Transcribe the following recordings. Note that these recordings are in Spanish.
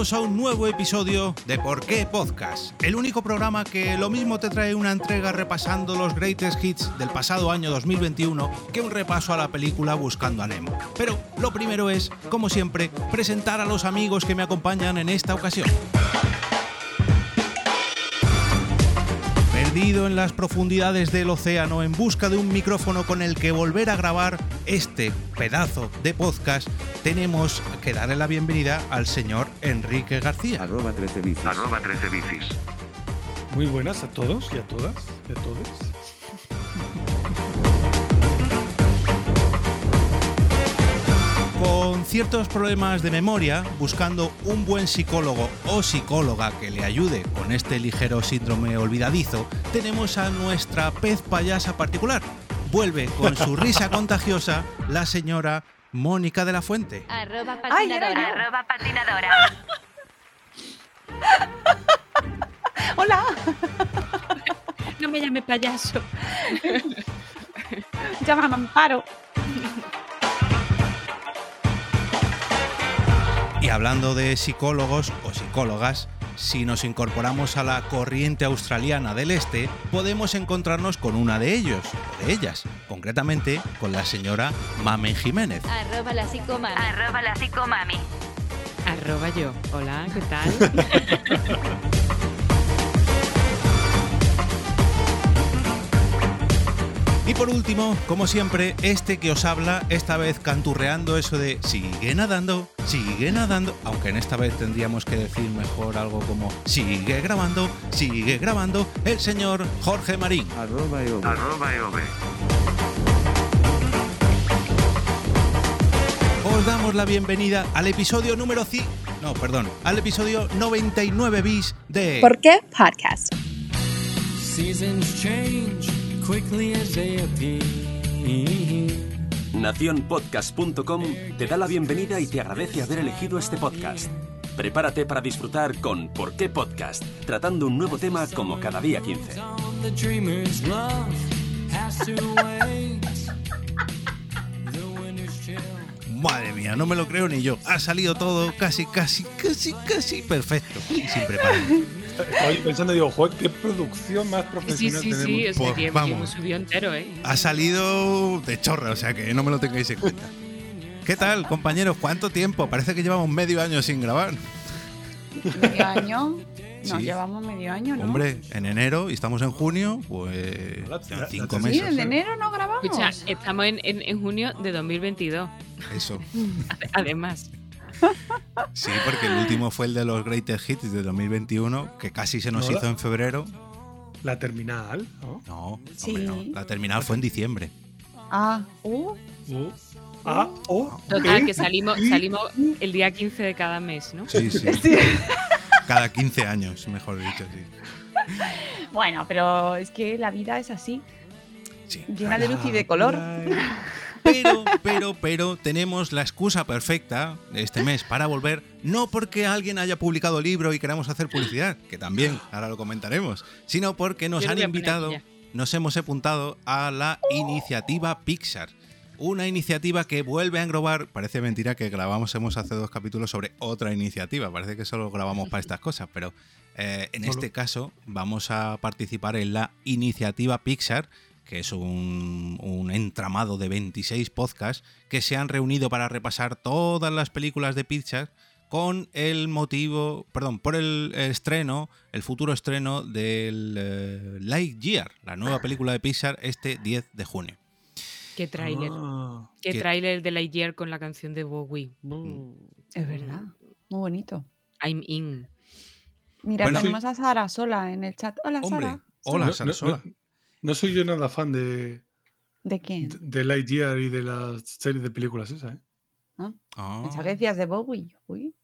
a un nuevo episodio de Por qué Podcast, el único programa que lo mismo te trae una entrega repasando los greatest hits del pasado año 2021 que un repaso a la película Buscando a Nemo. Pero lo primero es, como siempre, presentar a los amigos que me acompañan en esta ocasión. Perdido en las profundidades del océano en busca de un micrófono con el que volver a grabar este pedazo de podcast, tenemos que darle la bienvenida al señor Enrique García. Arroba 13 bicis. Arroba 13 bicis. Muy buenas a todos y a todas y a todos. Con ciertos problemas de memoria, buscando un buen psicólogo o psicóloga que le ayude con este ligero síndrome olvidadizo, tenemos a nuestra pez payasa particular. Vuelve con su risa contagiosa la señora Mónica de la Fuente. Arroba Ay, patinadora. Arroba patinadora. Hola. No me llame payaso. Llámame Amparo. Y hablando de psicólogos o psicólogas, si nos incorporamos a la corriente australiana del este, podemos encontrarnos con una de ellos, o de ellas, concretamente con la señora Mamen Jiménez. Arroba la psicomami. Arroba la psicomami. Arroba yo. Hola, ¿qué tal? Y por último, como siempre, este que os habla, esta vez canturreando eso de sigue nadando, sigue nadando, aunque en esta vez tendríamos que decir mejor algo como sigue grabando, sigue grabando, el señor Jorge Marín. Arroba EOB. Arroba EOB. Os damos la bienvenida al episodio número 100, no, perdón, al episodio 99 bis de ¿Por qué podcast? Seasons change Naciónpodcast.com te da la bienvenida y te agradece haber elegido este podcast. Prepárate para disfrutar con ¿Por qué Podcast? Tratando un nuevo tema como cada día 15. On the dreamer's love has to wait. The winter's chill. Madre mía, no me lo creo ni yo. Ha salido todo casi, casi, casi, casi perfecto. Y sin preparo. Yo pensando, digo, joder, qué producción más Sí, profesional sí, tenemos. sí. O sea, Pues que vamos. hemos subido entero, ¿eh? Ha salido de chorra, o sea que no me lo tengáis en cuenta. ¿Qué tal, compañeros? ¿Cuánto tiempo? Parece que llevamos medio año sin grabar. Medio año. Nos Sí. llevamos medio año, ¿no? Hombre, en enero y estamos en junio, pues cinco la- Sí, meses. desde enero no grabamos. Escucha, estamos en, en- en junio de 2022. Eso. Además. Sí, porque el último fue el de los Greatest Hits de 2021, que casi se nos hizo en febrero. La terminal, ¿no? No, Sí. hombre, no. La terminal fue en diciembre. Ah, uh, U, A, O, Total, E, que salimos, salimos el día 15 de cada mes, ¿no? Sí, sí. Cada 15 años, mejor dicho, sí. Bueno, pero es que la vida es así. Sí. Llena de luz y de color. Pero, pero, pero tenemos la excusa perfecta de este mes para volver, no porque alguien haya publicado el libro y queramos hacer publicidad, que también, ahora lo comentaremos, sino porque nos Yo han invitado, nos hemos apuntado a la iniciativa Pixar. Una iniciativa que vuelve a englobar, parece mentira que grabamos, hemos hace dos capítulos sobre otra iniciativa, parece que solo grabamos para estas cosas, pero eh, en Solo. este caso vamos a participar en la iniciativa Pixar, que es un, un entramado de 26 podcasts que se han reunido para repasar todas las películas de Pixar con el motivo, perdón, por el estreno, el futuro estreno del eh, Lightyear, la nueva película de Pixar, este 10 de junio. Qué tráiler. Ah, Qué ¿Qué? tráiler de Lightyear con la canción de Bowie. Es verdad. Muy bonito. I'm in. Mira, Bueno, tenemos a Sara sola en el chat. Hola, Hombre, Sara. hola, Sara no- Sola. no- no soy yo nada fan de, ¿De quién? de Lightyear y de la serie de películas esa, ¿eh? Ah, Pensaba que decías de Bowie. Uy.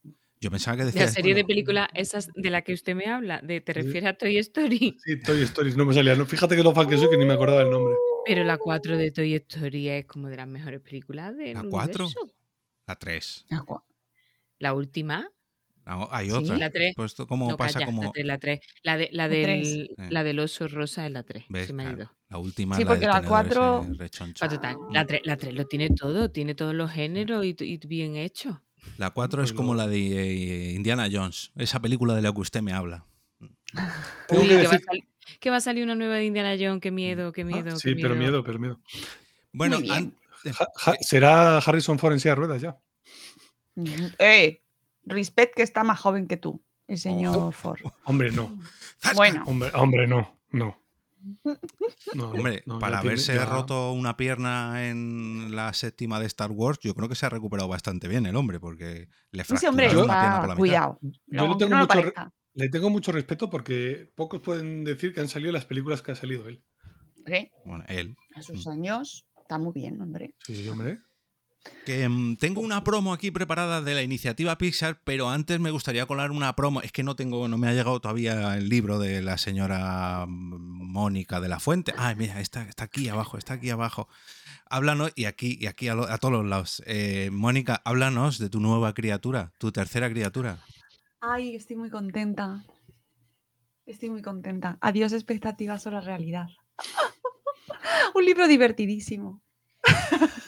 yo pensaba que La decías... serie de películas esas de la que usted me habla, de, ¿te refieres a Toy Story? Sí, Toy Stories, no me salía. No, fíjate que lo fan que soy que ni me acordaba el nombre. Pero la 4 de Toy Story es como de las mejores películas del ¿La cuatro? universo. La 3. Ah, gua- La última. Hay Sí, otra. La 3. Pues esto como No, pasa calla, como... la 3, la 3. La, de, la, La del, Eh. la del oso rosa es la 3. ¿Ves? Se me ha ido. La última Sí, la porque la tenedor cuatro- ese rechoncho. Ah, total. La 3, la 3 lo tiene todo, tiene todos los géneros y, y bien hecho. La 4 es como la de eh, Indiana Jones, esa película de la que usted me habla. Uy, que va a decir- sali- que va a salir una nueva de Indiana Jones, qué miedo, qué Ah, miedo. sí, qué pero miedo, pero miedo. Bueno, an- Ja- ja- será Harrison Ford en silla de ruedas ya. Eh, respect que está más joven que tú, el señor Ford. Hombre, no. Bueno, Hombre, hombre no. No. No, Hombre, no, para tiene- haberse ya- roto una pierna en la séptima de Star Wars, yo creo que se ha recuperado bastante bien el hombre, porque le ese hombre fracturaron la pierna por la mitad. cuidado. Yo No, le tengo mucho. Le tengo mucho respeto porque pocos pueden decir que han salido las películas que ha salido él. Hombre, Bueno, él. A sus años está muy bien, hombre. Sí, hombre. Que mm, tengo una promo aquí preparada de la iniciativa Pixar, pero antes me gustaría colar una promo. Es que no tengo, no me ha llegado todavía el libro de la señora mm, Mónica de la Fuente. Ay, mira, está, está aquí abajo, está aquí abajo. Háblanos, y aquí, y aquí a, lo- a todos los lados. Eh, Mónica, háblanos de tu nueva criatura, tu tercera criatura. Ay, estoy muy contenta. Estoy muy contenta. Adiós expectativas o la realidad. Un libro divertidísimo.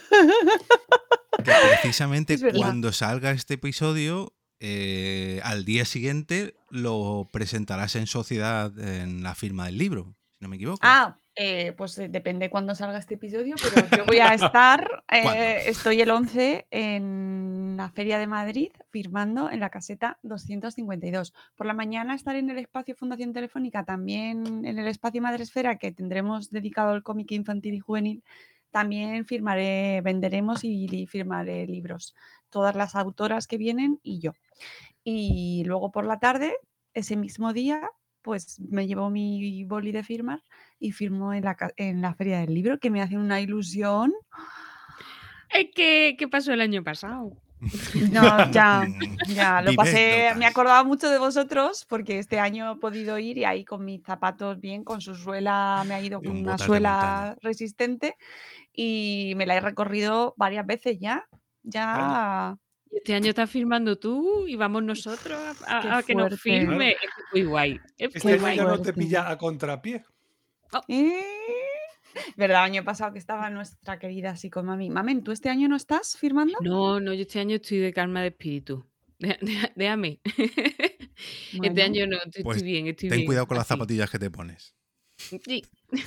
Que precisamente cuando salga este episodio, eh, al día siguiente lo presentarás en sociedad en la firma del libro, si no me equivoco. Ah, eh, pues eh, depende cuándo salga este episodio, pero yo voy a estar, eh, estoy el 11 en la Feria de Madrid firmando en la caseta 252. Por la mañana estaré en el espacio Fundación Telefónica, también en el espacio Madresfera que tendremos dedicado al cómic infantil y juvenil. También firmaré, venderemos y firmaré libros. Todas las autoras que vienen y yo. Y luego por la tarde, ese mismo día, pues me llevo mi boli de firmar y firmo en la, en la feria del libro, que me hace una ilusión. Es que, ¿qué pasó el año pasado? No, ya, ya, lo pasé, me acordaba mucho de vosotros porque este año he podido ir y ahí con mis zapatos bien, con su suela, me ha ido con una suela resistente y me la he recorrido varias veces ya. Ya, Y Este año estás firmando tú y vamos nosotros a, Qué a- a que nos firme. Es muy guay. Es Este muy año guay. ya no te pilla a contrapié. Eh, ¿Verdad? El año pasado que estaba nuestra querida psicomami. Mamen, ¿tú este año no estás firmando? No, no, yo este año estoy de calma de espíritu. Déjame. Este año no, estoy, Pues estoy bien, estoy Ten bien, cuidado con las así. zapatillas que te pones. Sí.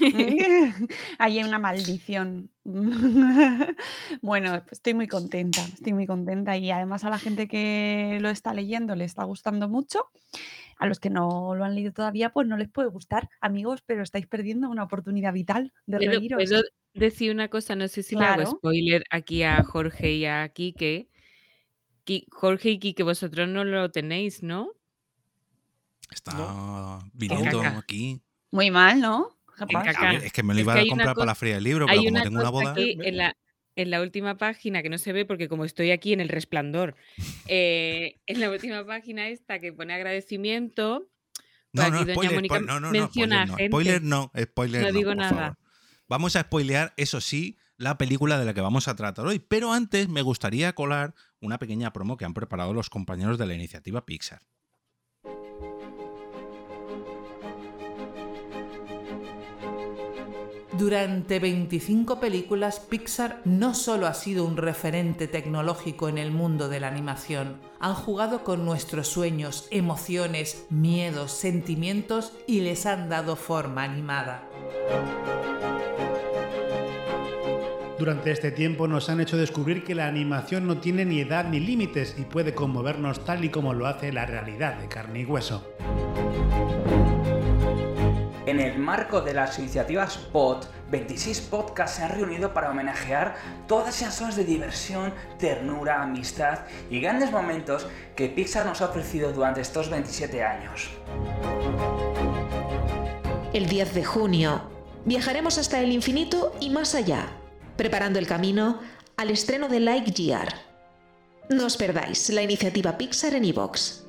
Ahí hay una maldición. bueno, estoy muy contenta, estoy muy contenta y además a la gente que lo está leyendo le está gustando mucho. A los que no lo han leído todavía, pues no les puede gustar, amigos, pero estáis perdiendo una oportunidad vital de ¿Puedo, reíros. puedo decir una cosa? No sé si le hago spoiler aquí a Jorge y a Quique. Qui- Jorge y Quique, vosotros no lo tenéis, ¿no? Está viniendo caca. aquí. Muy mal, ¿no? A ver, es que me lo Es iba que a comprar para la feria del libro, pero Hay como una tengo una boda. aquí en la, en la última página que no se ve porque como estoy aquí en el resplandor, eh, en la última página esta que pone agradecimiento, No, pues no, aquí spoiler, spoiler, no, no, no, menciona spoiler a no, gente. spoiler no, spoiler No no, digo por nada. favor. Vamos a spoilear, eso sí, la película de la que vamos a tratar hoy, pero antes me gustaría colar una pequeña promo que han preparado los compañeros de la iniciativa Pixar. Durante 25 películas, Pixar no solo ha sido un referente tecnológico en el mundo de la animación, han jugado con nuestros sueños, emociones, miedos, sentimientos y les han dado forma animada. Durante este tiempo nos han hecho descubrir que la animación no tiene ni edad ni límites y puede conmovernos tal y como lo hace la realidad de carne y hueso. En el marco de las iniciativas POT, 26 podcasts se han reunido para homenajear todas esas horas de diversión, ternura, amistad y grandes momentos que Pixar nos ha ofrecido durante estos 27 años. El 10 de junio viajaremos hasta el infinito y más allá, preparando el camino al estreno de Lightyear. No os perdáis la iniciativa Pixar en iVoox.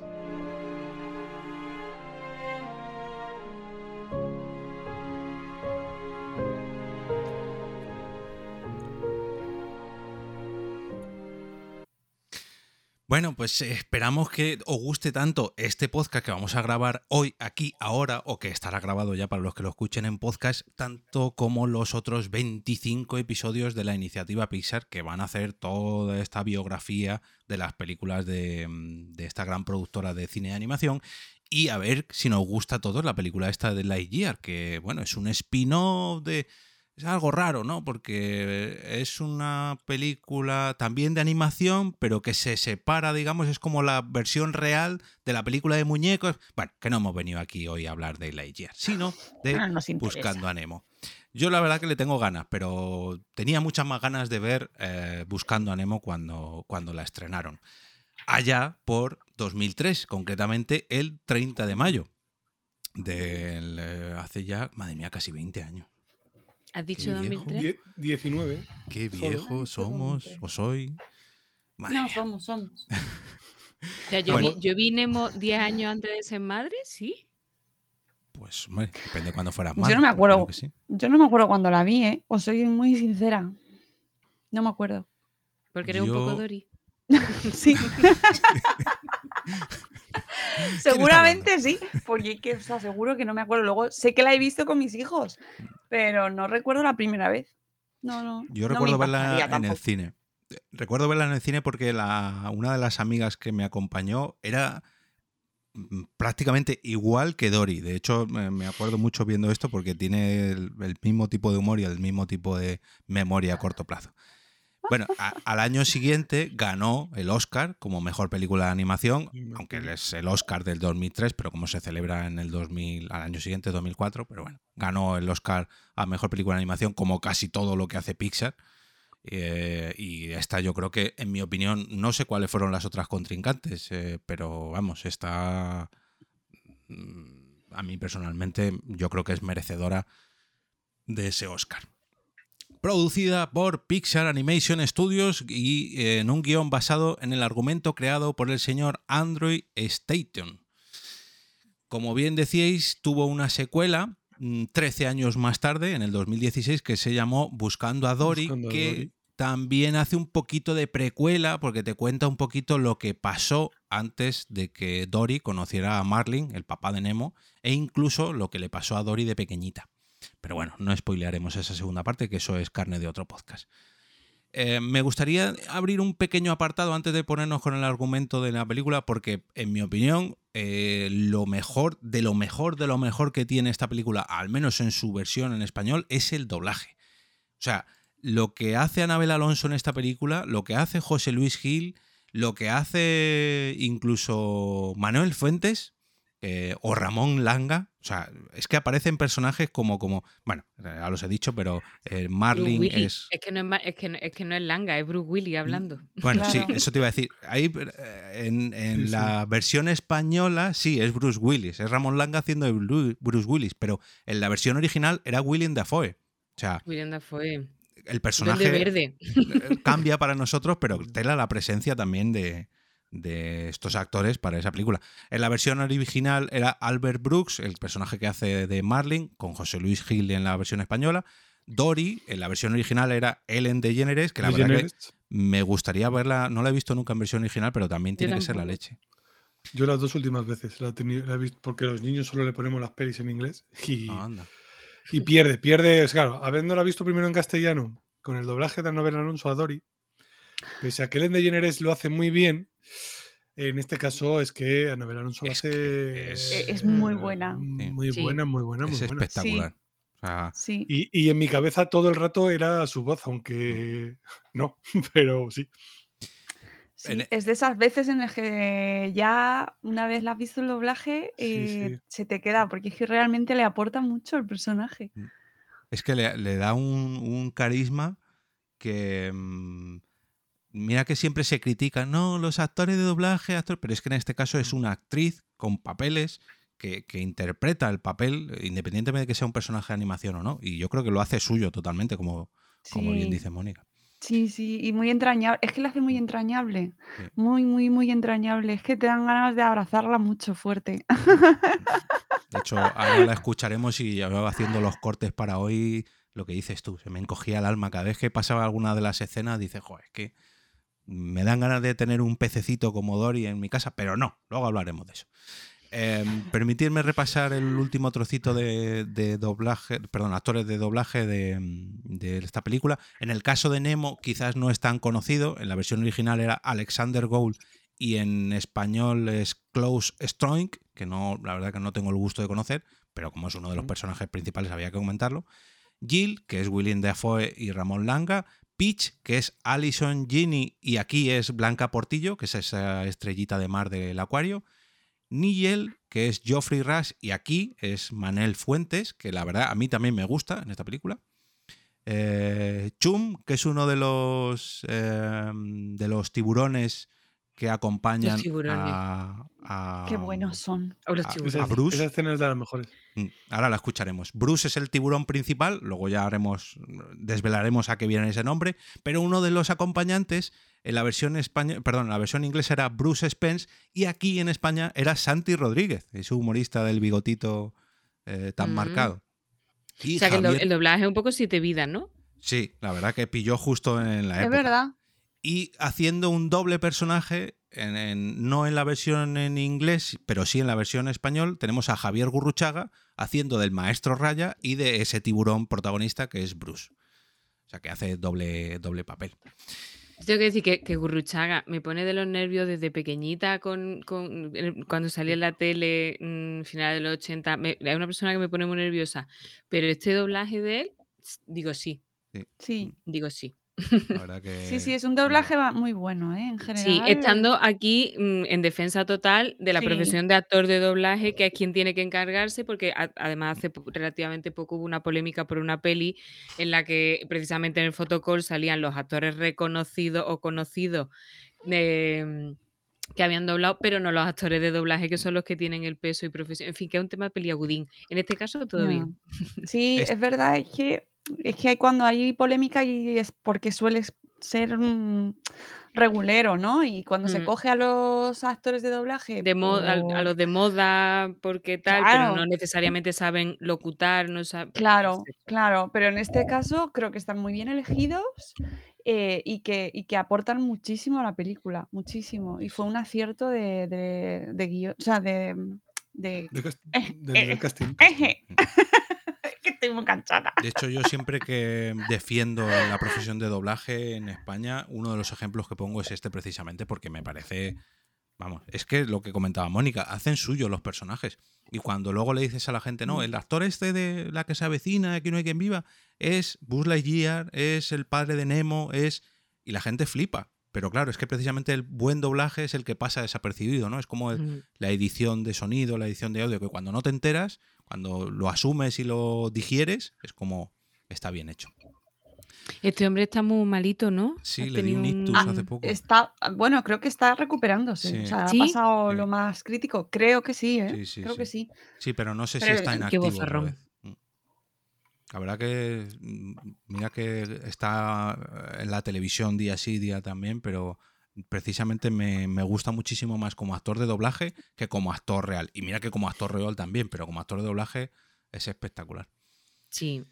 Bueno, pues esperamos que os guste tanto este podcast que vamos a grabar hoy, aquí, ahora, o que estará grabado ya para los que lo escuchen en podcast, tanto como los otros 25 episodios de la iniciativa Pixar que van a hacer toda esta biografía de las películas de, mm, de esta gran productora de cine y animación. Y a ver si nos gusta a todos la película esta de Lightyear, que bueno, es un spin-off de, es algo raro, ¿no? Porque es una película también de animación, pero que se separa, digamos, es como la versión real de la película de muñecos. Bueno, que no hemos venido aquí hoy a hablar de Lightyear, sino de Ah. Buscando a Nemo. Yo la verdad que le tengo ganas, pero tenía muchas más ganas de ver eh, Buscando a Nemo cuando, cuando la estrenaron. Allá por 2003, concretamente el 30 de mayo. Del, eh, hace ya, madre mía, casi 20 años. ¿Has dicho Qué viejo. 2003? Die- 19. Qué viejos somos o soy. Madre No, somos, somos. O sea, yo, Bueno. vi, yo vi Nemo 10 años antes de ser madre, sí. Pues, hombre, depende de cuando fueras Yo madre, no me acuerdo. sí. Yo no me acuerdo cuando la vi, ¿eh? Os soy muy sincera. No me acuerdo. Porque eres un poco Yo- Dory. Sí. Seguramente sí, porque que os aseguro que no me acuerdo. Luego sé que la he visto con mis hijos, pero no recuerdo la primera vez. No, no. Yo no recuerdo verla en el cine. Recuerdo verla en el cine porque la, una de las amigas que me acompañó era mm, prácticamente igual que Dory. De hecho, me me acuerdo mucho viendo esto porque tiene el, el mismo tipo de humor y el mismo tipo de memoria a corto plazo. Bueno, a- al año siguiente ganó el Oscar como mejor película de animación, aunque es el Oscar del 2003, pero como se celebra en el 2000, al año siguiente, 2004, pero bueno, ganó el Oscar a mejor película de animación como casi todo lo que hace Pixar. Eh, y esta yo creo que, en mi opinión, no sé cuáles fueron las otras contrincantes, eh, pero vamos, esta mm, a mí personalmente yo creo que es merecedora de ese Oscar. Producida por Pixar Animation Studios y eh, en un guion basado en el argumento creado por el señor Andrew Stanton. Como bien decíais, tuvo una secuela mm, 13 años más tarde, en el 2016, que se llamó Buscando a Dory, Buscando a que Dory. también hace un poquito de precuela porque te cuenta un poquito lo que pasó antes de que Dory conociera a Marlin, el papá de Nemo, e incluso lo que le pasó a Dory de pequeñita. Pero bueno, no spoilearemos esa segunda parte, que eso es carne de otro podcast. Eh, me gustaría abrir un pequeño apartado antes de ponernos con el argumento de la película, porque en mi opinión, eh, lo mejor, de lo mejor, de lo mejor que tiene esta película, al menos en su versión en español, es el doblaje. O sea, lo que hace Anabel Alonso en esta película, lo que hace José Luis Gil, lo que hace incluso Manuel Fuentes eh, o Ramón Langa, o sea, es que aparecen personajes como, como bueno, ya los he dicho, pero eh, Marlin es... Es que, no es, es, que no, es que no es Langa, es Bruce Willis hablando. Bueno, sí, eso te iba a decir. Ahí eh, en, en Sí, sí. la versión española sí es Bruce Willis, es Ramón Langa haciendo de Bru- Bruce Willis, pero en la versión original era William Dafoe. O sea, William Dafoe. el personaje verde. cambia para nosotros, pero tela la presencia también de, de estos actores para esa película. En la versión original era Albert Brooks, el personaje que hace de Marlin, con José Luis Gil en la versión española. Dory, en la versión original era Ellen DeGeneres, que la verdad que me gustaría verla, no la he visto nunca en versión original, pero también tiene que ser la leche. Yo las dos últimas veces la he, tenido, la he visto porque los niños solo le ponemos las pelis en inglés y, Ah, anda. y pierde, pierde. es Claro, habiéndola visto primero en castellano, con el doblaje de Anabel Alonso a Dory, pese a que Ellen DeGeneres lo hace muy bien, en este caso es que Anabel Alonso lo Es hace. es- es muy buena. Muy Sí. buena, muy buena, muy es buena. espectacular. Sí. Y, y en mi cabeza todo el rato era su voz, aunque no, pero sí. Sí, En- e es de esas veces en las que ya una vez la has visto el doblaje Sí, eh, sí. se te queda, porque es que realmente le aporta mucho el personaje. es que le, le da un, un carisma que. mm, mira que siempre se critica, no, los actores de doblaje, actores, pero es que en este caso es una actriz con papeles que, que interpreta el papel, independientemente de que sea un personaje de animación o no. Y yo creo que lo hace suyo totalmente, como, como bien dice Mónica. Sí, sí, y muy entrañable. Es que la hace muy entrañable. Sí. Muy, muy, muy entrañable. Es que te dan ganas de abrazarla mucho fuerte. De hecho, ahora la escucharemos y ya va haciendo los cortes para hoy. Lo que dices tú, se me encogía el alma cada vez que pasaba alguna de las escenas. Dice, joder, es que Me dan ganas de tener un pececito como Dory en mi casa, pero no, luego hablaremos de eso. Eh, permitidme repasar el último trocito de, de doblaje, perdón, actores de doblaje de, de esta película. En el caso de Nemo, quizás no es tan conocido. En la versión original era Alexander Gould y en español es Klaus Stroink, que no, la verdad que no tengo el gusto de conocer, pero como es uno de los personajes principales había que comentarlo. Jill, que es William Dafoe y Ramón Langa. Peach, que es Alison Ginny y aquí es Blanca Portillo, que es esa estrellita de mar del acuario. Nigel, que es Geoffrey Rush y aquí es Manel Fuentes, que la verdad a mí también me gusta en esta película. Eh, Chum, que es uno de los, eh, de los tiburones que acompañan tiburones. a, a- Qué buenos son. O los a- tiburones. a Bruce. esa escena es de las mejores. Mm, Ahora la escucharemos. Bruce es el tiburón principal, luego ya haremos, desvelaremos a qué viene ese nombre, pero uno de los acompañantes en la versión española, perdón, en la versión inglesa era Bruce Spence y aquí en España era Santi Rodríguez, ese humorista del bigotito eh, tan Mm. marcado. Y O sea que el, doblaje es un poco siete vidas, ¿no? Sí, la verdad que pilló justo en la Es época. verdad. Y haciendo un doble personaje, en- en- no en la versión en inglés, pero sí en la versión español, tenemos a Javier Gurruchaga haciendo del maestro Raya y de ese tiburón protagonista que es Bruce. O sea que hace doble, doble papel. Tengo que decir que, que Gurruchaga me pone de los nervios desde pequeñita con, con- el- cuando salía en la tele, mm, final de los 80. me- es una persona que me pone muy nerviosa. Pero este doblaje de él, digo sí, Sí. digo sí. La verdad que. Sí, sí, es un doblaje muy bueno, ¿eh? En general. Sí, estando aquí mm, en defensa total de la Sí. profesión de actor de doblaje, que es quien tiene que encargarse, porque además hace relativamente poco hubo una polémica por una peli en la que precisamente en el fotocall salían los actores reconocidos o conocidos de, mm, que habían doblado, pero no los actores de doblaje, que son los que tienen el peso y profesión. En fin, que es un tema peliagudín. En este caso, todo bien. Sí, Es- es verdad, es que, es que hay cuando hay polémica y es porque suele ser mm, regulero, ¿no? Y cuando se Mm. coge a los actores de doblaje De mo- a, los de moda, porque tal, pero no necesariamente saben locutar, no saben. Claro, claro, pero en este caso creo que están muy bien elegidos eh, y, que, y que aportan muchísimo a la película, muchísimo. Y fue un acierto de, de, de guion- o sea, de... de De cast- Eh, eh, casting. Que estoy muy cansada. De hecho, yo siempre que defiendo la profesión de doblaje en España, uno de los ejemplos que pongo es este precisamente, porque me parece. Vamos, es que lo que comentaba Mónica, hacen suyo los personajes. Y cuando luego le dices a la gente, no, el actor este de la que se avecina, aquí no hay quien viva, es Buzz Lightyear, es el padre de Nemo, es. Y la gente flipa. Pero claro, es que precisamente el buen doblaje es el que pasa desapercibido, ¿no? Es como el- Mm. la edición de sonido, la edición de audio, que cuando no te enteras, cuando lo asumes y lo digieres, es como está bien hecho. Este hombre está muy malito, ¿no? Sí, Ha le dio un ictus hace poco. Está, bueno, creo que está recuperándose. Sí. O sea, ¿Sí? ha pasado Sí. lo más crítico. Creo que sí, ¿eh? Sí, sí, creo que sí. sí. Pero no sé Pero si está qué inactivo. vez. Mm. La verdad que mm, mira que está en la televisión día sí, día también, pero precisamente me, me gusta muchísimo más como actor de doblaje que como actor real. Y mira que como actor real también, pero como actor de doblaje es espectacular. Sí.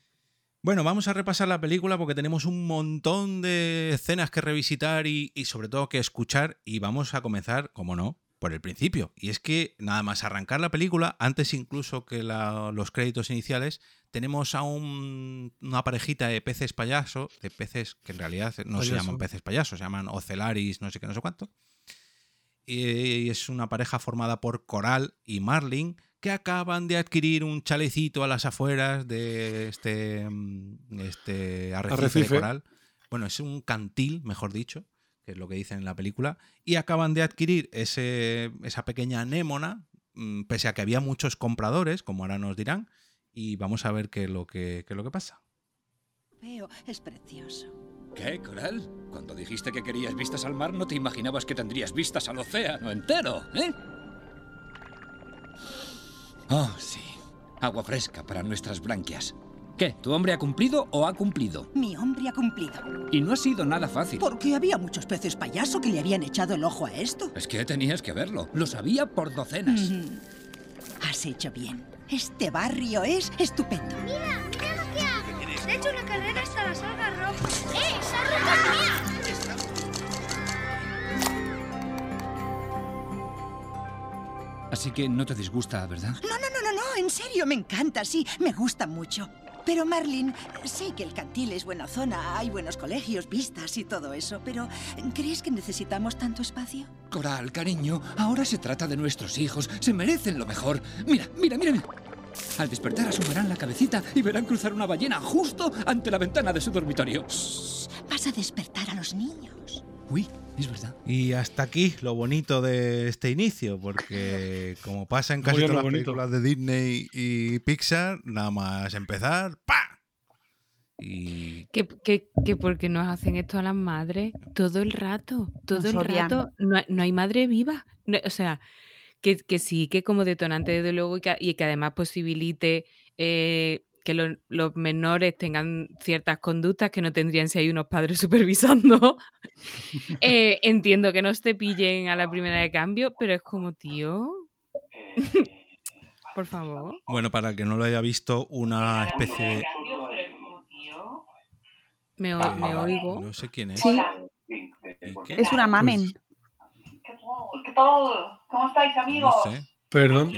Bueno, vamos a repasar la película porque tenemos un montón de escenas que revisitar y, y sobre todo que escuchar y vamos a comenzar, como no, por el principio. Y es que nada más arrancar la película, antes incluso que la- los créditos iniciales, tenemos a un- una parejita de peces payaso, de peces que en realidad no se llaman peces payasos, se llaman ocelaris, no sé qué, no sé cuánto. Y es una pareja formada por Coral y Marlin que acaban de adquirir un chalecito a las afueras de este, mm, este arrecife, Arrecife. de coral. Bueno, es un cantil, mejor dicho, que es lo que dicen en la película. Y acaban de adquirir ese, esa pequeña anémona, mm, pese a que había muchos compradores, como ahora nos dirán. Y vamos a ver qué es lo que, qué es lo que pasa. Veo, es precioso. ¿Qué, Coral? Cuando dijiste que querías vistas al mar, no te imaginabas que tendrías vistas al océano entero, ¿eh? Oh, sí. Agua fresca para nuestras branquias. ¿Qué? ¿Tu hombre ha cumplido o ha cumplido? Mi hombre ha cumplido. Y no ha sido nada fácil. Porque había muchos peces payaso que le habían echado el ojo a esto. Es que tenías que verlo. Lo sabía por docenas. Mm. Has hecho bien. Este barrio es estupendo. ¡Mira! ¡Mira lo que hago! He hecho una carrera hasta la salga roja. ¡Eh! ¡Esa roja mía! Así que no te disgusta, ¿verdad? No, no, no, no, no. En serio, me encanta, sí. Me gusta mucho. Pero Marlin, sé que el Cantil es buena zona, hay buenos colegios, vistas y todo eso, pero ¿crees que necesitamos tanto espacio? Coral, cariño, ahora se trata de nuestros hijos. Se merecen lo mejor. Mira, mira, mira. mira. Al despertar asomarán la cabecita y verán cruzar una ballena justo ante la ventana de su dormitorio. Vas a despertar a los niños. Uy, es verdad. Y hasta aquí lo bonito de este inicio, porque como pasa en casi Muy todas las bonito. películas de Disney y Pixar, nada más empezar, ¡pa! Y Que, que, que porque nos hacen esto a las madres todo el rato, todo Nos el odian. rato. No, hay- no hay madre viva. No- o sea, que, que sí, que como detonante desde luego y que, y que además posibilite eh, que lo- los menores tengan ciertas conductas que no tendrían si hay unos padres supervisando. Eh, entiendo que no te pillen a la primera de cambio, pero es como, tío. Por favor. bueno, para el que no lo haya visto, una especie de... Me, o- me oigo. No sé quién es. Sí, es una mamen. ¿Qué tal? ¿Cómo estáis, amigos? No sé. Perdón.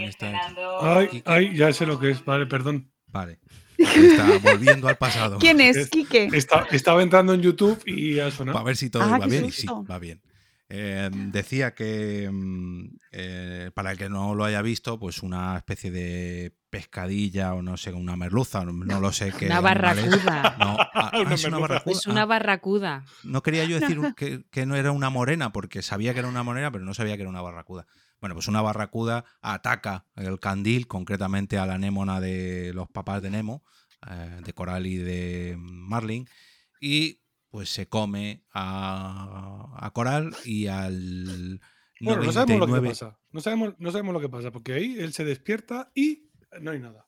Ay, ay, ya sé lo que es. Vale, perdón. Vale. Está volviendo al pasado. ¿Quién es, Es- Quique? Está- estaba entrando en YouTube y ha sonado. Para ver si todo Ah, va bien. Y sí, susto. va bien. Eh, decía que mm, eh, para el que no lo haya visto, pues una especie de pescadilla o no sé, una merluza, no, no lo sé qué. Una barracuda. No, ah, ah, Una es una barracuda. Es una Ah, barracuda. no quería yo decir que no era una morena, porque sabía que era una morena, pero no sabía que era una barracuda. Bueno, pues una barracuda ataca el candil, concretamente a la anémona de los papás de Nemo, eh, de Coral y de Marlin, y pues se come a, a Coral y al Bueno, no sabemos lo que 99 pasa. No sabemos, no sabemos lo que pasa, porque ahí él se despierta y no hay nada.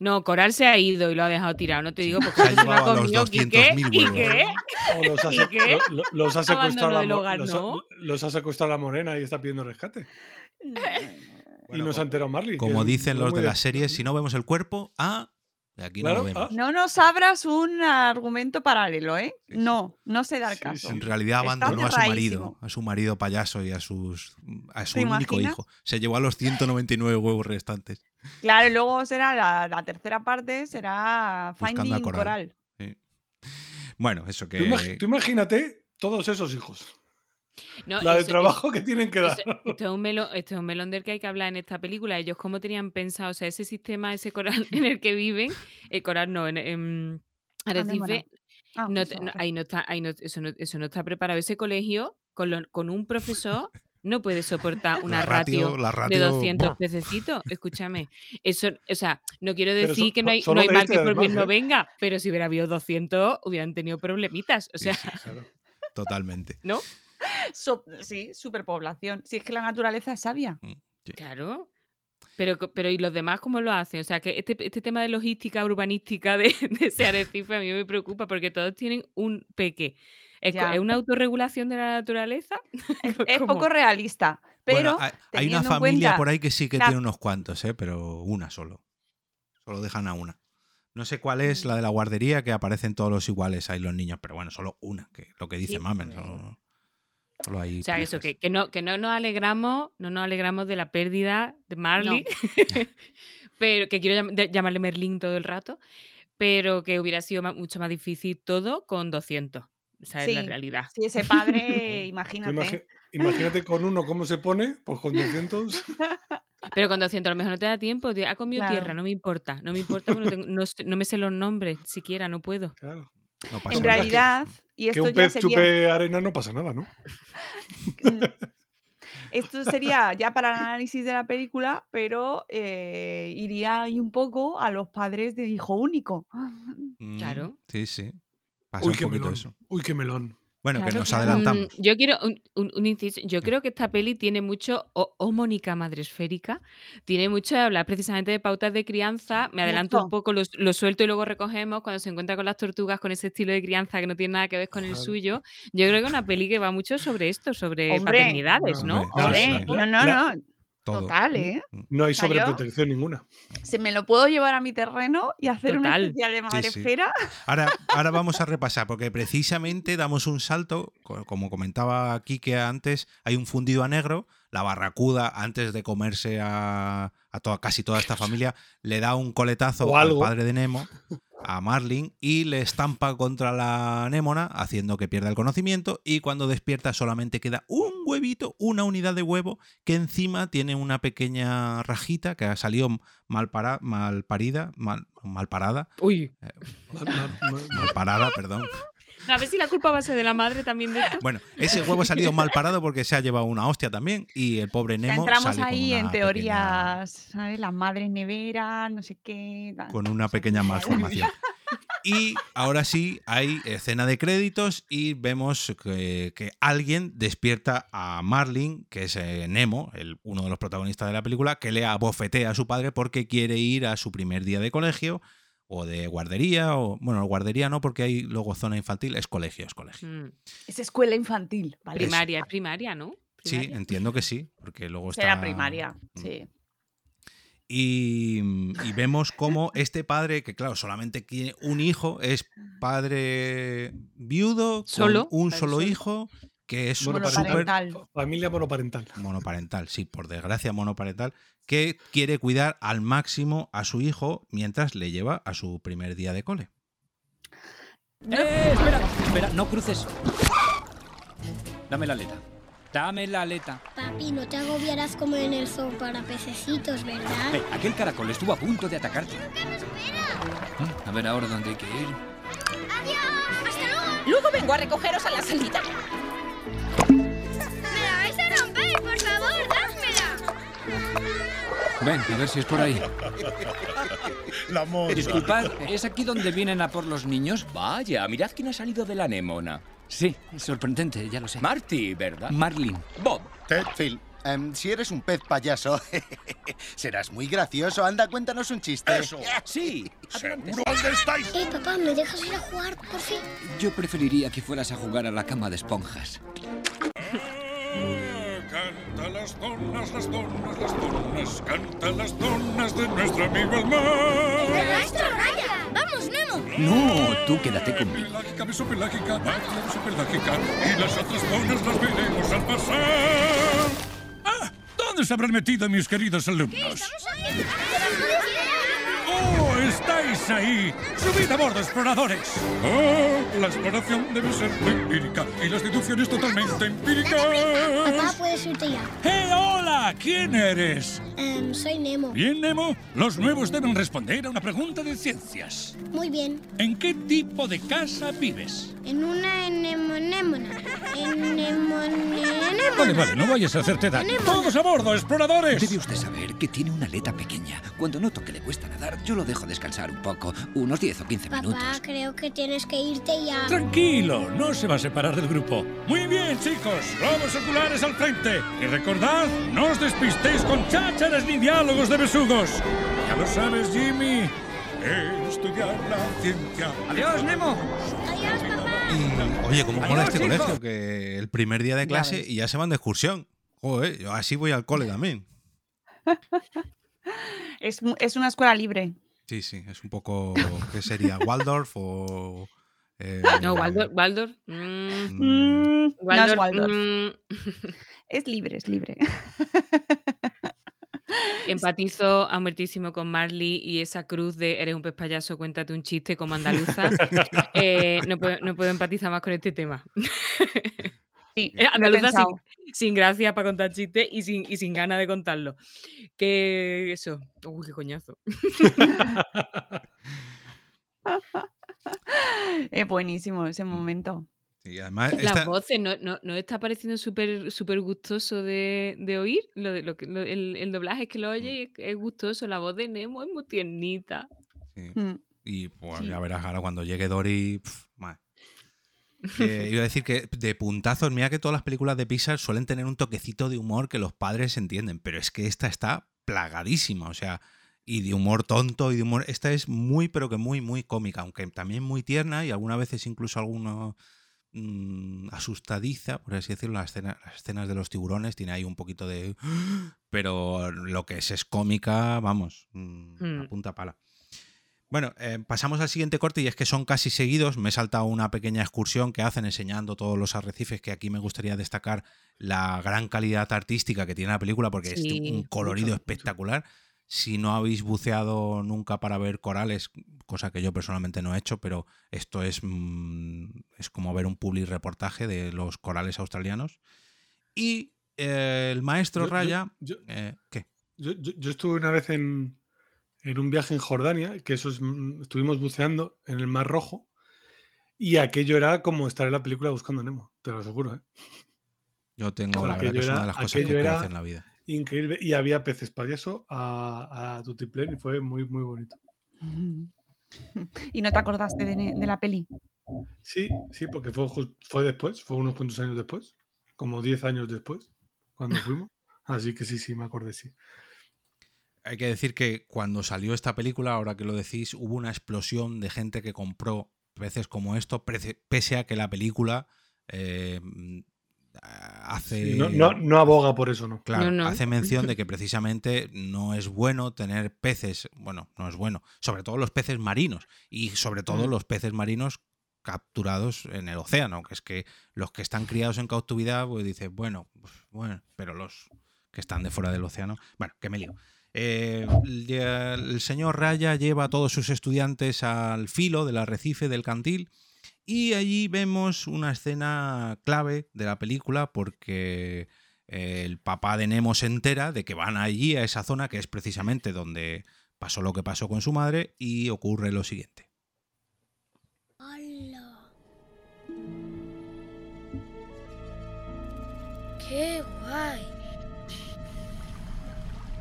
No, Coral se ha ido y lo ha dejado tirado. No te digo porque Se ha se lo ha llevado a los comido. Quique. 200.000 Quique. huevos. O los ha, ¿Y qué? lo- lo- los ha secuestrado la, los, ¿no? ha, los ha secuestrado la morena y está pidiendo rescate. Y Bueno, no se ha enterado Marley. Como dicen los de las series, si no vemos el cuerpo, ah, de aquí no lo vemos. ah. No nos abras un argumento paralelo, ¿eh? No, no se da el Sí, caso. En realidad abandonó a su marido, a su marido payaso y a sus a su ¿Te único imaginas? hijo. Se llevó a los 199 huevos restantes. Claro, y luego será la, la tercera parte, será Buscando a Finding Coral. Coral. Sí. Bueno, eso Tú, que imag- tú imagínate todos esos hijos. No, la de eso- trabajo que tienen que dar. Esto, esto es un melón, esto es un melón del que hay que hablar en esta película. Ellos cómo tenían pensado, o sea, ese sistema, ese coral en el que viven, el coral no, en, en Ah, no eso, no, ahí no está, ahí no, eso, no, eso no está preparado. Ese colegio, con, lo- con un profesor, no puede soportar una La ratio- ratio, la de ratio, 200 ¡buah! pececitos. Escúchame. Eso, o sea, no quiero decir so- que no hay, no hay mal que por bien no ¿eh? venga, pero si hubiera habido 200, hubieran tenido problemitas. O Sí, sea, sí, totalmente. ¿no? So- sí, superpoblación. Si es que la naturaleza es sabia. Claro. Pero, pero ¿y los demás cómo lo hacen? O sea, que este, este tema de logística urbanística de, de ese Arrecife a mí me preocupa porque todos tienen un peque. ¿Es, una autorregulación de la naturaleza? Es poco realista. Pero Bueno, hay, hay una familia cuenta por ahí que sí que la- tiene unos cuantos, ¿eh? pero una solo. Solo dejan a una. No sé cuál es Mm. la de la guardería que aparecen todos los iguales ahí los niños, pero bueno, solo una, que lo que dice Sí, Mamen. Solo, solo hay O sea, eso, que, que no, que no nos alegramos, no nos alegramos de la pérdida de Marley, pero que quiero llam- de- llamarle Merlín todo el rato, pero que hubiera sido mucho más difícil todo con 200. Esa es la Sí, realidad. Si ese padre, imagínate. imagínate con uno cómo se pone, pues con 200. Pero con 200 a lo mejor no te da tiempo. Ha comido Claro. tierra, no me importa. No me importa porque no, tengo- no me sé los nombres siquiera, no puedo. Claro. No pasa En nada. realidad, y Que esto un ya pez sería, chupe arena no pasa nada, ¿no? esto sería ya para el análisis de la película, pero eh, iría ahí un poco a los padres de hijo único. Mm, Claro. Sí, sí. Pasa Uy, un qué poquito melón. eso. Uy, qué melón. Bueno, que nos adelantamos. Mm, yo quiero un, un- un inciso. Yo creo que esta peli tiene mucho, o, o Mónica Madresférica, tiene mucho de hablar precisamente de pautas de crianza. Me adelanto un poco, lo, lo suelto y luego recogemos cuando se encuentra con las tortugas con ese estilo de crianza que no tiene nada que ver con el suyo. Yo creo que es una peli que va mucho sobre esto, sobre Hombre, paternidades, ¿no? Hombre, no, no, no. Todo. Total, ¿eh? No hay sobreprotección ninguna. Se me lo puedo llevar a mi terreno y hacer una Total. especial de madre sí. esfera. Ahora, ahora vamos a repasar, porque precisamente damos un salto, co- como comentaba Kike antes, hay un fundido a negro, la barracuda, antes de comerse a, a toda, casi toda esta familia, le da un coletazo al padre de Nemo, a Marlin, y le estampa contra la anémona, haciendo que pierda el conocimiento, y cuando despierta solamente queda un huevito, una unidad de huevo, que encima tiene una pequeña rajita que ha salido mal, para, mal parida, mal, mal parada, Uy. Mal- mal- mal- mal parada, perdón. A ver si la culpa va a ser de la madre también de esto. Bueno, ese huevo ha salido mal parado porque se ha llevado una hostia también y el pobre Ya Nemo entramos sale ahí con en teorías, ¿sabes? Las madres neveras, no sé qué. tal. con una pequeña malformación. Y ahora sí hay escena de créditos y vemos que, que alguien despierta a Marlin, que es eh, Nemo, el, uno de los protagonistas de la película, que le abofetea a su padre porque quiere ir a su primer día de colegio o de guardería, o bueno, guardería no porque hay luego zona infantil, es colegio, es colegio. Mm, Es escuela infantil, ¿vale? Primaria, es primaria, ¿no? Sí, entiendo que sí, porque luego está... Será primaria, Mm. sí. Y, y vemos cómo este padre, que claro, solamente tiene un hijo, es padre viudo, con Solo, un solo. hijo, que es súper Monoparental. Familia monoparental. monoparental, sí, por desgracia monoparental, que quiere cuidar al máximo a su hijo mientras le lleva a su primer día de cole. ¡Eh! Espera, espera, no cruces. Dame la aleta. Dame la aleta. Papi, no te agobiarás como en el zoo para pececitos, ¿verdad? Eh, aquel caracol estuvo a punto de atacarte. Mm, A ver ahora dónde hay que ir. Luego vengo a recogeros a la salida. ¡Me la vais a romper, por favor! ¡Dásmela! Ven, a ver si es por ahí. La moza. Disculpad, ¿es aquí donde vienen a por los niños? Vaya, mirad quién ha salido de la anémona. Sí, sorprendente, ya lo sé. Marty, ¿verdad? Marlin. Bob. Ted, Phil, em, si eres un pez payaso, serás muy gracioso. Anda, cuéntanos un chiste. Eso. Sí. ¿Seguro dónde estáis? Eh, papá, ¿me dejas ir a jugar, por fin? Yo preferiría que fueras a jugar a la cama de esponjas. Canta las donas, las donas, las donas, canta las donas de nuestro amigo el mar. ¡Maestro Raya! ¡Vamos, Nemo! No, tú quédate conmigo. Pelágica, mesopelágica, mesopelágica, y las otras donas las veremos al pasar. ¿Dónde se habrán metido mis queridos alumnos? ¡Oh, estáis ahí! ¡Subid a bordo, exploradores! ¡Oh, la exploración debe ser muy empírica y las deducciones totalmente empíricas! Papá, puedes irte ya. ¡Eh, hola! ¿Quién eres? Em, soy Nemo. Bien, Nemo. Los nuevos deben responder a una pregunta de ciencias. Muy bien. ¿En qué tipo de casa vives? En una anemona. Anemona. Vale, vale, no vayas a hacerte daño. ¡Todos a bordo, exploradores! Debe usted saber que tiene una aleta pequeña. Cuando noto que le cuesta nadar, yo lo dejo descansar un poco, unos 10 o 15 Papá, minutos. creo que tienes que irte ya. Tranquilo, no se va a separar del grupo. Muy bien, chicos, globos oculares al frente. Y recordad, no os despistéis con chácharas ni diálogos de besugos. Ya lo sabes, Jimmy. Estudiar la ciencia. ¡Adiós, Nemo! Adiós, papá. Y, oye, ¿cómo mola este hijo. colegio? Que el primer día de clase y ya se van de excursión. Joder, yo así voy al cole también. Es, es una escuela libre. Sí, sí, es un poco. ¿Qué sería? ¿Waldorf o.? eh, No, Waldorf. Waldorf. mm, mm, Mm, no es Waldorf, Waldorf. mm. Es libre, es libre. Empatizo a muertísimo con Marley y esa cruz de eres un pez payaso, cuéntate un chiste como andaluza. Eh, no, puedo, no puedo empatizar más con este tema. Sí, Eh, Andaluza sin, sin gracia para contar chistes y sin, y sin ganas de contarlo. Que eso. Uy, qué coñazo. Es buenísimo ese momento. Además, Las esta- voces, ¿no, no, no está pareciendo súper súper gustoso de, de oír? Lo de, lo que, lo- el, el doblaje es que lo oye y es, es gustoso. La voz de Nemo es muy tiernita. sí. Mm. Y pues Sí. ya verás ahora cuando llegue Dory. pf. Que iba a decir que de puntazos, mira que todas las películas de Pixar suelen tener un toquecito de humor que los padres entienden, pero es que esta está plagadísima, o sea, y de humor tonto y de humor. Esta es muy, pero que muy, muy cómica, aunque también muy tierna y algunas veces incluso algunos mm, asustadiza, por así decirlo, las escenas, las escenas de los tiburones, tiene ahí un poquito de... Pero lo que es es cómica, vamos, mm, a Mm. punta pala. Bueno, eh, pasamos al siguiente corte y es que son casi seguidos. Me he saltado una pequeña excursión que hacen enseñando todos los arrecifes, que aquí me gustaría destacar la gran calidad artística que tiene la película, porque es un colorido espectacular. Si no habéis buceado nunca para ver corales, cosa que yo personalmente no he hecho, pero esto es, mm, es como ver un public reportaje de los corales australianos. Y eh, el maestro Yo- Raya... yo- eh, ¿Qué? Yo, yo- yo estuve una vez en, en un viaje en Jordania, que eso es, mm, estuvimos buceando en el Mar Rojo, y aquello era como estar en la película buscando Nemo, te lo aseguro, ¿eh? Yo tengo, la verdad, que es una de las cosas que quiero hacer en la vida. Increíble. Y había peces payaso a, a tutiplén y fue muy, muy bonito. ¿Y no te acordaste de, la peli? Sí, sí, porque fue, fue después, fue unos cuantos años después, como 10 años después, cuando fuimos. Así que sí, sí, me acordé, sí. Hay que decir que cuando salió esta película, ahora que lo decís, hubo una explosión de gente que compró peces como esto, pese a que la película eh, hace... Sí, no, no, no aboga por eso, ¿no? Claro, No, no. hace mención de que precisamente no es bueno tener peces, bueno, no es bueno, sobre todo los peces marinos y sobre todo los peces marinos capturados en el océano, que es que los que están criados en cautividad, pues dices, bueno, pues, bueno, pero los que están de fuera del océano, bueno, que me lío. Eh, el señor Raya lleva a todos sus estudiantes al filo del arrecife del cantil y allí vemos una escena clave de la película porque eh, el papá de Nemo se entera de que van allí a esa zona que es precisamente donde pasó lo que pasó con su madre y ocurre lo siguiente. ¡Hala! ¡Qué guay!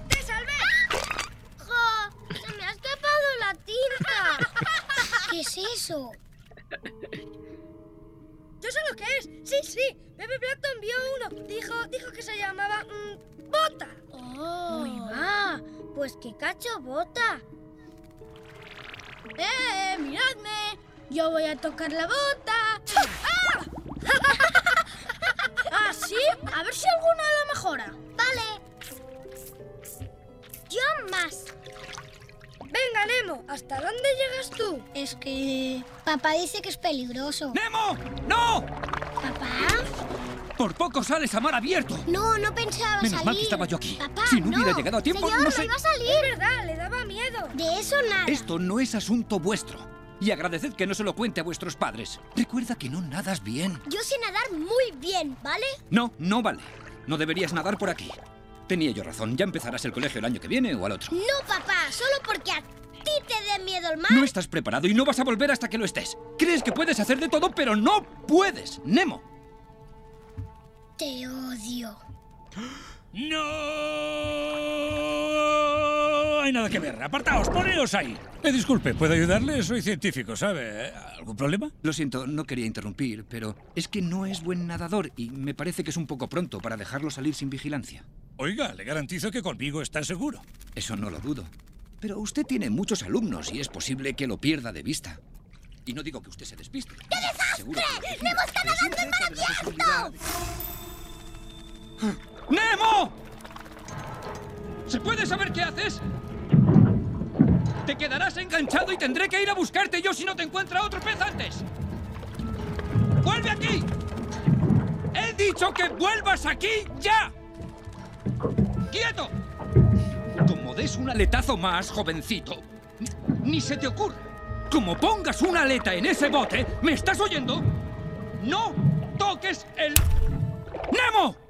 ¡Te salvé! ¡Jo! ¡Se me ha escapado la tinta! ¿Qué es eso? Yo sé lo que es. Sí, sí. Bebe Plankton vio uno. Dijo, dijo que se llamaba mm, bota. ¡Oh! Va. Pues qué cacho bota. ¡Eh! ¡Miradme! Yo voy a tocar la bota. ¡Ah! ¿Ah, sí? A ver si alguno lo mejora. Vale. Yo más. Venga, Nemo. ¿Hasta dónde llegas tú? Es que papá dice que es peligroso. ¡Nemo! ¡No! ¿Papá? Por poco sales a mar abierto. No, no pensaba Menos salir. mal que estaba yo aquí. Papá, Si no hubiera llegado a tiempo, Señor, no sé- iba a salir. Es verdad, le daba miedo. De eso nada. Esto no es asunto vuestro. Y agradeced que no se lo cuente a vuestros padres. Recuerda que no nadas bien. Yo sé nadar muy bien, ¿vale? No, no vale. No deberías nadar por aquí. Tenía yo razón. Ya empezarás el colegio el año que viene o al otro. No, papá, solo porque a ti te dé miedo el mar. No estás preparado y no vas a volver hasta que lo estés. Crees que puedes hacer de todo, pero no puedes, Nemo. Te odio. ¡No! hay nada que ver. Apartaos, poneos ahí. Eh, disculpe, ¿puedo ayudarle? Soy científico, ¿sabe? ¿Algún problema? Lo siento, no quería interrumpir, pero es que no es buen nadador y me parece que es un poco pronto para dejarlo salir sin vigilancia. Oiga, le garantizo que conmigo está seguro. Eso no lo dudo. Pero usted tiene muchos alumnos y es posible que lo pierda de vista. Y no digo que usted se despiste. ¡Qué desastre! ¡Nemo está nadando en mar abierto! ¡Nemo! ¿Se puede saber qué haces? Te quedarás enganchado y tendré que ir a buscarte yo si no te encuentra otro pez antes. ¡Vuelve aquí! ¡He dicho que vuelvas aquí ya! ¡Quieto! Como des un aletazo más, jovencito, ni, se te ocurra. Como pongas una aleta en ese bote, ¿me estás oyendo? ¡No toques el... ¡Nemo!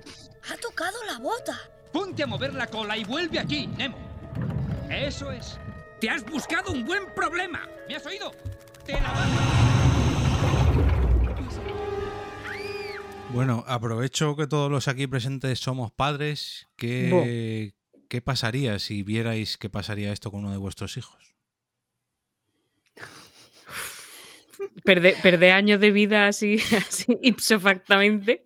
Ha tocado la bota. Ponte a mover la cola y vuelve aquí, Nemo. Eso es. Te has buscado un buen problema. ¿Me has oído? Te la vas Bueno, aprovecho que todos los aquí presentes somos padres. ¿Qué, ¿qué pasaría si vierais qué pasaría esto con uno de vuestros hijos? Perder, perder años de vida así, así ipso factamente.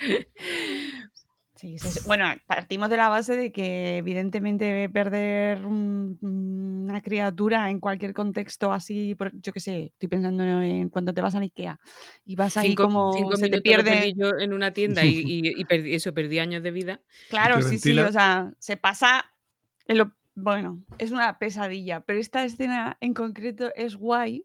Sí, sí, sí. Bueno, partimos de la base de que evidentemente perder un- una criatura en cualquier contexto así, por- yo qué sé, estoy pensando en cuando te vas a Ikea y vas ahí Cinco, como cinco se te minutos lo perdí pierde. yo en una tienda y, y- y perdí, eso, perdí años de vida. Claro, sí, sí, o sea, se pasa en lo- bueno, es una pesadilla, pero esta escena en concreto es guay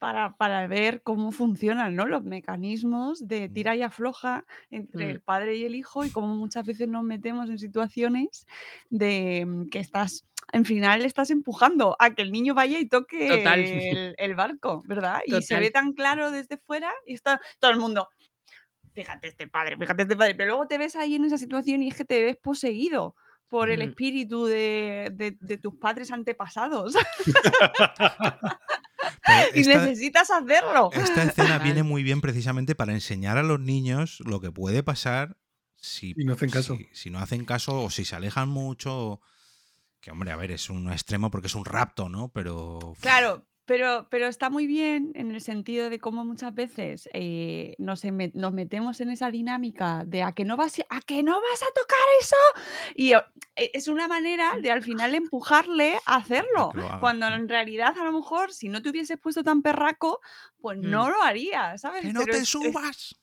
para, para ver cómo funcionan, ¿no? Los mecanismos de tira y afloja entre Mm. el padre y el hijo y cómo muchas veces nos metemos en situaciones de mm, que estás, en final estás empujando a que el niño vaya y toque Total. el, el barco, ¿verdad? Y se Total. ve tan claro desde fuera y está todo el mundo, fíjate este padre, fíjate este padre, pero luego te ves ahí en esa situación y es que te ves poseído por el espíritu de, de- de tus padres antepasados. Y esta- necesitas hacerlo. Esta escena viene muy bien precisamente para enseñar a los niños lo que puede pasar si, Y no hacen caso. si, si no hacen caso o si se alejan mucho. o- Que hombre, a ver, es un extremo porque es un rapto, ¿no? Pero Claro, pero, pero está muy bien en el sentido de cómo muchas veces eh, nos, nos metemos en esa dinámica de a que no vas, a que no vas a tocar eso. Y e- es una manera de al final empujarle a hacerlo. Cuando en realidad, a lo mejor, si no te hubieses puesto tan perraco, pues no Mm. lo harías, ¿sabes? ¡Que no Pero te es- es- subas!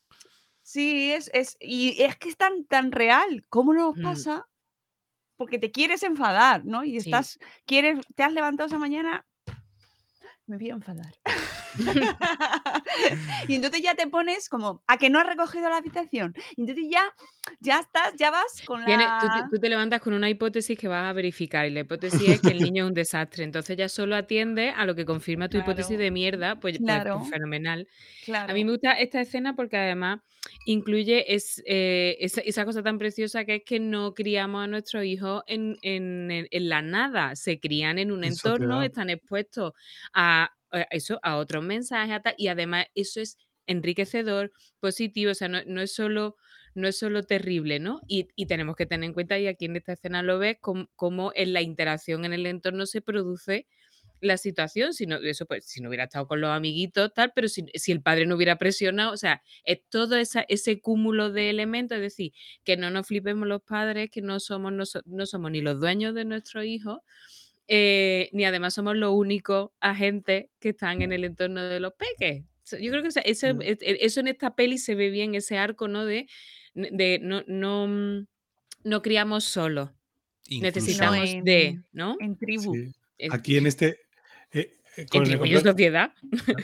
Sí, es, es, y es que es tan, tan real. ¿Cómo nos Mm. pasa? Porque te quieres enfadar, ¿no? Y Sí. estás, quieres, te has levantado esa mañana, me voy a enfadar. y entonces ya te pones como a que no has recogido la habitación. Y entonces ya, ya estás, ya vas con Tiene- tú, te, la. tú te levantas con una hipótesis que vas a verificar y la hipótesis es que el niño es un desastre. Entonces ya solo atiende a lo que confirma tu hipótesis de mierda, pues, pues- pues claro, fenomenal. A claro. mí me gusta esta escena porque además incluye es, eh, esa, esa cosa tan preciosa que es que no criamos a nuestros hijos en, en- en- en la nada, se crían en un En entorno, están expuestos a, a eso, a otros mensajes, y además eso es enriquecedor, positivo, o sea, no, no es solo... No es solo terrible, ¿no? Y, y tenemos que tener en cuenta, y aquí en esta escena lo ves, cómo, en la interacción en el entorno se produce la situación, si no, eso pues, si no hubiera estado con los amiguitos, tal, pero si, si el padre no hubiera presionado, o sea, es todo ese cúmulo de elementos, es decir, que no nos flipemos los padres, que no somos, noso- no somos ni los dueños de nuestros hijos, eh, ni además somos los únicos agentes que están en el entorno de los peques. Yo creo que ese- Mm. e- e- eso en esta peli se ve bien, ese arco, ¿no? De, de no, no, mm, no criamos solos, Sino incluso necesitamos de, en, ¿no? en tribu. Sí. En, Aquí en este. eh, eh, en con, el tribu y en sociedad.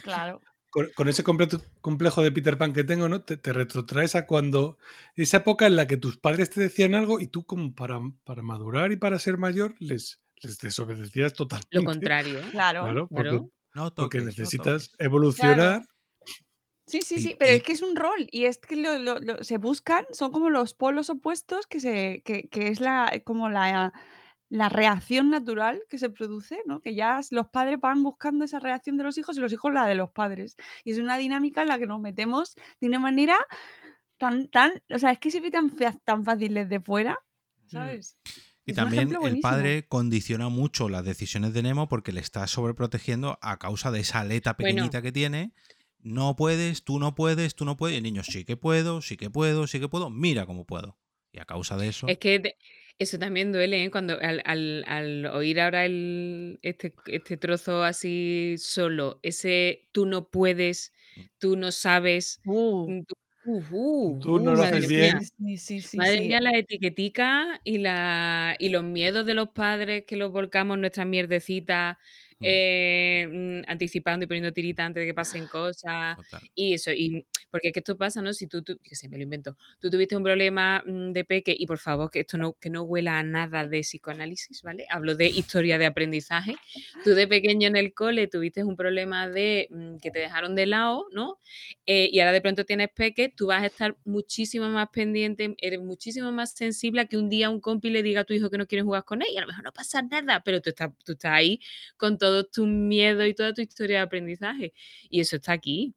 Claro. con- con ese completo- complejo de Peter Pan que tengo, ¿no? Te, te retrotraes a cuando. Esa época en la que tus padres te decían algo y tú, como para, para madurar y para ser mayor, les, les desobedecías totalmente. Lo contrario. Claro. Claro, porque, Claro. no porque toques, necesitas evolucionar. Sí, sí, Y- sí, pero y- es que es un rol y es que lo, lo- lo- se buscan, son como los polos opuestos que se, que, que es la, como la, la reacción natural que se produce, ¿no? Que ya los padres van buscando esa reacción de los hijos y los hijos la de los padres. Y es una dinámica en la que nos metemos de una manera tan, tan, o sea, es que se ve tan, tan fácil desde fuera, ¿sabes? Y Es también el padre condiciona mucho las decisiones de Nemo porque le está sobreprotegiendo a causa de esa aleta Bueno. pequeñita que tiene. No puedes, tú no puedes, tú no puedes. Y el niño, sí que puedo, sí que puedo, sí que puedo. Mira cómo puedo. Y a causa de eso. Es que eso también duele, ¿eh? Cuando al, al- al oír ahora el, este, este trozo así solo, ese tú no puedes, tú no sabes, Uh, mm, tú, uh, uh, Tú no uh, lo haces mía. bien. sí, sí, sí, Madre sí. mía, las etiqueticas y, la, y los miedos de los padres que los volcamos en nuestras mierdecitas. Eh, mm, anticipando y poniendo tiritas antes de que pasen cosas. Total. Y eso, y porque es que esto pasa, ¿no? Si tú, tú que se me lo invento, tú tuviste un problema mm, de peque, y por favor, que esto no, que no huela a nada de psicoanálisis, ¿vale? Hablo de historia de aprendizaje. Tú de pequeño en el cole tuviste un problema de mm, que te dejaron de lado, ¿no? Eh, y ahora de pronto tienes peque, tú vas a estar muchísimo más pendiente, eres muchísimo más sensible a que un día un compi le diga a tu hijo que no quiere jugar con él, y a lo mejor no pasa nada, pero tú estás, tú estás ahí con todos tus miedos y toda tu historia de aprendizaje. Y eso está aquí.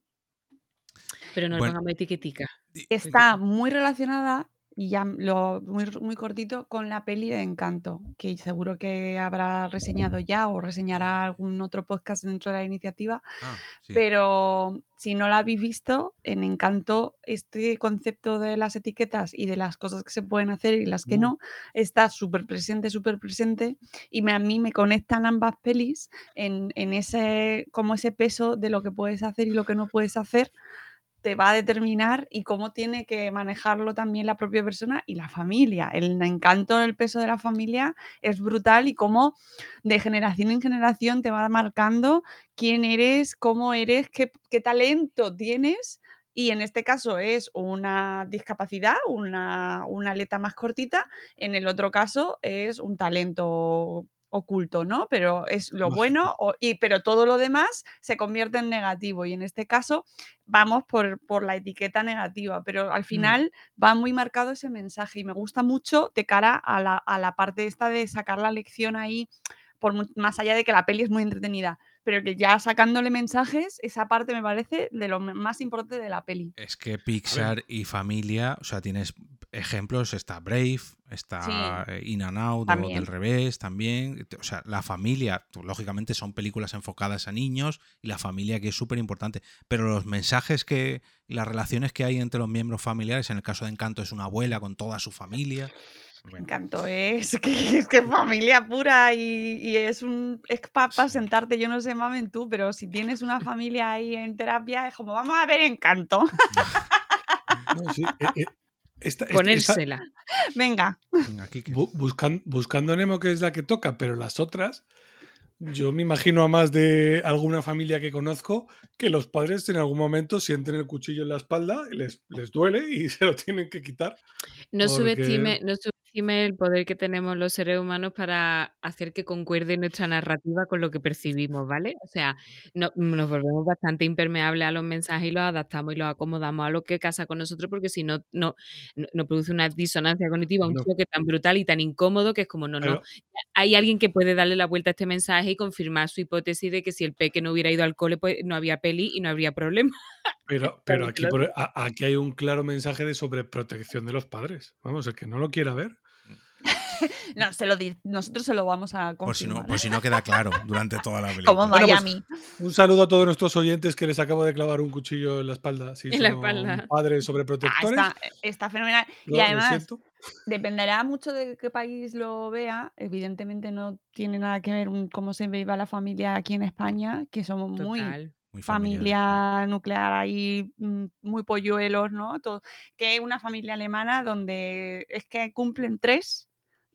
Pero no le Bueno, pongamos etiquetica. Está muy relacionada y ya lo muy, muy cortito con la peli de Encanto, que seguro que habrá reseñado ya o reseñará algún otro podcast dentro de la iniciativa. Ah, sí. Pero si no la habéis visto, en Encanto este concepto de las etiquetas y de las cosas que se pueden hacer y las que Uh. no está súper presente, súper presente y me- a mí me conectan ambas pelis en, en ese, como ese peso de lo que puedes hacer y lo que no puedes hacer te va a determinar y cómo tiene que manejarlo también la propia persona y la familia. El encanto del peso de la familia es brutal y cómo de generación en generación te va marcando quién eres, cómo eres, qué, qué talento tienes. Y en este caso es una discapacidad, una, una aleta más cortita. En el otro caso es un talento oculto, ¿no? Pero es lo bueno, o- y, pero todo lo demás se convierte en negativo. Y en este caso vamos por, por la etiqueta negativa, pero al final va muy marcado ese mensaje y me gusta mucho de cara a la, a la parte esta de sacar la lección ahí, por más allá de que la peli es muy entretenida, pero que ya sacándole mensajes, esa parte me parece de lo más importante de la peli. Es que Pixar y familia, o sea, tienes ejemplos, está Brave, está eh, In and Out o también. del revés también. O sea, la familia, lógicamente son películas enfocadas a niños y la familia que es súper importante. Pero los mensajes que y las relaciones que hay entre los miembros familiares, en el caso de Encanto es una abuela con toda su familia. Me encantó, es que es que familia pura y, y es un es para sentarte, yo no sé, mamen tú, pero si tienes una familia ahí en terapia, es como vamos a ver encanto. No, sí, eh, eh, esta- esta- esta- Ponérsela. Venga. Bu- buscan- buscando a Nemo, que es la que toca, pero las otras, yo me imagino a más de alguna familia que conozco que los padres en algún momento sienten el cuchillo en la espalda, y les, les duele y se lo tienen que quitar. No porque- subestime, no el poder que tenemos los seres humanos para hacer que concuerde nuestra narrativa con lo que percibimos, ¿vale? O sea, no- nos volvemos bastante impermeables a los mensajes y los adaptamos y los acomodamos a lo que casa con nosotros, porque si no, no, no, no produce una disonancia cognitiva, un Bueno. choque tan brutal y tan incómodo que es como, no, no. Hay alguien que puede darle la vuelta a este mensaje y confirmar su hipótesis de que si el peque no hubiera ido al cole, pues no había peli y no habría problema. Pero, pero aquí, claro. por- a- aquí hay un claro mensaje de sobreprotección de los padres. Vamos, el que no lo quiera ver. No, se lo di- nosotros se lo vamos a Por si, no, confirmar. por si no queda claro durante toda la película. Como Bueno, pues, Miami. un saludo a todos nuestros oyentes que les acabo de clavar un cuchillo en la espalda. Si En la son espalda. padres Ah, sobreprotectores. está, está fenomenal. lo- y además, dependerá mucho de qué país lo vea. Evidentemente no tiene nada que ver cómo se viva la familia aquí en España, que somos muy Total. Muy familiar. familia nuclear ahí, mm, muy polluelos, ¿no? Todo, que es una familia alemana donde es que cumplen tres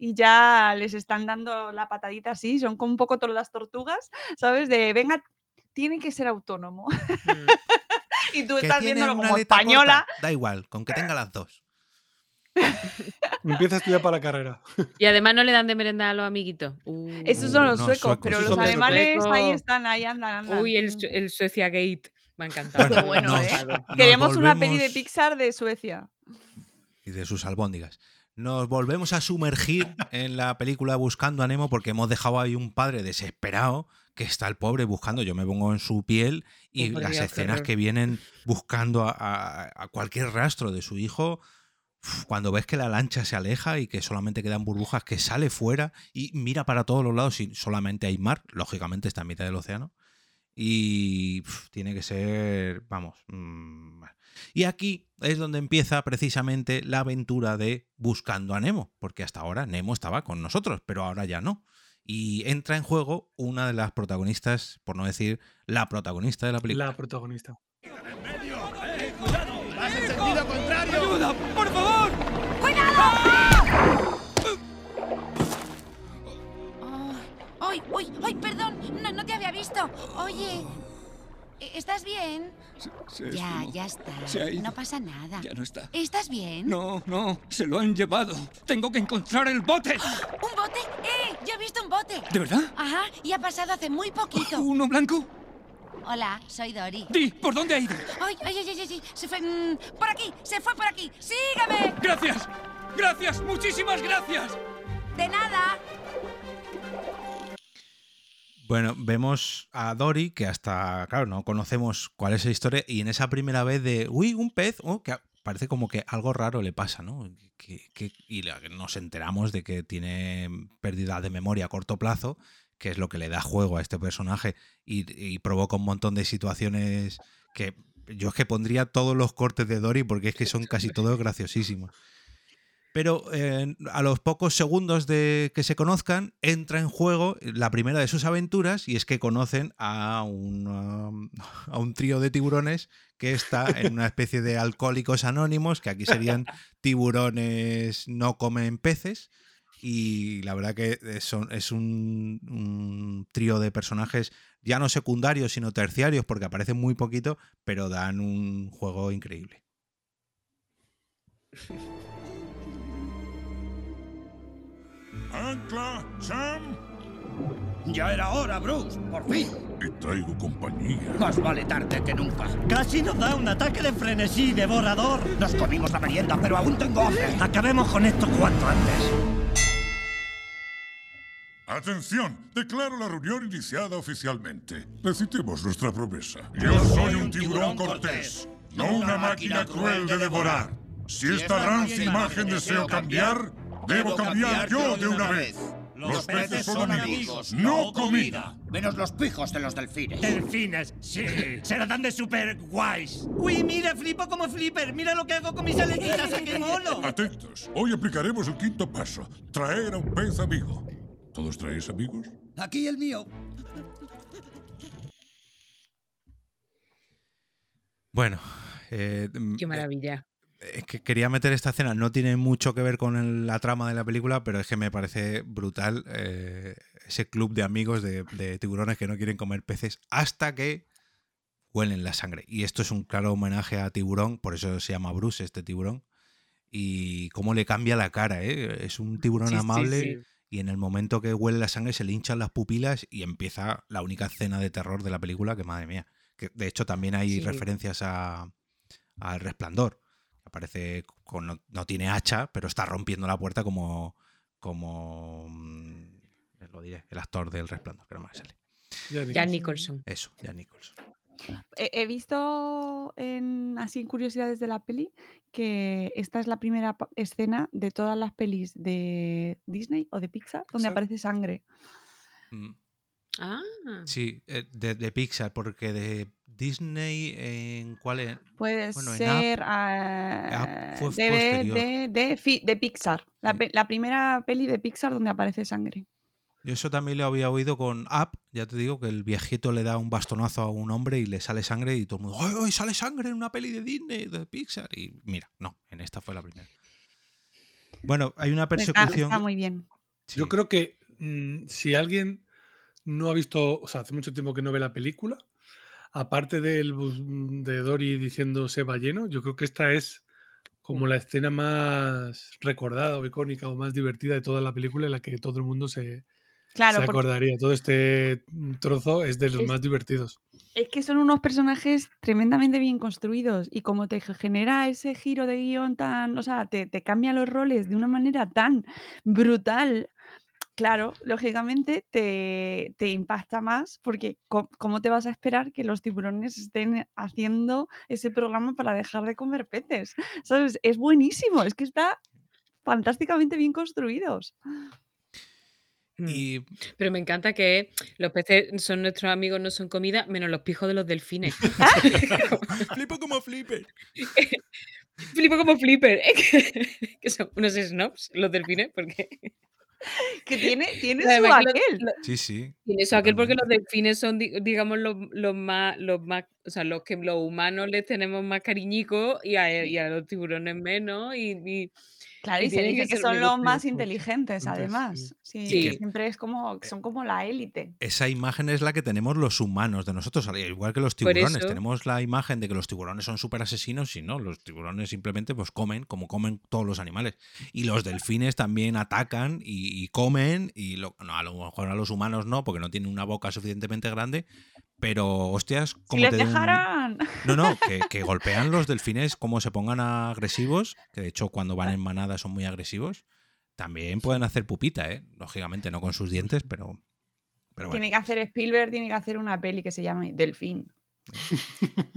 y ya les están dando la patadita así, son como un poco todas las tortugas, ¿sabes? De, venga, tiene que ser autónomo. y tú estás viéndolo una como española. corta, Da igual, con que tenga las dos. Empieza a estudiar para la carrera. Y además no le dan de merendar a los amiguitos. Uh, Esos son los no, suecos, suecos. pero los alemanes ahí están, ahí andan, andan. Uy, el, Sue- el Suecia Gate. Me ha encantado. Bueno, Qué bueno, nos- ¿eh? nos Queremos una peli de Pixar de Suecia. y de sus albóndigas. Nos volvemos a sumergir en la película Buscando a Nemo porque hemos dejado ahí un padre desesperado que está el pobre buscando. Yo me pongo en su piel y las escenas que vienen buscando a, a- a cualquier rastro de su hijo. Cuando ves que la lancha se aleja y que solamente quedan burbujas, que sale fuera y mira para todos los lados y solamente hay mar, lógicamente está en mitad del océano. Y tiene que ser, vamos. mm, y aquí es donde empieza precisamente la aventura de Buscando a Nemo, porque hasta ahora Nemo estaba con nosotros, pero ahora ya no. Y entra en juego una de las protagonistas, por no decir la protagonista de la película. La protagonista. ¡Vas en sentido contrario! ¡Ayuda, por favor! ¡Ay, uy, ay, perdón! No, no te había visto. Oye, ¿e- ¿estás bien? Se Ya, esfumó. ya está. Se. No pasa nada. Ya no está. ¿Estás bien? No, no, se lo han llevado. Tengo que encontrar el bote. ¿Un bote? ¡Eh! Yo he visto un bote. ¿De verdad? Ajá, y ha pasado hace muy poquito. ¿Uno blanco? Hola, soy Dori. Di, ¿por dónde ha ido? ¡Ay, ay, ay, ay! ay, Se fue. mm, por aquí, se fue por aquí. ¡Sígame! Gracias. Gracias, muchísimas gracias. De nada. Bueno, vemos a Dory, que hasta, claro, no conocemos cuál es la historia, y en esa primera vez de, uy, un pez, oh, que, parece como que algo raro le pasa, ¿no? Que- que- y nos enteramos de que tiene pérdida de memoria a corto plazo, que es lo que le da juego a este personaje y, y provoca un montón de situaciones que yo es que pondría todos los cortes de Dory porque es que son casi todos graciosísimos. Pero eh, a los pocos segundos de que se conozcan, entra en juego la primera de sus aventuras y es que conocen a un, um, a un trío de tiburones que está en una especie de alcohólicos anónimos, que aquí serían tiburones no comen peces. Y la verdad que es, son- es un, un trío de personajes ya no secundarios, sino terciarios, porque aparecen muy poquito, pero dan un juego increíble. Ancla, Sam. Ya era hora, Bruce, por fin. Y traigo compañía. Más vale tarde que nunca. Casi nos da un ataque de frenesí devorador. Nos comimos la merienda, pero aún tengo hambre. Acabemos con esto cuanto antes. Atención, declaro la reunión iniciada oficialmente. Recitemos nuestra promesa. Yo soy un tiburón cortés, no una máquina cruel de devorar. Si esta rancia imagen deseo cambiar, debo cambiar yo de una vez. Los peces son amigos, no comida. Menos los pijos de los delfines. Delfines, sí. Serán de super guays. Uy, mira, flipo como flipper. Mira lo que hago con mis aletitas, ¡a qué mono! Atentos, hoy aplicaremos el quinto paso, traer a un pez amigo. ¿Todos traéis amigos? Aquí el mío. Bueno, eh, Qué maravilla. Es que quería meter esta escena, no tiene mucho que ver con el- la trama de la película, pero es que me parece brutal eh, ese club de amigos de, de tiburones que no quieren comer peces hasta que huelen la sangre. Y esto es un claro homenaje a Tiburón, por eso se llama Bruce este tiburón. Y cómo le cambia la cara, ¿eh? Es un tiburón Sí, amable sí. y en el momento que huele la sangre se le hinchan las pupilas y empieza la única escena de terror de la película que, madre mía. Que de hecho también hay referencias a, al resplandor. Aparece con, no, no tiene hacha, pero está rompiendo la puerta como. como. mm, lo diré, el actor del resplandor, que no me sale. Jan Nicholson. Eso, Jan Nicholson. He, visto en así curiosidades de la peli que esta es la primera escena de todas las pelis de Disney o de Pixar donde Pixar. aparece sangre. Mm, Ah. Sí, eh, de, de Pixar, porque de Disney, ¿en cuál es? Puede Bueno, en ser Up- ah, de, de, de, fi- de Pixar. La, la primera peli de Pixar donde aparece sangre. Yo eso también lo había oído con Up, ya te digo, que el viejito le da un bastonazo a un hombre y le sale sangre y todo el mundo, ¡ay, ay, sale sangre en una peli de Disney, de Pixar! Y mira, no, en esta fue la primera. Bueno, hay una Está, persecución. está muy bien. Yo creo que mm, si alguien no ha visto, o sea, hace mucho tiempo que no ve la película, aparte del bus- de Dory diciendo se va lleno, yo creo que esta es como la escena más recordada o icónica o más divertida de toda la película en la que todo el mundo se, Claro, se porque- acordaría. Todo este mm, trozo es de los Es- más divertidos. Es que son unos personajes tremendamente bien construidos y como te ge- genera ese giro de guion tan, o sea, te, te cambia los roles de una manera tan brutal, claro, lógicamente te, te impacta más porque ¿cómo te vas a esperar que los tiburones estén haciendo ese programa para dejar de comer peces? ¿Sabes? Es buenísimo, es que está fantásticamente bien construidos. Y Pero me encanta que los peces son nuestros amigos, no son comida, menos los pijos de los delfines. Flipo como flipper. Flipo como flipper. ¿eh? Que, que son unos snobs los delfines, porque. Que tiene, tiene su Además aquel. Sí, sí. Tiene eso aquel porque los delfines son, di- digamos, los, los más, los más, o sea, los que los humanos les tenemos más cariñico y a, y a los tiburones menos. Y, y- Claro, y y se dice que ser son los más inteligentes, Entonces, además. Sí, Sí. que siempre es como, son como la élite. Esa imagen es la que tenemos los humanos de nosotros, al igual que los tiburones. eso- Tenemos la imagen de que los tiburones son súper asesinos y no, los tiburones simplemente pues comen como comen todos los animales. Y los delfines también atacan y, y comen y lo- no, a lo mejor a los humanos no, porque no tienen una boca suficientemente grande, pero hostias, Si como les te den- dejaran. No, no, que, que golpean los delfines como se pongan agresivos, que de hecho cuando van en manada son muy agresivos, también pueden hacer pupita, ¿eh? Lógicamente, no con sus dientes, pero... pero bueno. Tiene que hacer Spielberg, tiene que hacer una peli que se llame Delfín.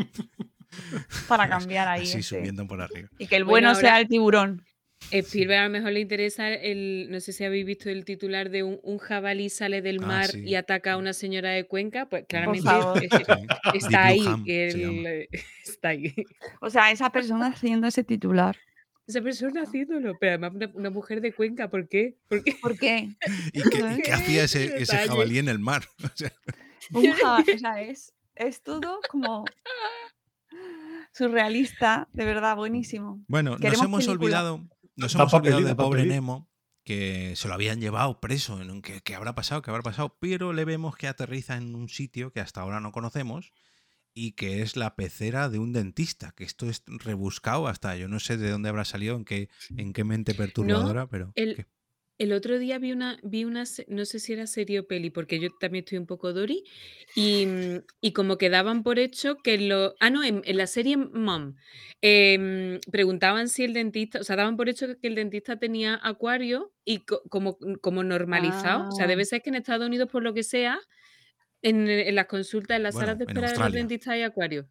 Para cambiar ahí. Así ese. subiendo por arriba. Y que el Bueno, bueno, sea el tiburón. Spielberg a lo mejor le interesa el, no sé si habéis visto el titular de un, un jabalí sale del Ah, mar sí. y ataca a una señora de Cuenca, pues claramente eh, está ahí, el- llama. está ahí. O sea, esa persona haciendo ese titular. Esa persona haciéndolo, pero además una, una mujer de Cuenca, ¿por qué? ¿Por qué? ¿Por qué? ¿Y qué, hacía ese, ese jabalí en el mar? O sea, Un ja- o sea, es, es todo como surrealista, de verdad, buenísimo. bueno, nos hemos película. olvidado, nos hemos olvidado de pobre. Nemo, que se lo habían llevado preso. en un- ¿Qué, qué habrá pasado? ¿Qué habrá pasado? Pero le vemos que aterriza en un sitio que hasta ahora no conocemos y que es la pecera de un dentista, que esto es rebuscado hasta, yo no sé de dónde habrá salido, en qué, en qué mente perturbadora, pero... el otro día vi una, vi una, se- no sé si era serie o peli, porque yo también estoy un poco Dory, y, mm, y como que daban por hecho que lo... Ah, no, en, en la serie Mom, em, preguntaban si el dentista, o sea, daban por hecho que el dentista tenía acuario y co- como, como normalizado, o sea, Ah. debe ser que en Estados Unidos, por lo que sea, en, en las consultas, en las Bueno, salas de en espera de los Australia. dentistas hay acuario.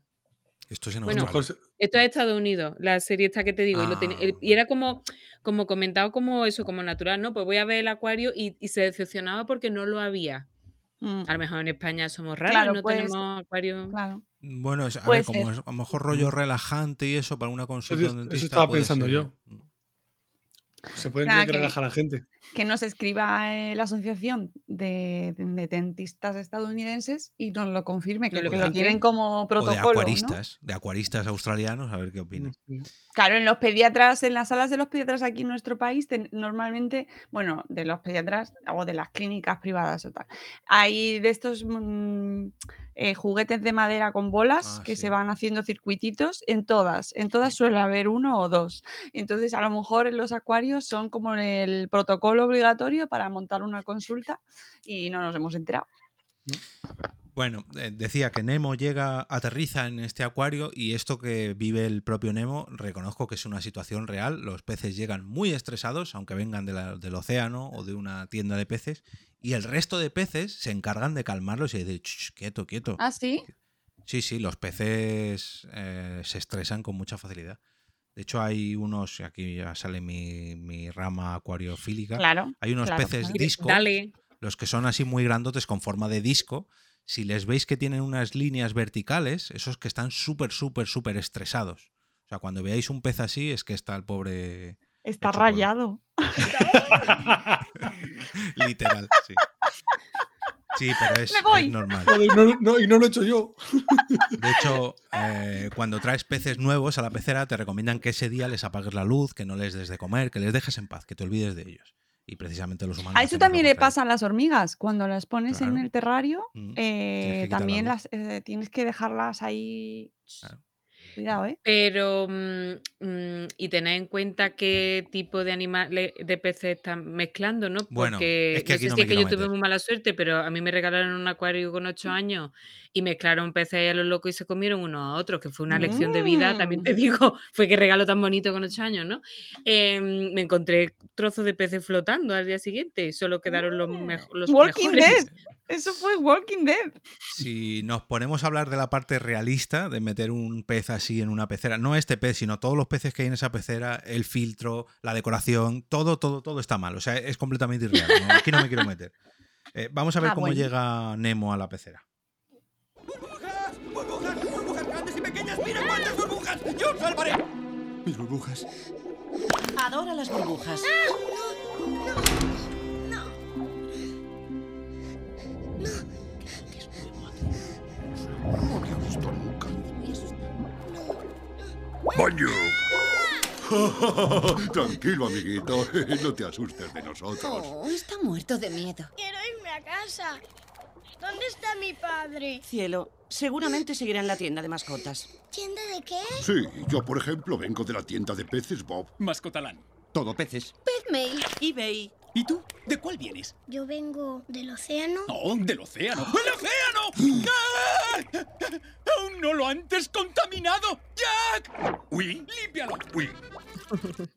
Esto es en Bueno, Australia. Esto es Estados Unidos, la serie esta que te digo. Y, lo tenía- el- Ah. y era como, como comentado como eso, como natural, ¿no? Pues voy a ver el acuario y, y se decepcionaba porque no lo había. Mm, A lo mejor en España somos raros, Claro, no pues, tenemos acuario. Claro. Bueno, a ver, como es a lo mejor rollo relajante y eso para una consulta de Eso, eso estaba pensando ser. yo. Se pueden Nada, que que- relaja a la gente. Que nos escriba eh, la Asociación de, de Dentistas Estadounidenses y nos lo confirme, que, lo que lo tienen como O de protocolo. ¿no? acuaristas, de acuaristas australianos, a ver qué opinan. Claro, en los pediatras, en las salas de los pediatras aquí en nuestro país, ten- normalmente, bueno, de los pediatras o de las clínicas privadas o tal, hay de estos mm, eh, juguetes de madera con bolas Ah, que sí. se van haciendo circuititos en todas, en todas suele haber uno o dos. Entonces, a lo mejor en los acuarios son como el protocolo obligatorio para montar una consulta y no nos hemos enterado. Bueno, eh, decía que Nemo llega, aterriza en este acuario y esto que vive el propio Nemo, reconozco que es una situación real. Los peces llegan muy estresados, aunque vengan de la- del océano o de una tienda de peces, y el resto de peces se encargan de calmarlos y de decir, "Ch, ch, quieto, quieto. Ah, sí. Sí, sí, los peces eh, se estresan con mucha facilidad. De hecho, hay unos, aquí ya sale mi, mi rama acuariofílica. Claro, Hay unos claro, peces claro. disco, Dale. los que son así muy grandotes con forma de disco. Si les veis que tienen unas líneas verticales, esos que están súper, súper, súper estresados. O sea, cuando veáis un pez así, es que está el pobre Está rayado. Literal, sí. Sí, pero es, Me voy. es normal. Joder, no- no- y no lo he hecho yo. De hecho, eh, cuando traes peces nuevos a la pecera, te recomiendan que ese día les apagues la luz, que no les des de comer, que les dejes en paz, que te olvides de ellos. Y precisamente los humanos. A eso también le pasa a las hormigas. Cuando las pones en el terrario, Mm, eh, también las eh, tienes que dejarlas ahí. Cuidado, ¿eh? Pero, mm, mm, y tener en cuenta qué tipo de animales, de peces están mezclando, ¿no? Bueno, es que no aquí sé no si me es que yo tuve muy mala suerte, pero a mí me regalaron un acuario con ocho años y mezclaron peces ahí a los locos y se comieron unos a otros, que fue una lección de vida, también te Mm. digo, fue que regalo tan bonito con ocho años, ¿no? Em, me encontré trozos de peces flotando al día siguiente, solo quedaron los, mejo- los Walking mejores. Dead. Eso fue Walking Dead. Si nos ponemos a hablar de la parte realista, de meter un pez así en una pecera, no este pez, sino todos los peces que hay en esa pecera, el filtro, la decoración, todo, todo, todo está mal. O sea, es completamente irreal. ¿no? Aquí no me quiero meter. Eh, vamos a ver Ah, cómo bueno. llega Nemo a la pecera. ¡Burbujas! ¡Burbujas grandes y pequeñas! ¡Mira cuántas burbujas! ¡Yo os salvaré! Mis burbujas. Adora las burbujas. No había visto nunca. ¡Baño! Tranquilo, amiguito. No te asustes de nosotros. Oh, está muerto de miedo. Quiero irme a casa. ¿Dónde está mi padre? Cielo, seguramente seguirá en la tienda de mascotas. ¿Tienda de qué? Sí, yo, por ejemplo, vengo de la tienda de peces Bob. Mascotalán. Todo peces. Petmail. eBay. ¿Y tú? ¿De cuál vienes? Yo vengo del océano. Oh, del océano. ¡El océano! ¡Ah! ¡Aún no lo han descontaminado! ¡Jack! ¡Uy! ¡Límpialo! ¡Uy!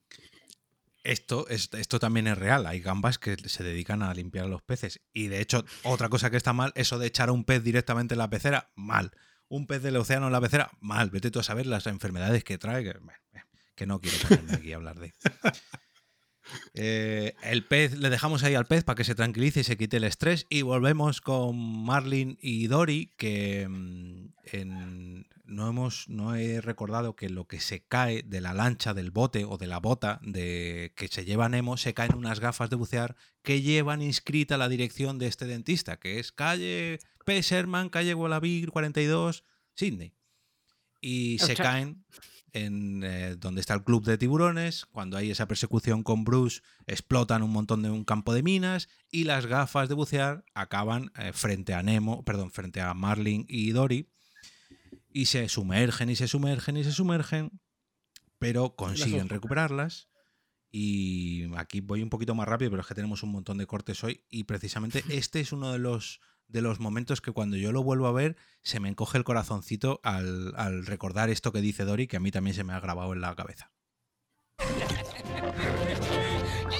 Esto, es- esto también es real. Hay gambas que se dedican a limpiar a los peces. Y de hecho, otra cosa que está mal, eso de echar a un pez directamente en la pecera, mal. un pez del océano en la pecera. Mal, vete tú a saber las enfermedades que trae, que no quiero ponerme aquí a hablar de. Eh, el pez, le dejamos ahí al pez para que se tranquilice y se quite el estrés. Y volvemos con Marlin y Dory, que mm, en- no, hemos, no he recordado que lo que se cae de la lancha, del bote o de la bota de, que se lleva Nemo, se caen unas gafas de bucear que llevan inscrita la dirección de este dentista, que es calle P. Sherman, calle Wallaby 42, Sydney. Y se caen en eh, donde está el club de tiburones. Cuando hay esa persecución con Bruce, explotan un montón de un campo de minas y las gafas de bucear acaban eh, frente a Nemo, perdón, frente a Marlin y Dory. Y se sumergen y se sumergen y se sumergen, pero consiguen recuperarlas. Y aquí voy un poquito más rápido, pero es que tenemos un montón de cortes hoy. Y precisamente este es uno de los, de los momentos que cuando yo lo vuelvo a ver se me encoge el corazoncito al, al recordar esto que dice Dory, que a mí también se me ha grabado en la cabeza.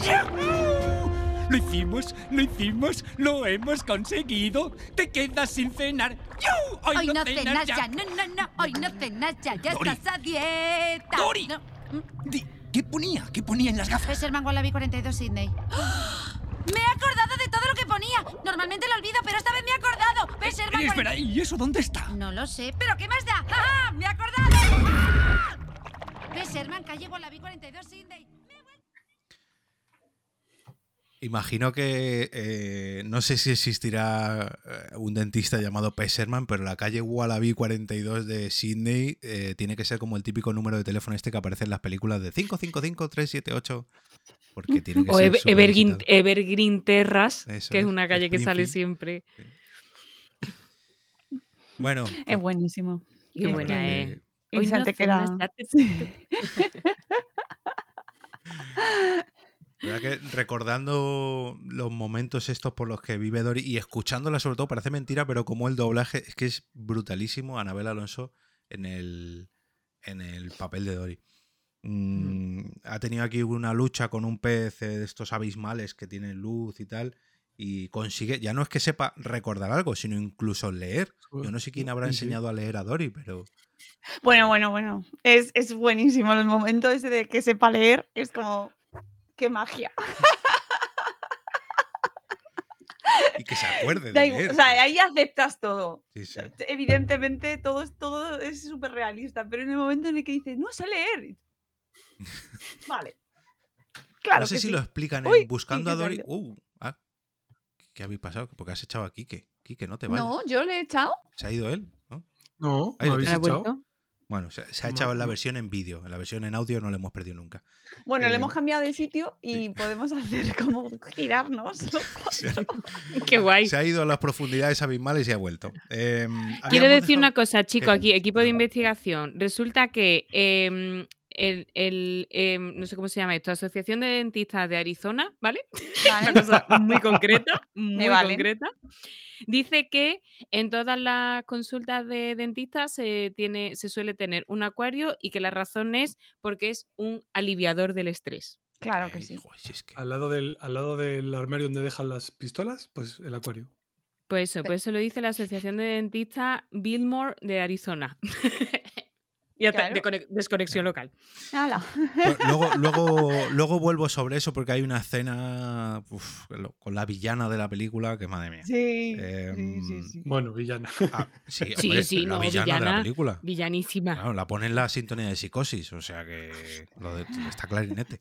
¡Yahoo! Lo hicimos, lo hicimos, lo hemos conseguido. Te quedas sin cenar. ¡Yu! Hoy, Hoy no, no cenas ya. ya, no, no, no, hoy no cenas ya, ya Dori. estás a dieta. Dori. No. ¿Qué ponía? ¿Qué ponía en las gafas? Fisherman Wallaby 42 Sydney. Me he acordado que ponía. Normalmente lo olvido, pero esta vez me he acordado. Fisherman Eh, espera, 40 ¿y eso dónde está? No lo sé, pero ¿qué más da? ¡Ah! ¡Me he acordado! ¡Ah! Calle Wallaby 42 Sydney. Imagino que eh, no sé si existirá eh, un dentista llamado Pesserman, pero la calle Wallaby 42 de Sydney eh, tiene que ser como el típico número de teléfono este que aparece en las películas de 555-378. Porque tiene que O ser Ever- súper Evergreen. Evergreen Terras, Eso que es es, una calle que sale siempre. Bueno, Es buenísimo. Qué buena eh. es. Y Hoy se no te queda- verdad que recordando los momentos estos por los que vive Dory y escuchándola sobre todo, parece mentira, pero como el doblaje es que es brutalísimo Anabel Alonso en el, en el papel de Dory. Mm, Ha tenido aquí una lucha con un pez eh, de estos abismales que tienen luz y tal. Y consigue, ya no es que sepa recordar algo, sino incluso leer. Yo no sé quién habrá enseñado a leer a Dory, pero Bueno, bueno, bueno. Es, es buenísimo. El momento ese de que sepa leer es como. ¡Qué magia! y que se acuerde de leer. o sea, ahí aceptas todo. Sí, sí. Evidentemente, todo es, todo es súper realista, pero en el momento en el que dices, no sé leer. Vale. Claro. no sé que si sí. lo explican en Uy, sí, Buscando a Dory. Uh, ah, ¿Qué habéis pasado? Porque has echado a Quique. Quique, no te vayas. No, yo le he echado. ¿Se ha ido él? ¿No? No, Ahí ¿me lo habéis echado? vuelto? Bueno, se, se ha No, echado en la versión en vídeo. En la versión en audio no le hemos perdido nunca. Bueno, Eh, le hemos cambiado de sitio y podemos hacer como girarnos. Qué guay. se ha ido a las profundidades abismales y ha vuelto. Eh, Quiero decir dejado- una cosa, chicos, aquí, equipo de investigación. Resulta que em, el, el, em, no sé cómo se llama esto, Asociación de Dentistas de Arizona, ¿vale? Vale. Una cosa muy concreta, muy vale. concreta. Dice que en todas las consultas de dentistas se, tiene, se suele tener un acuario y que la razón es porque es un aliviador del estrés. Claro que sí. Al lado, del, al lado del armario donde dejan las pistolas, pues el acuario. Pues eso, pues eso lo dice la Asociación de Dentistas Billmore de Arizona. y Claro. de conex- desconexión local. Luego, luego, luego vuelvo sobre eso porque hay una escena uf, con la villana de la película que madre mía. Sí, Em, sí, sí, sí. Bueno, villana. ah, sí, Sí, hombre, sí, la no, villana, de la película. villanísima. Claro, la pone en la sintonía de psicosis, o sea que lo de- está clarinete.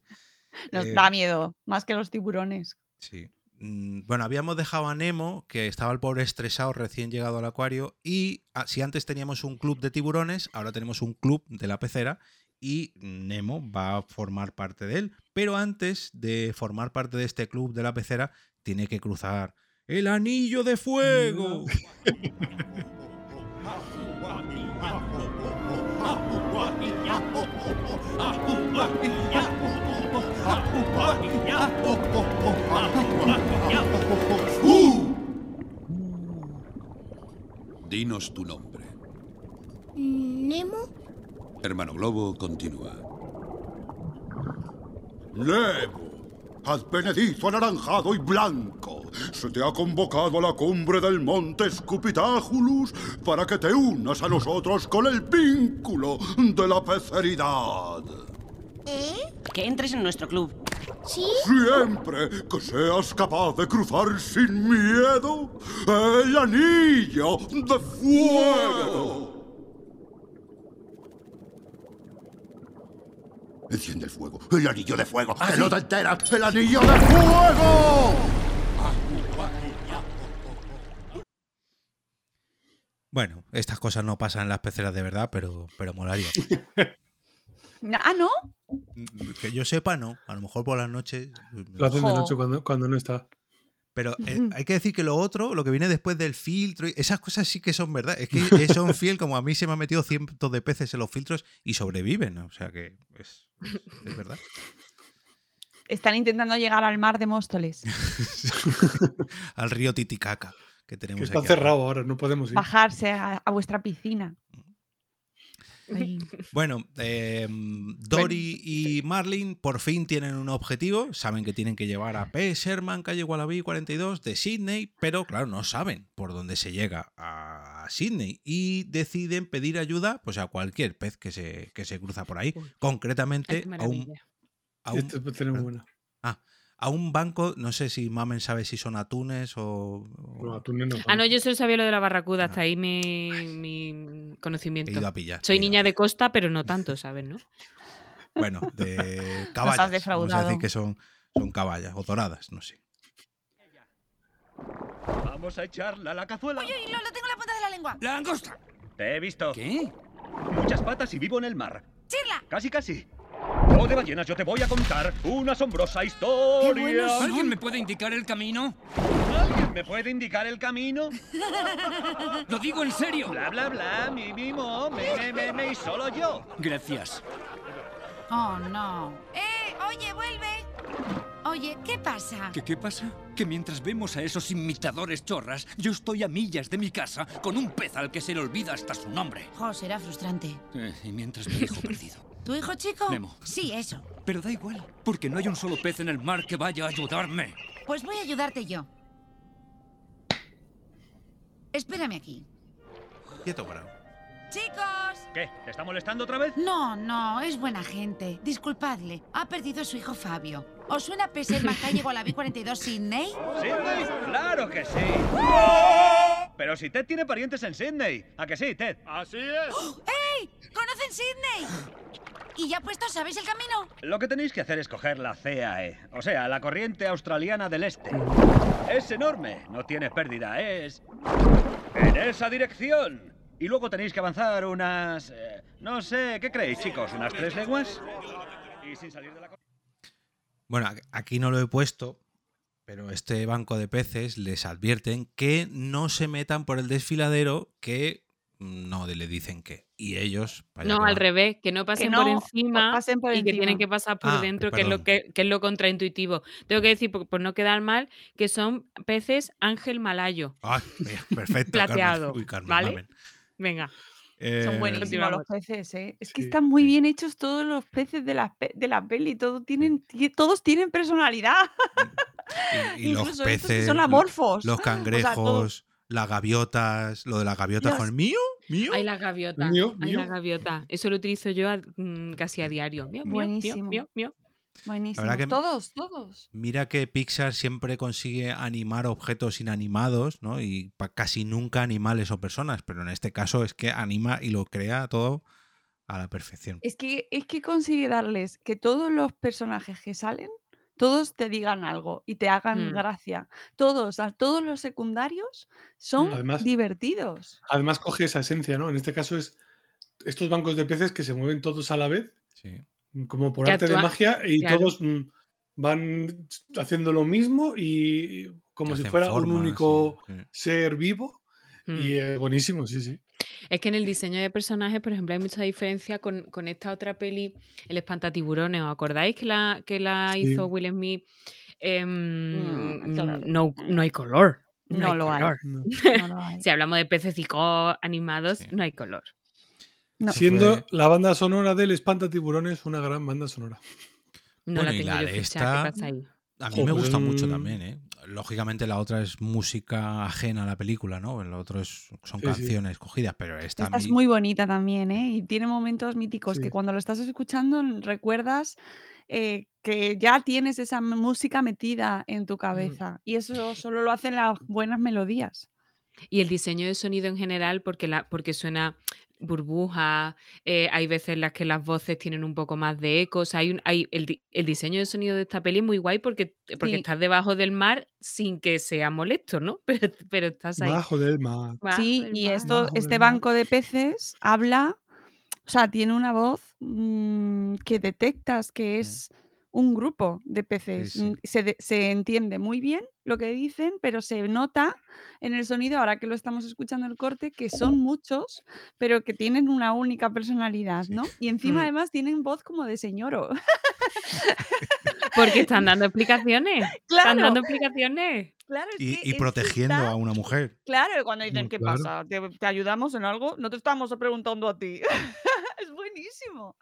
Nos Eh, da miedo, más que los tiburones. Sí. Mm, Bueno, habíamos dejado a Nemo, que estaba el pobre estresado recién llegado al acuario, y ah, si antes teníamos un club de tiburones, ahora tenemos un club de la pecera y Nemo va a formar parte de él. Pero antes de formar parte de este club de la pecera, tiene que cruzar el anillo de fuego. Dinos tu nombre. ¿Nemo? Hermano Globo, continúa. Nemo, advenedizo anaranjado y blanco, se te ha convocado a la cumbre del monte Scupitáculus para que te unas a nosotros con el vínculo de la peceridad. ¿Eh? Que entres en nuestro club. ¿Sí? Siempre que seas capaz de cruzar sin miedo el anillo de fuego. Enciende el fuego, el anillo de fuego, que no te enteras, el anillo de fuego. Bueno, estas cosas no pasan en las peceras de verdad, pero, pero molaría. Ah, ¿no? Que yo sepa, no. A lo mejor por las noches. Lo hacen de noche cuando, cuando no está. Pero eh, hay que decir que lo otro, lo que viene después del filtro, esas cosas sí que son verdad. Es que son fiel, como a mí se me han metido cientos de peces en los filtros y sobreviven. O sea que es, es verdad. Están intentando llegar al mar de Móstoles. Al río Titicaca que tenemos Que está aquí. cerrado ahora, no podemos ir. Bajarse a, a vuestra piscina. Ahí. Bueno, eh, Dory y Marlin por fin tienen un objetivo. Saben que tienen que llevar a P. Sherman, calle Wallaby 42 de Sydney, pero claro, no saben por dónde se llega a Sydney y deciden pedir ayuda pues, a cualquier pez que se, que se cruza por ahí. Concretamente a un, maravilla. a un- Este tenemos buena. ah, a un banco, no sé si Mamen sabe si son atunes o... o- No, atunes no, Ah, no, yo solo sabía lo de la barracuda, hasta ahí mi, mi conocimiento. He ido a pillar, Soy he ido a niña de costa, pero no tanto, ¿sabes? ¿no? Bueno, de caballas. Vamos a decir que son, son caballas o doradas, no sé. Vamos a echarla a la cazuela. Uy, lo, lo tengo en la punta de la lengua. ¡Langosta! Te he visto. ¿Qué? Muchas patas y vivo en el mar. ¡Chirla! Casi, casi. Oh, de ballenas, yo te voy a contar una asombrosa historia. ¿Alguien me puede indicar el camino? ¿Alguien me puede indicar el camino? Lo digo en serio. Bla, bla, bla, mi mimo, me, me, me, me, y solo yo. Gracias. Oh, no. ¡Eh! Oye, vuelve. Oye, ¿qué pasa? ¿Qué, ¿Qué pasa? Que mientras vemos a esos imitadores chorras, yo estoy a millas de mi casa con un pez al que se le olvida hasta su nombre. Jo, será frustrante. Eh, y mientras mi hijo perdido. ¿Tu hijo chico? Nemo. Sí, eso. Pero da igual, porque no hay un solo pez en el mar que vaya a ayudarme. Pues voy a ayudarte yo. Espérame aquí. Quieto, bravo. ¡Chicos! ¿Qué? ¿Te está molestando otra vez? No, no, es buena gente. Disculpadle. Ha perdido a su hijo Fabio. ¿Os suena Peserman calle Wallaby 42 Sydney? ¿Sydney? ¡Claro que sí! Pero si Ted tiene parientes en Sydney. ¿A que sí, Ted? Así es. ¡Ey! ¿Conocen Sydney? ¿Y ya puesto sabéis el camino? Lo que tenéis que hacer es coger la CAE, o sea, la corriente australiana del este. Es enorme, no tiene pérdida, es... En esa dirección. Y luego tenéis que avanzar unas... eh, no sé, ¿qué creéis, chicos? ¿Unas tres leguas? Y sin salir de la... Bueno, aquí no lo he puesto, pero este banco de peces les advierten que no se metan por el desfiladero que no le dicen que. Y ellos... No, que al revés, que no pasen no por encima pasen por y que tienen que pasar por Ah, dentro, que es, lo que, que es lo contraintuitivo. Tengo que decir, por, por no quedar mal, que son peces ángel malayo. Ay, perfecto. Carmen. Plateado, Uy, Carmen, ¿vale? Venga. Eh, Son buenísimos los peces, ¿eh? Es que Sí, están muy bien hechos todos los peces de la, de la peli. Todo tienen, ti- todos tienen personalidad. Y, y los Incluso estos que peces, son amorfos. los O sea, cangrejos, todos- las gaviotas, lo de las gaviotas Los- con el mío, mío. Hay las gaviotas. Mío, Hay las mío. gaviotas. Eso lo utilizo yo a- mm, casi a diario. Mío, mío, mío, Buenísimo. mío, mío. Buenísimos. que- Todos, todos. Mira que Pixar siempre consigue animar objetos inanimados, ¿no? Y pa- casi nunca animales o personas, pero en este caso es que anima y lo crea todo a la perfección. Es que, es que consigue darles que todos los personajes que salen, todos te digan algo y te hagan Mm. gracia. Todos, a todos los secundarios son Además- divertidos. Además coge esa esencia, ¿no? En este caso es estos bancos de peces que se mueven todos a la vez, Sí. como por arte de magia, y claro. todos mm, van haciendo lo mismo y como si fuera un único sí, sí. ser vivo. Mm. Y eh, buenísimo, sí, sí. Es que en el diseño de personajes, por ejemplo, hay mucha diferencia con, con esta otra peli, El espantatiburones. ¿Os acordáis que la, que la Sí. hizo Will Smith? Em, Mm, claro. no, no hay color. No lo hay. color. No. No lo hay. Si hablamos de pececicos animados, Sí. no hay color. No. Siendo Fue- la banda sonora del Espanta Tiburones una gran banda sonora. No Bueno, la y tengo la yo de fichada, ¿qué esta- pasa ahí? A mí me gusta mucho también, ¿eh? Lógicamente la otra es música ajena a la película, ¿no? El otro es, son Sí, sí. canciones cogidas, pero esta, es mí- muy bonita también, ¿eh? Y tiene momentos míticos Sí. que cuando lo estás escuchando recuerdas eh, que ya tienes esa música metida en tu cabeza. Y eso solo lo hacen las buenas melodías. Y el diseño de sonido en general, porque, la, porque suena burbuja, eh, hay veces en las que las voces tienen un poco más de ecos. Hay un, hay, el, di- el diseño de sonido de esta peli es muy guay porque, porque Sí. estás debajo del mar sin que sea molesto, ¿no? Pero, pero estás ahí. Bajo del mar. bajo Sí, del y mar. esto, este mar. banco de peces habla, o sea, tiene una voz mm, que detectas que es un grupo de peces. sí. Mm, Se, de- se entiende muy bien lo que dicen, pero se nota en el sonido, ahora que lo estamos escuchando el corte, que son muchos, pero que tienen una única personalidad, ¿no? Y encima Mm. además tienen voz como de señoro. Porque están dando explicaciones. Están Claro. dando explicaciones. Claro, es y, que- y protegiendo está- a una mujer. Claro, cuando dicen, Mm, ¿qué claro. pasa? ¿Te, te ayudamos en algo? No te estamos preguntando a ti. es buenísimo.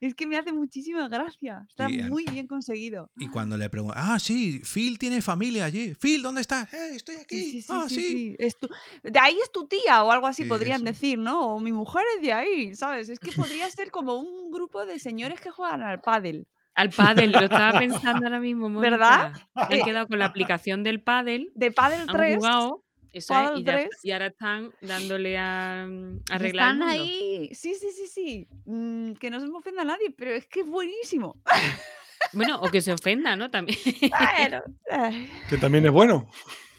Es que me hace muchísima gracia. Está Sí, a- muy bien conseguido. Y cuando le preguntan, ah, sí, Phil tiene familia allí. Phil, ¿dónde estás? Eh, estoy aquí. Sí, sí, sí, ah, sí, sí. sí. Es tu- de ahí es tu tía o algo así Sí, podrían eso. decir, ¿no? O mi mujer es de ahí, ¿sabes? Es que podría ser como un grupo de señores que juegan al pádel. Al pádel, lo estaba pensando ahora mismo, ¿Verdad? Han Eh, quedado con la aplicación del pádel, De pádel han 3. jugado, eso es, Pádel y, ya- 3. y ahora están dándole a, mm, arreglar están ahí. Sí, sí, sí, sí. Mm, que no se me ofenda a nadie, pero es que es buenísimo. Bueno, o que se ofenda, ¿no? También. Bueno. Que también es bueno.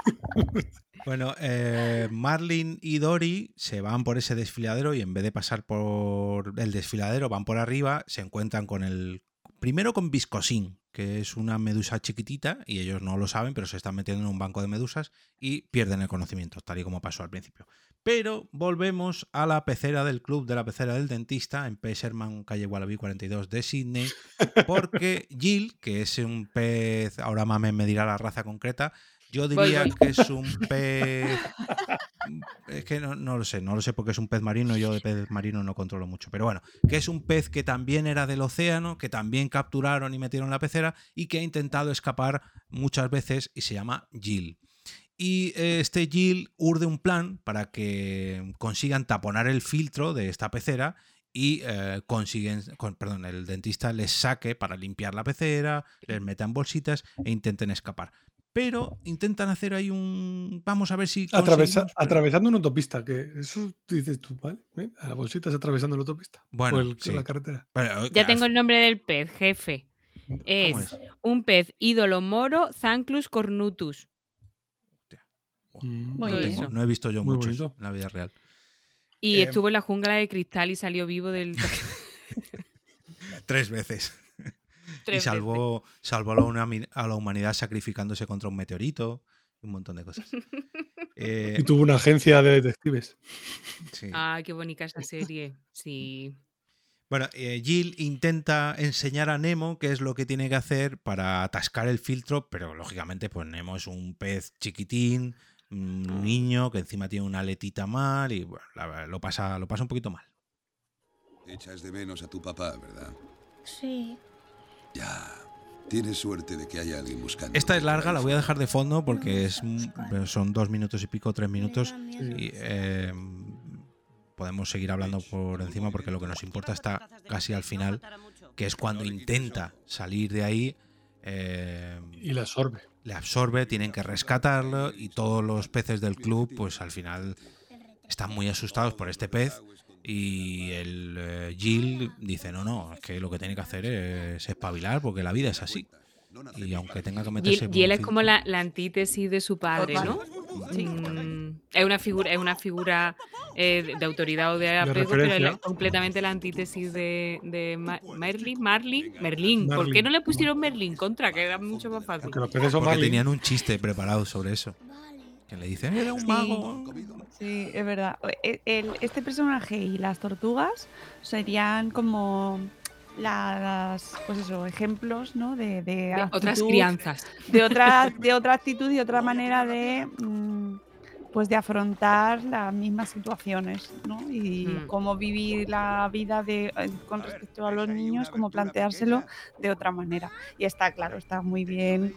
Bueno, eh, Marlin y Dory se van por ese desfiladero y en vez de pasar por el desfiladero, van por arriba, se encuentran con el. Primero con Viscosín, que es una medusa chiquitita, y ellos no lo saben, pero se están metiendo en un banco de medusas y pierden el conocimiento, tal y como pasó al principio. Pero volvemos a la pecera del club de la pecera del dentista en P. Sherman, calle Wallaby 42 de Sydney, porque Jill, que es un pez, ahora Mame me dirá la raza concreta, yo Voy, diría voy. que es un pez. Es que no, no lo sé, no lo sé porque es un pez marino, yo de pez marino no controlo mucho. Pero bueno, que es un pez que también era del océano, que también capturaron y metieron en la pecera y que ha intentado escapar muchas veces y se llama Jill. Y eh, este Jill urde un plan para que consigan taponar el filtro de esta pecera y eh, consiguen, con- perdón, el dentista les saque para limpiar la pecera, les metan bolsitas e intenten escapar. Pero intentan hacer ahí un. Vamos a ver si. Atravesa- conseguimos, pero- atravesando una autopista, que eso dices tú, ¿vale? ¿Eh? A la bolsita es atravesando la autopista. Bueno, o el- sí. la carretera. Ya tengo el nombre del pez, jefe. Es, es? un pez ídolo moro, Zanclus cornutus. Muy no, bien. tengo- no he visto yo bonito. en la vida real. Y Eh, estuvo en la jungla de cristal y salió vivo del... Tres veces. Y salvó, salvó a, la a la humanidad sacrificándose contra un meteorito y un montón de cosas. Eh, Y tuvo una agencia de detectives. sí. Ay, qué bonita esa serie. Sí. Bueno, eh, Jill intenta enseñar a Nemo qué es lo que tiene que hacer para atascar el filtro, pero lógicamente, pues Nemo es un pez chiquitín, un niño que encima tiene una aletita mal y bueno, la- lo, pasa, lo pasa un poquito mal. Echas de menos a tu papá, ¿verdad? Sí. Ya. Tienes suerte de que haya alguien buscando. Esta es larga, la voy a dejar de fondo porque es mm, son dos minutos y pico, tres minutos. Y, eh, podemos seguir hablando por encima porque lo que nos importa está casi al final, que es cuando intenta salir de ahí. eh, Y la absorbe. le absorbe, tienen que rescatarlo y todos los peces del club, pues al final están muy asustados por este pez y el eh, Jill dice, no, no, es que lo que tiene que hacer es espabilar porque la vida es así. Y aunque tenga que meterse... Jill, por Jill un es como la, la antítesis de su padre, ¿no? Sí. Mm, es una figura, es una figura eh, de- autoridad o de apego, pero es la- completamente la antítesis de, de Ma- Merlin, Marlin, Merlin. ¿Por qué no le pusieron Merlin contra? Que era mucho más fácil. Porque los peces son Porque tenían un chiste preparado sobre eso. Que le dicen, era un Sí. mago. Sí, es verdad. E- el- este personaje y las tortugas serían como las, pues eso, ejemplos, ¿no? De, de De otras crianzas. De otra, de otra actitud y otra manera de, mm, pues de afrontar las mismas situaciones, ¿no? Y Mm. cómo vivir la vida de, eh, con respecto a los niños, cómo planteárselo de otra manera. Y está claro, está muy bien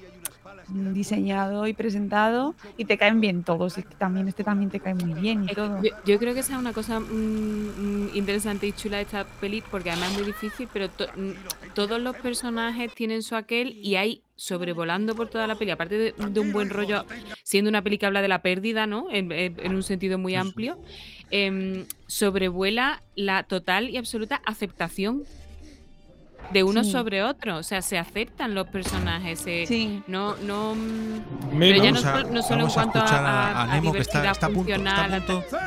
diseñado y presentado y te caen bien todos. Y también este también te cae muy bien y todo. Yo, yo creo que esa es una cosa mm, mm, interesante y chula de esta peli, porque además es muy difícil, pero to- mm, todos los personajes tienen su aquel y hay sobrevolando por toda la peli, aparte de, de un buen rollo, siendo una peli que habla de la pérdida, ¿no? En, en- en un sentido muy amplio, em, sobrevuela la total y absoluta aceptación de uno Sí. sobre otro. O sea, se aceptan los personajes. se- No, no. Menos. Pero ya no, a- no solo en cuanto a, a- a- a Nemo, que está- a punto- está a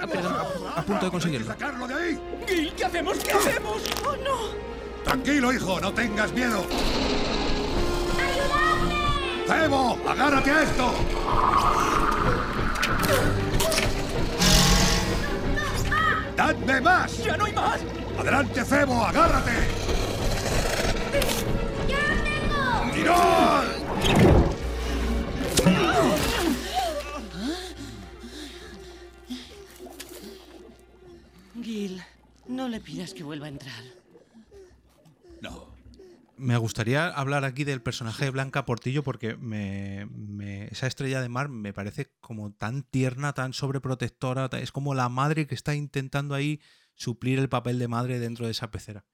ah, perdón. A punto de conseguirlo. ¡Sacarlo de ahí! Gil, ¿qué hacemos? ¿Qué hacemos? ¡Oh, no! Tranquilo, hijo, no tengas miedo. ¡Cebo! ¡Agárrate a esto! ¡Dadme más! ¡Ya no hay más! ¡Adelante, Cebo! ¡Agárrate! Gil, no le pidas que vuelva a entrar. Me gustaría hablar aquí del personaje de Blanca Portillo porque me, esa estrella de mar me parece como tan tierna, tan sobreprotectora. Es como la madre que está intentando ahí suplir el papel de madre dentro de esa pecera.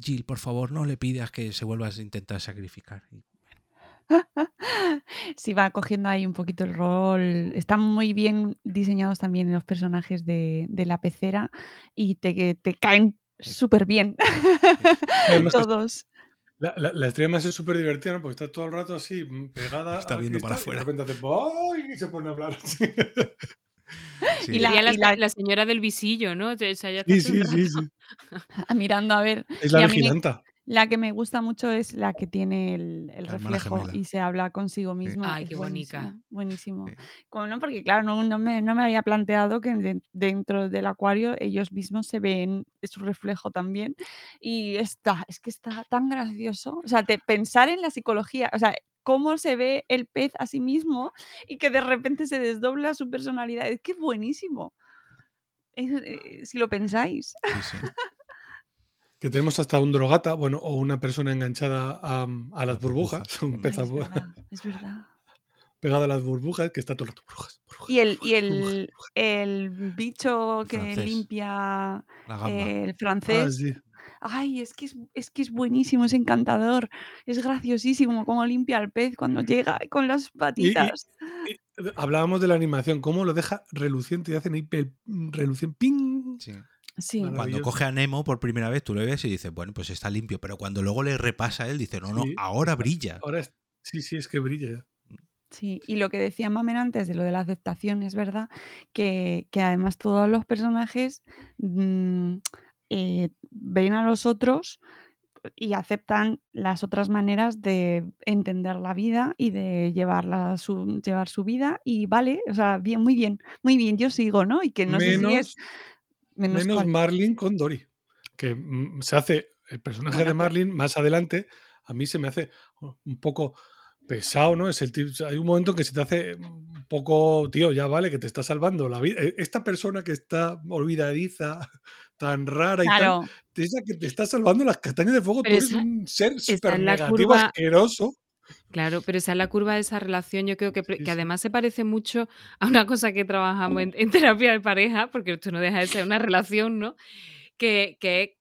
Jill, por favor, no le pidas que se vuelva a intentar sacrificar. Y- Sí, va cogiendo ahí un poquito el rol. Están muy bien diseñados también los personajes de, de la pecera y te, caen súper bien. Además, Todos. La, la, la estrella más es súper divertida, ¿no? Porque está todo el rato así, mm, pegada. Está viendo para y afuera. De repente hace ¡ay! y se pone a hablar. Sí. Y la- la, y la- la señora del visillo, ¿no? O sea, Sí, sí, sí, sí. Mirando a ver. Es la y a mí me- vigilanta. la que me gusta mucho es la que tiene el, reflejo y se habla consigo misma. Ay, qué bonica. buenísimo. Como no, porque claro, no, no me, no me había planteado que de- dentro del acuario ellos mismos se ven su reflejo también. Y está, es que está tan gracioso. O sea, te, pensar en la psicología, o sea, cómo se ve el pez a sí mismo y que de repente se desdobla su personalidad. Es que es buenísimo. Es, eh, si lo pensáis. Que tenemos hasta un drogata, bueno, o una persona enganchada a, a las burbujas, un pez es verdad, es verdad. pegado a las burbujas, que está todo el rato burbujas. Y el, y el, el bicho que francés. limpia eh, el Ah, francés. sí. Ay, es que es, es que es buenísimo, es encantador. Es graciosísimo cómo limpia al pez cuando llega con las y- patitas. y hablábamos de la animación, cómo lo deja reluciente y hacen ahí el reluciente ¡ping! Sí. Sí. Cuando coge a Nemo por primera vez, tú le ves y dices, bueno, pues está limpio. Pero cuando luego le repasa él, dice, no, no, Sí. ahora brilla. Ahora es- sí, sí, es que brilla. Sí, y lo que decía Mamen antes de lo de la aceptación, es verdad que, que además todos los personajes mm, eh, ven a los otros y aceptan las otras maneras de entender la vida y de llevarla su, llevar su vida y vale, o sea, bien, muy bien, muy bien, yo sigo, ¿no? Y que no sé si Menos, es menos menos. Marlin con Dory, que mm, se hace el personaje Bueno, de Marlin más adelante, a mí se me hace oh, un poco pesado, ¿no? Es el tipo, hay un momento que se te hace un poco, tío, ya vale, que te está salvando la vida. E- Esta persona que está olvidadiza, tan rara y Claro. tal, esa que te está salvando las castañas de fuego, Pero tú eres un ser súper negativo, curva- asqueroso. Claro, pero esa es la curva de esa relación. Yo creo que, que además se parece mucho a una cosa que trabajamos en, en terapia de pareja, porque esto no deja de ser una relación, ¿no? Que, que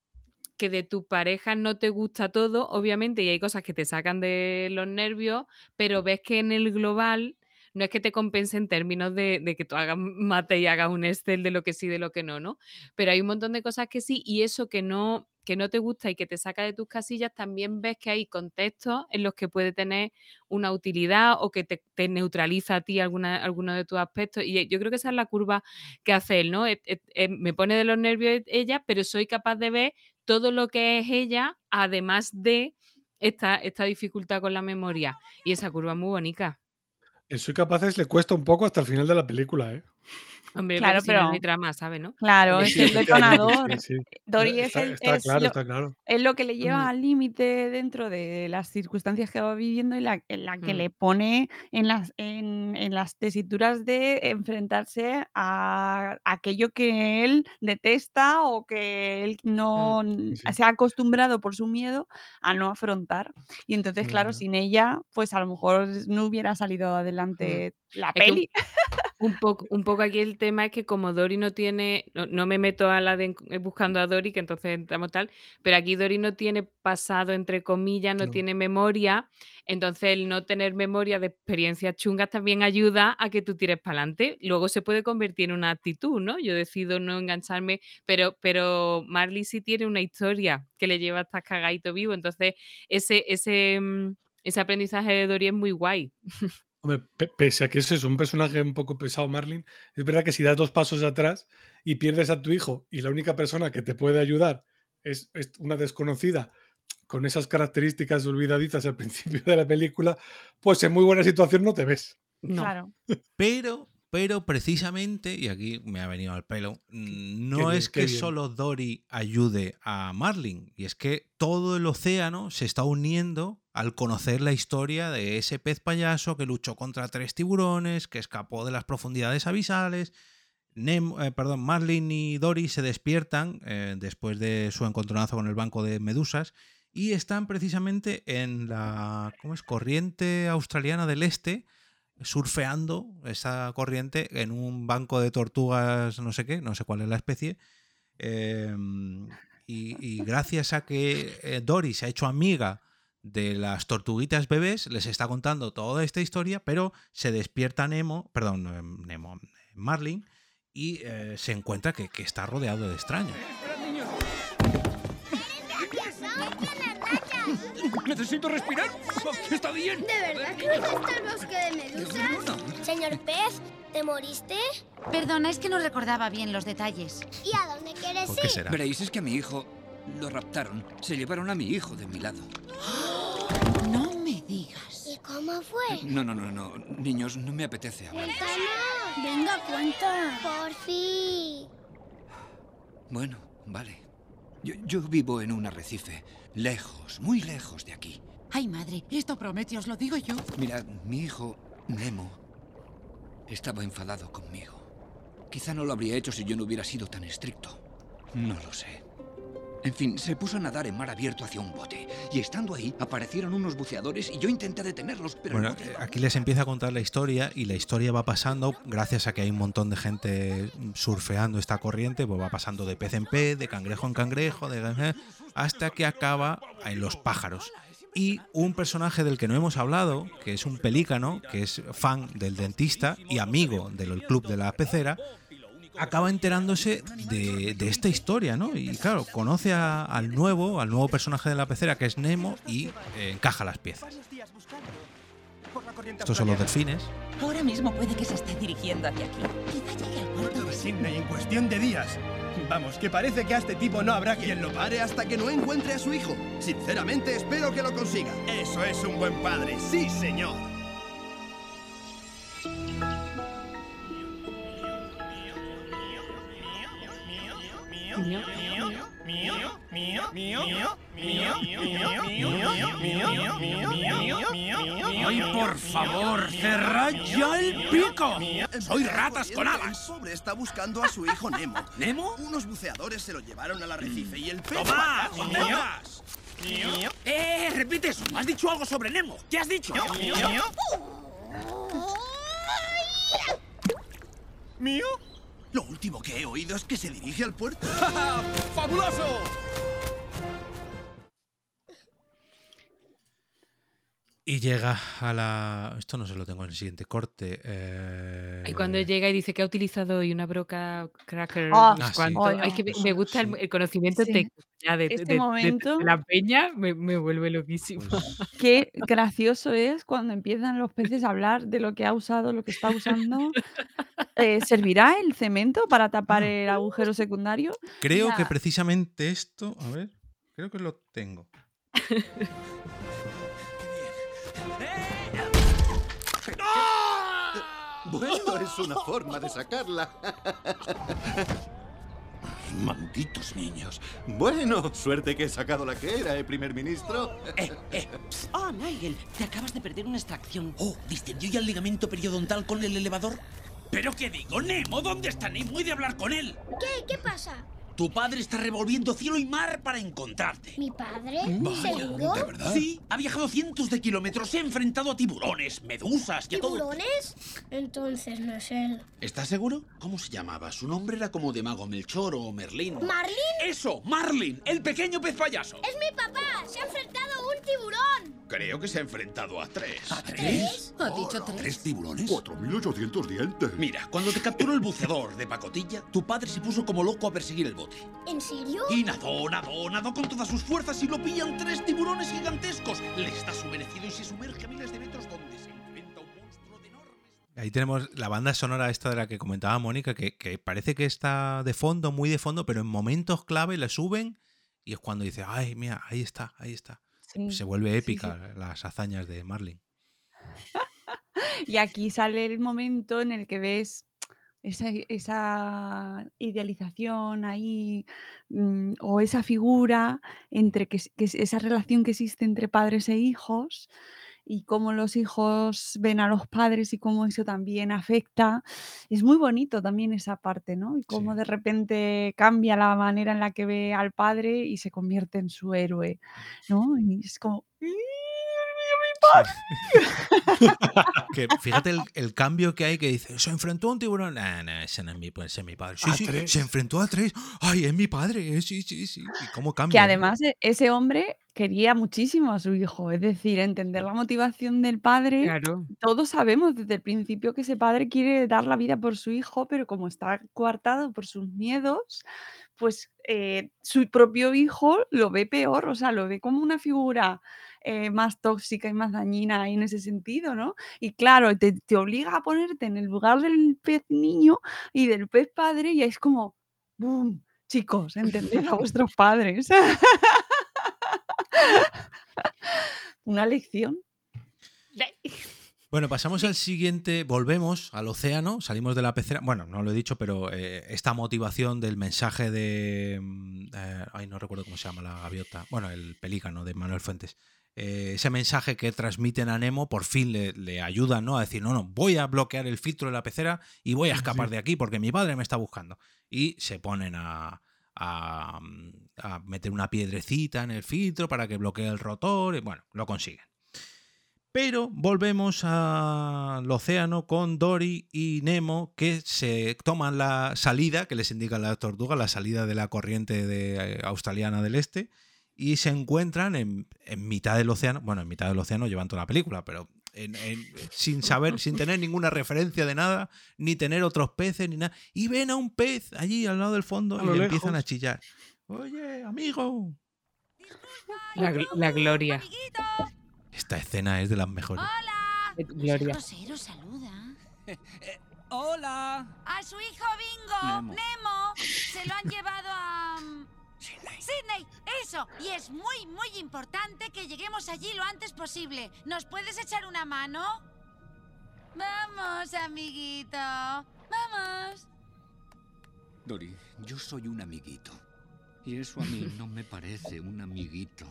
que de tu pareja no te gusta todo, obviamente, y hay cosas que te sacan de los nervios, pero ves que en el global no es que te compense en términos de, que tú hagas mate y hagas un Excel de lo que sí, de lo que no, ¿no? Pero hay un montón de cosas que sí, y eso que no, que no te gusta y que te saca de tus casillas, también ves que hay contextos en los que puede tener una utilidad o que te, neutraliza a ti alguna, alguno de tus aspectos. Y yo creo que esa es la curva que hace él, ¿no? Eh, me pone de los nervios ella, pero soy capaz de ver todo lo que es ella, además de esta, esta dificultad con la memoria. Y esa curva es muy bonita. El soy capaces le cuesta un poco hasta el final de la película, ¿eh? Hombre, Claro, no, no pero- hay trama, ¿sabes, no? Claro, es el detonador. Sí, sí. Dory es, Está- es claro, lo, está claro. es lo que le lleva Mm. al límite dentro de las circunstancias que va viviendo y la, en la que Mm. le pone en las, en, en las tesituras de enfrentarse a aquello que él detesta o que él no Mm. Sí, sí. se ha acostumbrado por su miedo a no afrontar. Y entonces, claro, Ya. sin ella, pues a lo mejor no hubiera salido adelante la Mm. Es que un- poco, un poco aquí el tema es que como Dory no tiene, no, no me meto a la de eh, buscando a Dory, que entonces entramos tal, pero aquí Dory no tiene pasado, entre comillas, no, No. tiene memoria, entonces el no tener memoria de experiencias chungas también ayuda a que tú tires para adelante. Luego se puede convertir en una actitud, ¿no? Yo decido no engancharme, pero, pero Marley sí tiene una historia que le lleva hasta cagadito vivo, entonces ese, ese, mm, ese aprendizaje de Dory es muy guay. Hombre, pe- pese a que ese es un personaje un poco pesado, Marlin, es verdad que si das dos pasos atrás y pierdes a tu hijo y la única persona que te puede ayudar es, es una desconocida con esas características olvidadizas al principio de la película, pues en muy buena situación no te ves. No. Claro. Pero, pero precisamente, y aquí me ha venido al pelo, mm, no es que bien. solo Dory ayude a Marlin, y es que todo el océano se está uniendo al conocer la historia de ese pez payaso que luchó contra tres tiburones, que escapó de las profundidades abisales. Nemo- eh, perdón, Marlin y Dory se despiertan eh, después de su encontronazo con el banco de medusas y están precisamente en la ¿cómo es? corriente australiana del este, surfeando esa corriente en un banco de tortugas, no sé qué, no sé cuál es la especie. em, y, gracias a que eh, Dory se ha hecho amiga de las tortuguitas bebés, les está contando toda esta historia, pero se despierta Nemo, perdón, em, Nemo, Marlin, y eh, se encuentra que está rodeado de extraños. ¿Necesito respirar? ¿Está bien? ¿De verdad que fuiste al bosque de medusas? Señor pez, ¿te moriste? Perdona, es que no recordaba bien los detalles. ¿Y a dónde quieres ¿Por qué ir? será? Veréis, es que a mi hijo lo raptaron. Se llevaron a mi hijo de mi lado. No me digas. ¿Y cómo fue? No, no, no, no. Niños, no me apetece hablar. Cuéntanos. Venga, cuenta. Por fin. Bueno, vale. Yo, yo vivo en un arrecife, lejos, muy lejos de aquí. Ay, madre, esto promete, os lo digo yo. Mira, mi hijo, Nemo, estaba enfadado conmigo. Quizá no lo habría hecho si yo no hubiera sido tan estricto. No lo sé. En fin, se puso a nadar en mar abierto hacia un bote. Y estando ahí, aparecieron unos buceadores y yo intenté detenerlos, pero... Bueno, eh, iba- aquí les empieza a contar la historia y la historia va pasando gracias a que hay un montón de gente surfeando esta corriente, pues va pasando de pez en pez, de cangrejo en cangrejo, de hasta que acaba en los pájaros. Y un personaje del que no hemos hablado, que es un pelícano, que es fan del dentista y amigo del club de la pecera, acaba enterándose de, de esta historia, ¿no? Y claro, conoce al nuevo, al nuevo personaje de la pecera, que es Nemo, y eh, encaja las piezas. Estos son los delfines. Ahora mismo puede que se esté dirigiendo hacia aquí. Quizá llegue al puerto de Sydney en cuestión de días. Vamos, que parece que a este tipo no habrá quien lo pare hasta que no encuentre a su hijo. Sinceramente, espero que lo consiga. Eso es un buen padre, sí, señor. ¡Ay, por favor, cerrad ya el pico! ¡Soy ratas con alas! El pobre está buscando a su hijo Nemo. ¿Nemo? Unos buceadores se lo llevaron al arrecife y el pez... ¡Tomás! ¡Tomás! ¡Eh! ¡Repite eso! ¿Has dicho algo sobre Nemo? ¿Qué has dicho? ¿Mío? Lo último que he oído es que se dirige al puerto. ¡Fabuloso! Y llega a la. Esto no se lo tengo en el siguiente corte. eh, Y cuando llega y dice que ha utilizado hoy una broca cracker, Ah, no sé que me, me gusta el, el conocimiento Sí. técnico ya de, Este de- de- de- momento- de la peña, me, me vuelve loquísimo. Qué gracioso es cuando empiezan los peces a hablar de lo que ha usado, lo que está usando. Eh, ¿Servirá el cemento para tapar el agujero secundario? Creo Ya. que precisamente esto. A ver, creo que lo tengo. Bueno, es una forma de sacarla. Malditos niños. Bueno, suerte que he sacado la que era, ¿eh, primer ministro? Oh, Nigel, te acabas de perder una extracción. Oh, ¿distendió ya el ligamento periodontal con el elevador? ¿Pero qué digo, Nemo? ¿Dónde está Nemo? He de hablar con él. ¿Qué? ¿Qué pasa? Tu padre está revolviendo cielo y mar para encontrarte. ¿Mi padre? Vaya, ¿Seguro? ¿De verdad? Sí, ha viajado cientos de kilómetros, se ha enfrentado a tiburones, medusas y a todo. ¿Tiburones? Entonces no es él. ¿Estás seguro? ¿Cómo se llamaba? Su nombre era como de mago Melchor o Merlín. ¿Marlin? ¡Eso! ¡Marlin! ¡El pequeño pez payaso! ¡Es mi papá! ¡Se ha enfrentado tiburón! Creo que se ha enfrentado a tres. ¿A tres? ¿Ha dicho tres? ¿Tres tiburones? 4.800 dientes. Mira, cuando te capturó el buceador de pacotilla, tu padre se puso como loco a perseguir el bote. ¿En serio? Y nadó, nadó, nadó con todas sus fuerzas y lo pillan tres tiburones gigantescos. Le está sumergido y se sumerge a miles de metros donde se enfrenta a un monstruo de enormes. Ahí tenemos la banda sonora esta de la que comentaba Mónica, que, que parece que está de fondo, muy de fondo, pero en momentos clave la suben y es cuando dice, ay, mira, ahí está, ahí está. Sí, Se vuelve sí, épica las hazañas de Marlin. Y aquí sale el momento en el que ves esa, esa idealización ahí mm, o esa figura entre que, es- que es esa relación que existe entre padres e hijos y cómo los hijos ven a los padres y cómo eso también afecta. Es muy bonito también esa parte, ¿no? Y cómo de repente cambia la manera en la que ve al padre y se convierte en su héroe, ¿no? Y es como... Que fíjate el, el cambio que hay que dice, se enfrentó a un tiburón. No, no, ese no es mi, ese es mi padre. Sí, ¿A sí, tres? se enfrentó a tres. Ay, es mi padre. eh, Sí, sí, sí. Y cómo Que cambia. ¿no? además e- ese hombre quería muchísimo a su hijo, es decir, entender la motivación del padre. Claro. Todos sabemos desde el principio que ese padre quiere dar la vida por su hijo, pero como está coartado por sus miedos, pues eh, su propio hijo lo ve peor, o sea, lo ve como una figura eh, más tóxica y más dañina en ese sentido, ¿no? Y claro, te, te obliga a ponerte en el lugar del pez niño y del pez padre y es como, ¡boom! Chicos, entended a vuestros padres. Una lección. Bueno, pasamos al siguiente, volvemos al océano, salimos de la pecera. Bueno, no lo he dicho, pero eh, esta motivación del mensaje de. mm, eh, ay, no recuerdo cómo se llama la gaviota. Bueno, el pelícano de Manuel Fuentes. Eh, ese mensaje que transmiten a Nemo por fin le, le ayuda ¿no? a decir: no, no, voy a bloquear el filtro de la pecera y voy a escapar de aquí porque mi padre me está buscando. Y se ponen a, a, a meter una piedrecita en el filtro para que bloquee el rotor. Y bueno, lo consiguen. Pero volvemos al océano con Dory y Nemo que se toman la salida que les indica la tortuga, la salida de la corriente de, eh, australiana del este y se encuentran en, en mitad del océano. Bueno, en mitad del océano llevan toda la película, pero en- en- sin saber, sin tener ninguna referencia de nada, ni tener otros peces ni nada. Y ven a un pez allí al lado del fondo A y le empiezan a chillar. Oye, amigo. La, la gloria. Esta escena es de las mejores. Eh, Gloria. Grosero, saluda. ¡Hola! A su hijo Bingo, Nemo. Nemo, se lo han llevado a... Sydney, eso. Y es muy, muy importante que lleguemos allí lo antes posible. ¿Nos puedes echar una mano? Vamos, amiguito. Vamos. Dory, yo soy un amiguito. Y eso a mí no me parece un amiguito.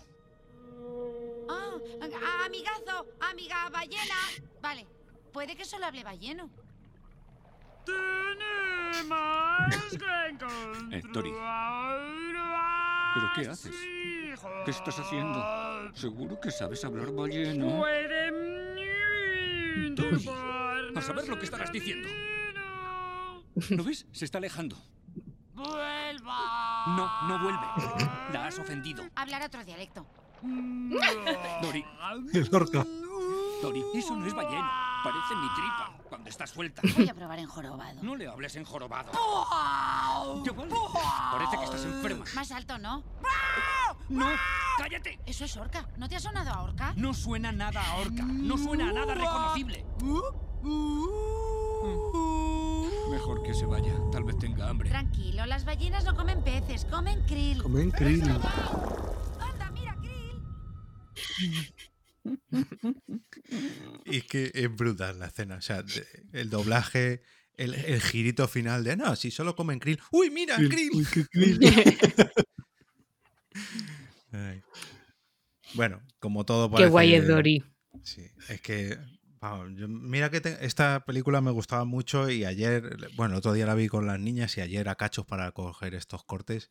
Oh, a- amigazo, amiga ballena. Vale, puede que solo hable balleno. Eh, Dory. ¿Pero qué haces? ¿Qué estás haciendo? ¿Seguro que sabes hablar balleno? Dory, a saber lo que estarás diciendo. ¿Lo ves? Se está alejando. ¡Vuelva! No, no vuelve. La has ofendido. Hablar otro dialecto. Dory. El orca. Dory, eso no es balleno. Parece mi tripa cuando está suelta. Voy a probar en jorobado. No le hables en jorobado. Ya vale. Parece que estás enferma. Más alto, ¿no? No, cállate. Eso es orca. ¿No te ha sonado a orca? No suena nada a orca. No suena a nada reconocible. Mejor que se vaya. Tal vez tenga hambre. Tranquilo, las ballenas no comen peces, comen krill. Comen krill. Anda, mira, krill. Y que es brutal la escena. O sea, el doblaje, el, el girito final de no, si solo comen krill. ¡Uy, mira, Krill, uy, qué. Bueno, como todo Qué parece. guay es Dory. Sí, es que. yo- mira que te- esta película me gustaba mucho y ayer, bueno, el otro día la vi con las niñas y ayer a cachos para coger estos cortes.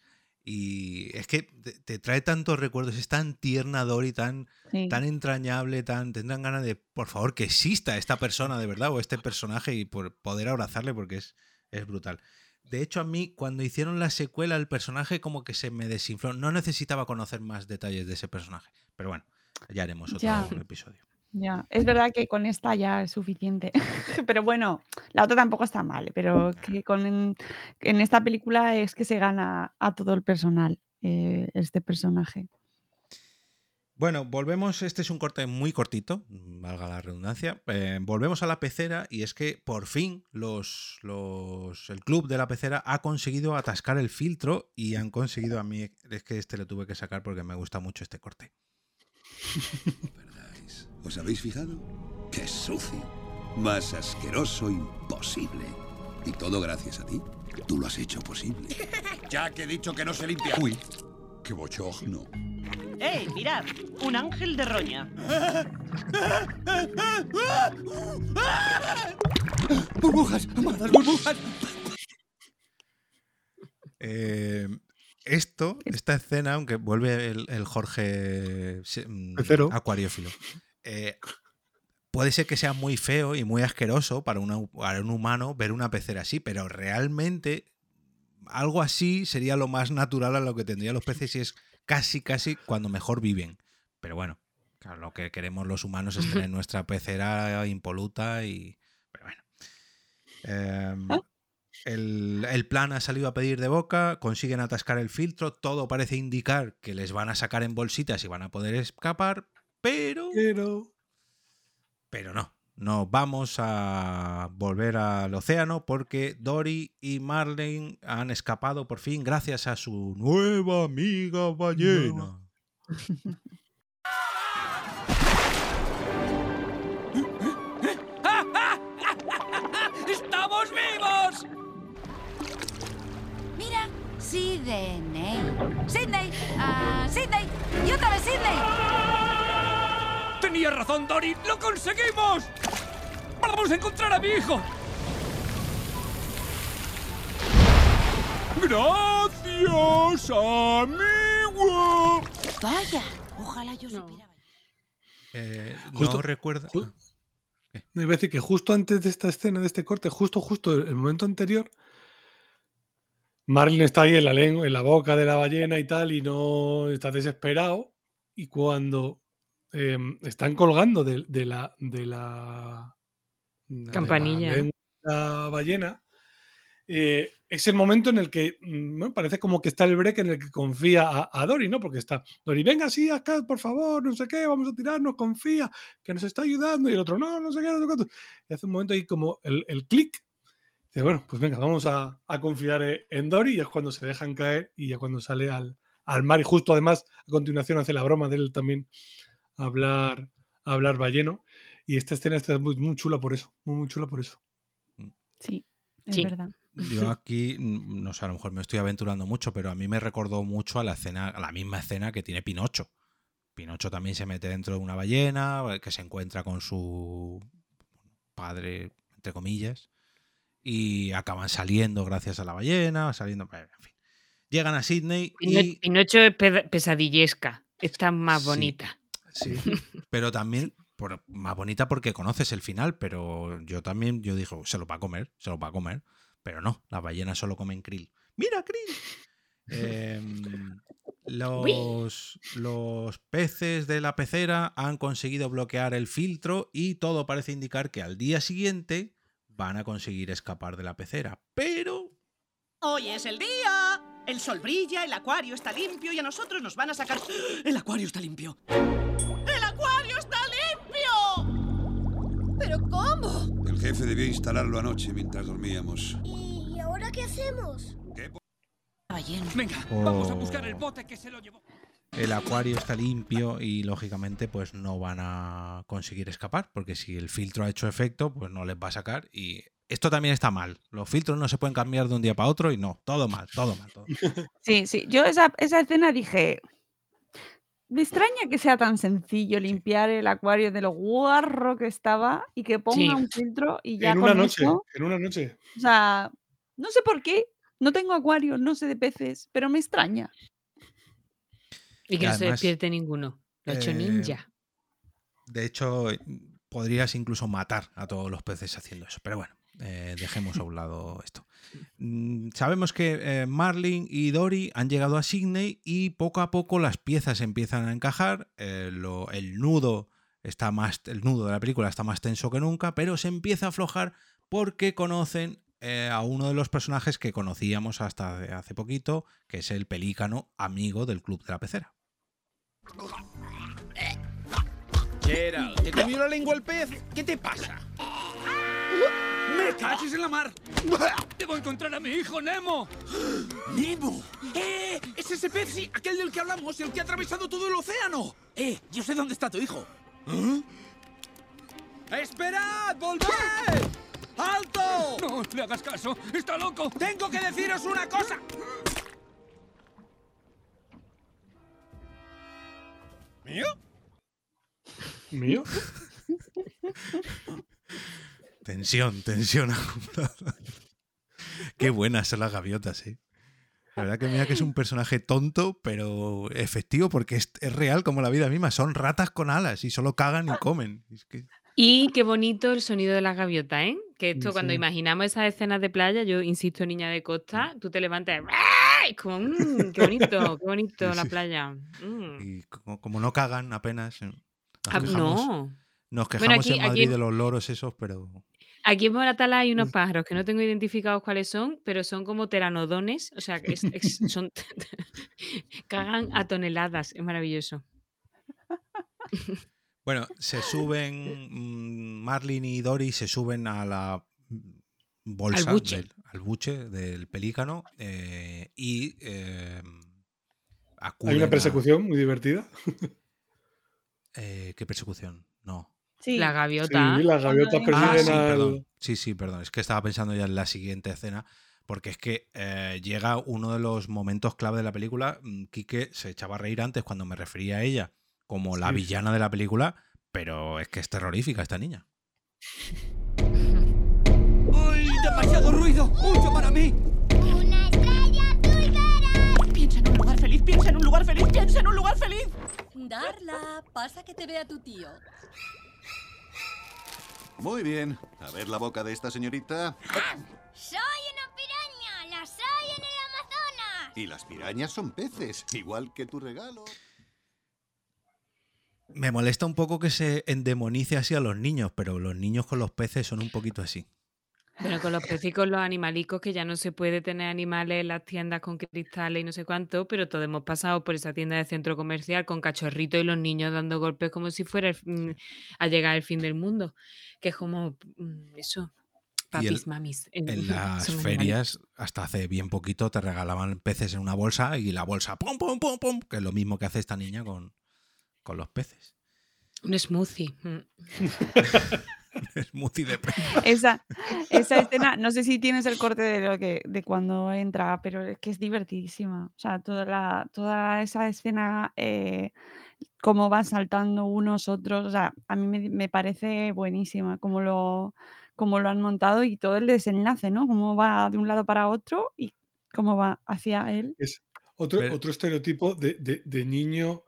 Y es que te, te trae tantos recuerdos, es tan tierna Dory, tan, Sí. tan entrañable, tan tendrán ganas de, por favor, que exista esta persona de verdad o este personaje y por poder abrazarle porque es, es brutal. De hecho, a mí, cuando hicieron la secuela, el personaje como que se me desinfló. No necesitaba conocer más detalles de ese personaje. Pero bueno, ya haremos otro Ya. episodio. Ya, es verdad que con esta ya es suficiente. pero bueno, la otra tampoco está mal, pero que con en, esta película es que se gana a todo el personal eh, este personaje. Bueno, volvemos. Este es un corte muy cortito, valga la redundancia. eh, volvemos a la pecera y es que por fin los, los, el club de la pecera ha conseguido atascar el filtro y han conseguido a mí. Es que este lo tuve que sacar porque me gusta mucho este corte. ¿Os habéis fijado? ¡Qué sucio! Más asqueroso imposible. Y todo gracias a ti. Tú lo has hecho posible. Ya que he dicho que no se limpia. Uy, qué bochorno. ¡Eh, mirad! Un ángel de roña. ¡Burbujas! ¡Amadas burbujas! Eh, esto, esta escena, aunque vuelve el, el Jorge se- mm, acuariófilo, eh, puede ser que sea muy feo y muy asqueroso para, una- para un humano ver una pecera así, pero realmente algo así sería lo más natural a lo que tendrían los peces y es casi, casi cuando mejor viven. Pero bueno, claro, lo que queremos los humanos es tener nuestra pecera impoluta y... Pero bueno. Em, el, el plan ha salido a pedir de boca, consiguen atascar el filtro, todo parece indicar que les van a sacar en bolsitas y van a poder escapar, pero... Pero... Pero no, no vamos a volver al océano porque Dory y Marlene han escapado por fin gracias a su nueva amiga ballena. ¡Estamos vivos! Mira, Sidney. Sidney. Ah, Sidney. Y otra vez Sidney. Tenía razón, Dory. ¡Lo conseguimos! ¡Vamos a encontrar a mi hijo! ¡Gracias, amigo! Vaya. Ojalá yo supiera. Eh, Justo- no recuerdo. ju- No, iba a decir que justo antes de esta escena, de este corte, justo, justo el momento anterior, Marlin está ahí en la lengua, en la boca de la ballena y tal, y no está desesperado. Y cuando em, están colgando de, de la, de la Campanilla. de la ballena, eh, es el momento en el que mm, ¿no? parece como que está el break en el que confía a, a Dory, ¿no? Porque está Dory, venga, sí, acá, por favor, no sé qué, vamos a tirarnos, confía, que nos está ayudando. Y el otro, no, no sé qué, no sé cuánto. Y hace un momento ahí como el, el clic. Dice, bueno, pues venga, vamos a, a confiar e- en Dory. Y es cuando se dejan caer y ya cuando sale al, al mar. Y justo además, a continuación hace la broma de él también hablar, hablar balleno. Y esta escena está muy, muy chula por eso, muy, muy chula por eso. Sí, es Sí. verdad. Yo aquí, mm, no sé, a lo mejor me estoy aventurando mucho, pero a mí me recordó mucho a la escena, a la misma escena que tiene Pinocho. Pinocho también se mete dentro de una ballena, eh, que se encuentra con su padre, entre comillas, y acaban saliendo gracias a la ballena, saliendo, en fin. Llegan a Sydney y Pinocho es pe- pesadillesca. Está más Sí. bonita. Sí, pero también por- más bonita porque conoces el final, pero yo también, yo digo, se lo va a comer, se lo va a comer, pero no, las ballenas solo comen krill. ¡Mira, krill! Em, los, los peces de la pecera han conseguido bloquear el filtro y todo parece indicar que al día siguiente van a conseguir escapar de la pecera, pero Hoy es el día. El sol brilla, el acuario está limpio y a nosotros nos van a sacar. El acuario está limpio. ¿Pero cómo? El jefe debió instalarlo anoche mientras dormíamos. ¿Y ahora qué hacemos? Venga, vamos a Oh. buscar el bote que se lo llevó. el acuario está limpio y lógicamente pues no van a conseguir escapar, porque si el filtro ha hecho efecto, pues no les va a sacar y esto también está mal. Los filtros no se pueden cambiar de un día para otro y no, todo mal, todo mal. Todo. Sí, sí. Yo esa, esa escena dije. Me extraña que sea tan sencillo limpiar el acuario de lo guarro que estaba y que ponga Sí. un filtro y ya En con una noche, eso- en una noche. O sea, no sé por qué. No tengo acuario, no sé de peces, pero me extraña. Y que Y no se despierte ninguno. Lo ha hecho eh, ninja. De hecho, podrías incluso matar a todos los peces haciendo eso. Pero bueno, eh, dejemos a un lado esto. Mm, Sabemos que eh, Marlin y Dory han llegado a Sydney y poco a poco las piezas empiezan a encajar. eh, lo- el nudo está más, el nudo de la película está más tenso que nunca, pero se empieza a aflojar porque conocen eh, a uno de los personajes que conocíamos hasta hace- hace poquito, que es el pelícano amigo del club de la pecera. Gerald, ¿te comió la lengua el pez? ¿Qué te pasa? ¡Me caches en la mar! ¡Debo encontrar a mi hijo, Nemo! ¡Nemo! ¡Eh! ¡Es ese pez, sí! ¡Aquel del que hablamos! ¡El que ha atravesado todo el océano! ¡Eh! Yo sé dónde está tu hijo. ¿Eh? ¡Esperad! ¡Volved! ¡Alto! No le hagas caso, está loco. ¡Tengo que deciros una cosa! ¿Mío? ¿Mío? Tensión, tensión acumulada. Qué buenas son las gaviotas, ¿eh? La verdad que mira que es un personaje tonto, pero efectivo, porque es, es real como la vida misma. Son ratas con alas y solo cagan y comen. Es que- Y qué bonito el sonido de las gaviotas, ¿eh? Que esto, Sí. cuando imaginamos esas escenas de playa, yo insisto, niña de costa, tú te levantas, ¡ay! como, "Mm, qué bonito, qué bonito Sí, la sí. playa. mm". y como, como no cagan apenas. eh, Nos Ah, quejamos, no. nos Bueno, quejamos aquí- en Madrid aquí- de los loros esos, pero Aquí en Moratala hay unos pájaros que no tengo identificados cuáles son, pero son como teranodones, o sea, que es- es- son cagan a toneladas, es maravilloso. Bueno, se suben, mm, Marlin y Dory se suben a la bolsa, buche. Del, al buche del pelícano eh, y eh, acuden Hay una a- persecución muy divertida. eh, ¿Qué persecución? No. Sí. La gaviota. Sí, las gaviotas Ah, persiguen sí, al. Sí, sí, perdón. Es que estaba pensando ya en la siguiente escena. Porque es que eh, llega uno de los momentos clave de la película. Mm, Quique se echaba a reír antes cuando me refería a ella como la villana de la película. Pero es que es terrorífica esta niña. ¡Uy! ¡Demasiado ruido! ¡Mucho para mí! ¡Una estrella pulguera! Piensa en un lugar feliz, piensa en un lugar feliz, piensa en un lugar feliz. Darla, pasa que te vea tu tío. Muy bien. A ver la boca de esta señorita. ¡Soy una piraña! ¡Las hay en el Amazonas! Y las pirañas son peces, igual que tu regalo. Me molesta un poco que se endemonice así a los niños, pero los niños con los peces son un poquito así. Bueno, con los peces y con los animalicos, que ya no se puede tener animales en las tiendas con cristales y no sé cuánto, pero todos hemos pasado por esa tienda de centro comercial con cachorritos y los niños dando golpes como si fuera el- mm, a llegar el fin del mundo. Que es como mm, eso, el- papis, mamis. en- En las ferias, hasta hace bien poquito, te regalaban peces en una bolsa y la bolsa, pum, pum, pum, pum, que es lo mismo que hace esta niña con, con los peces. Un smoothie. Smoothie de. Esa, esa escena, no sé si tienes el corte de lo que de cuando entra, pero es que es divertidísima. O sea, toda la, toda esa escena, eh, cómo van saltando unos otros, o sea, a mí me, me parece buenísima cómo lo, cómo lo han montado y todo el desenlace, ¿no? Cómo va de un lado para otro y cómo va hacia él. Es otro, Pero- otro estereotipo de, de- de niño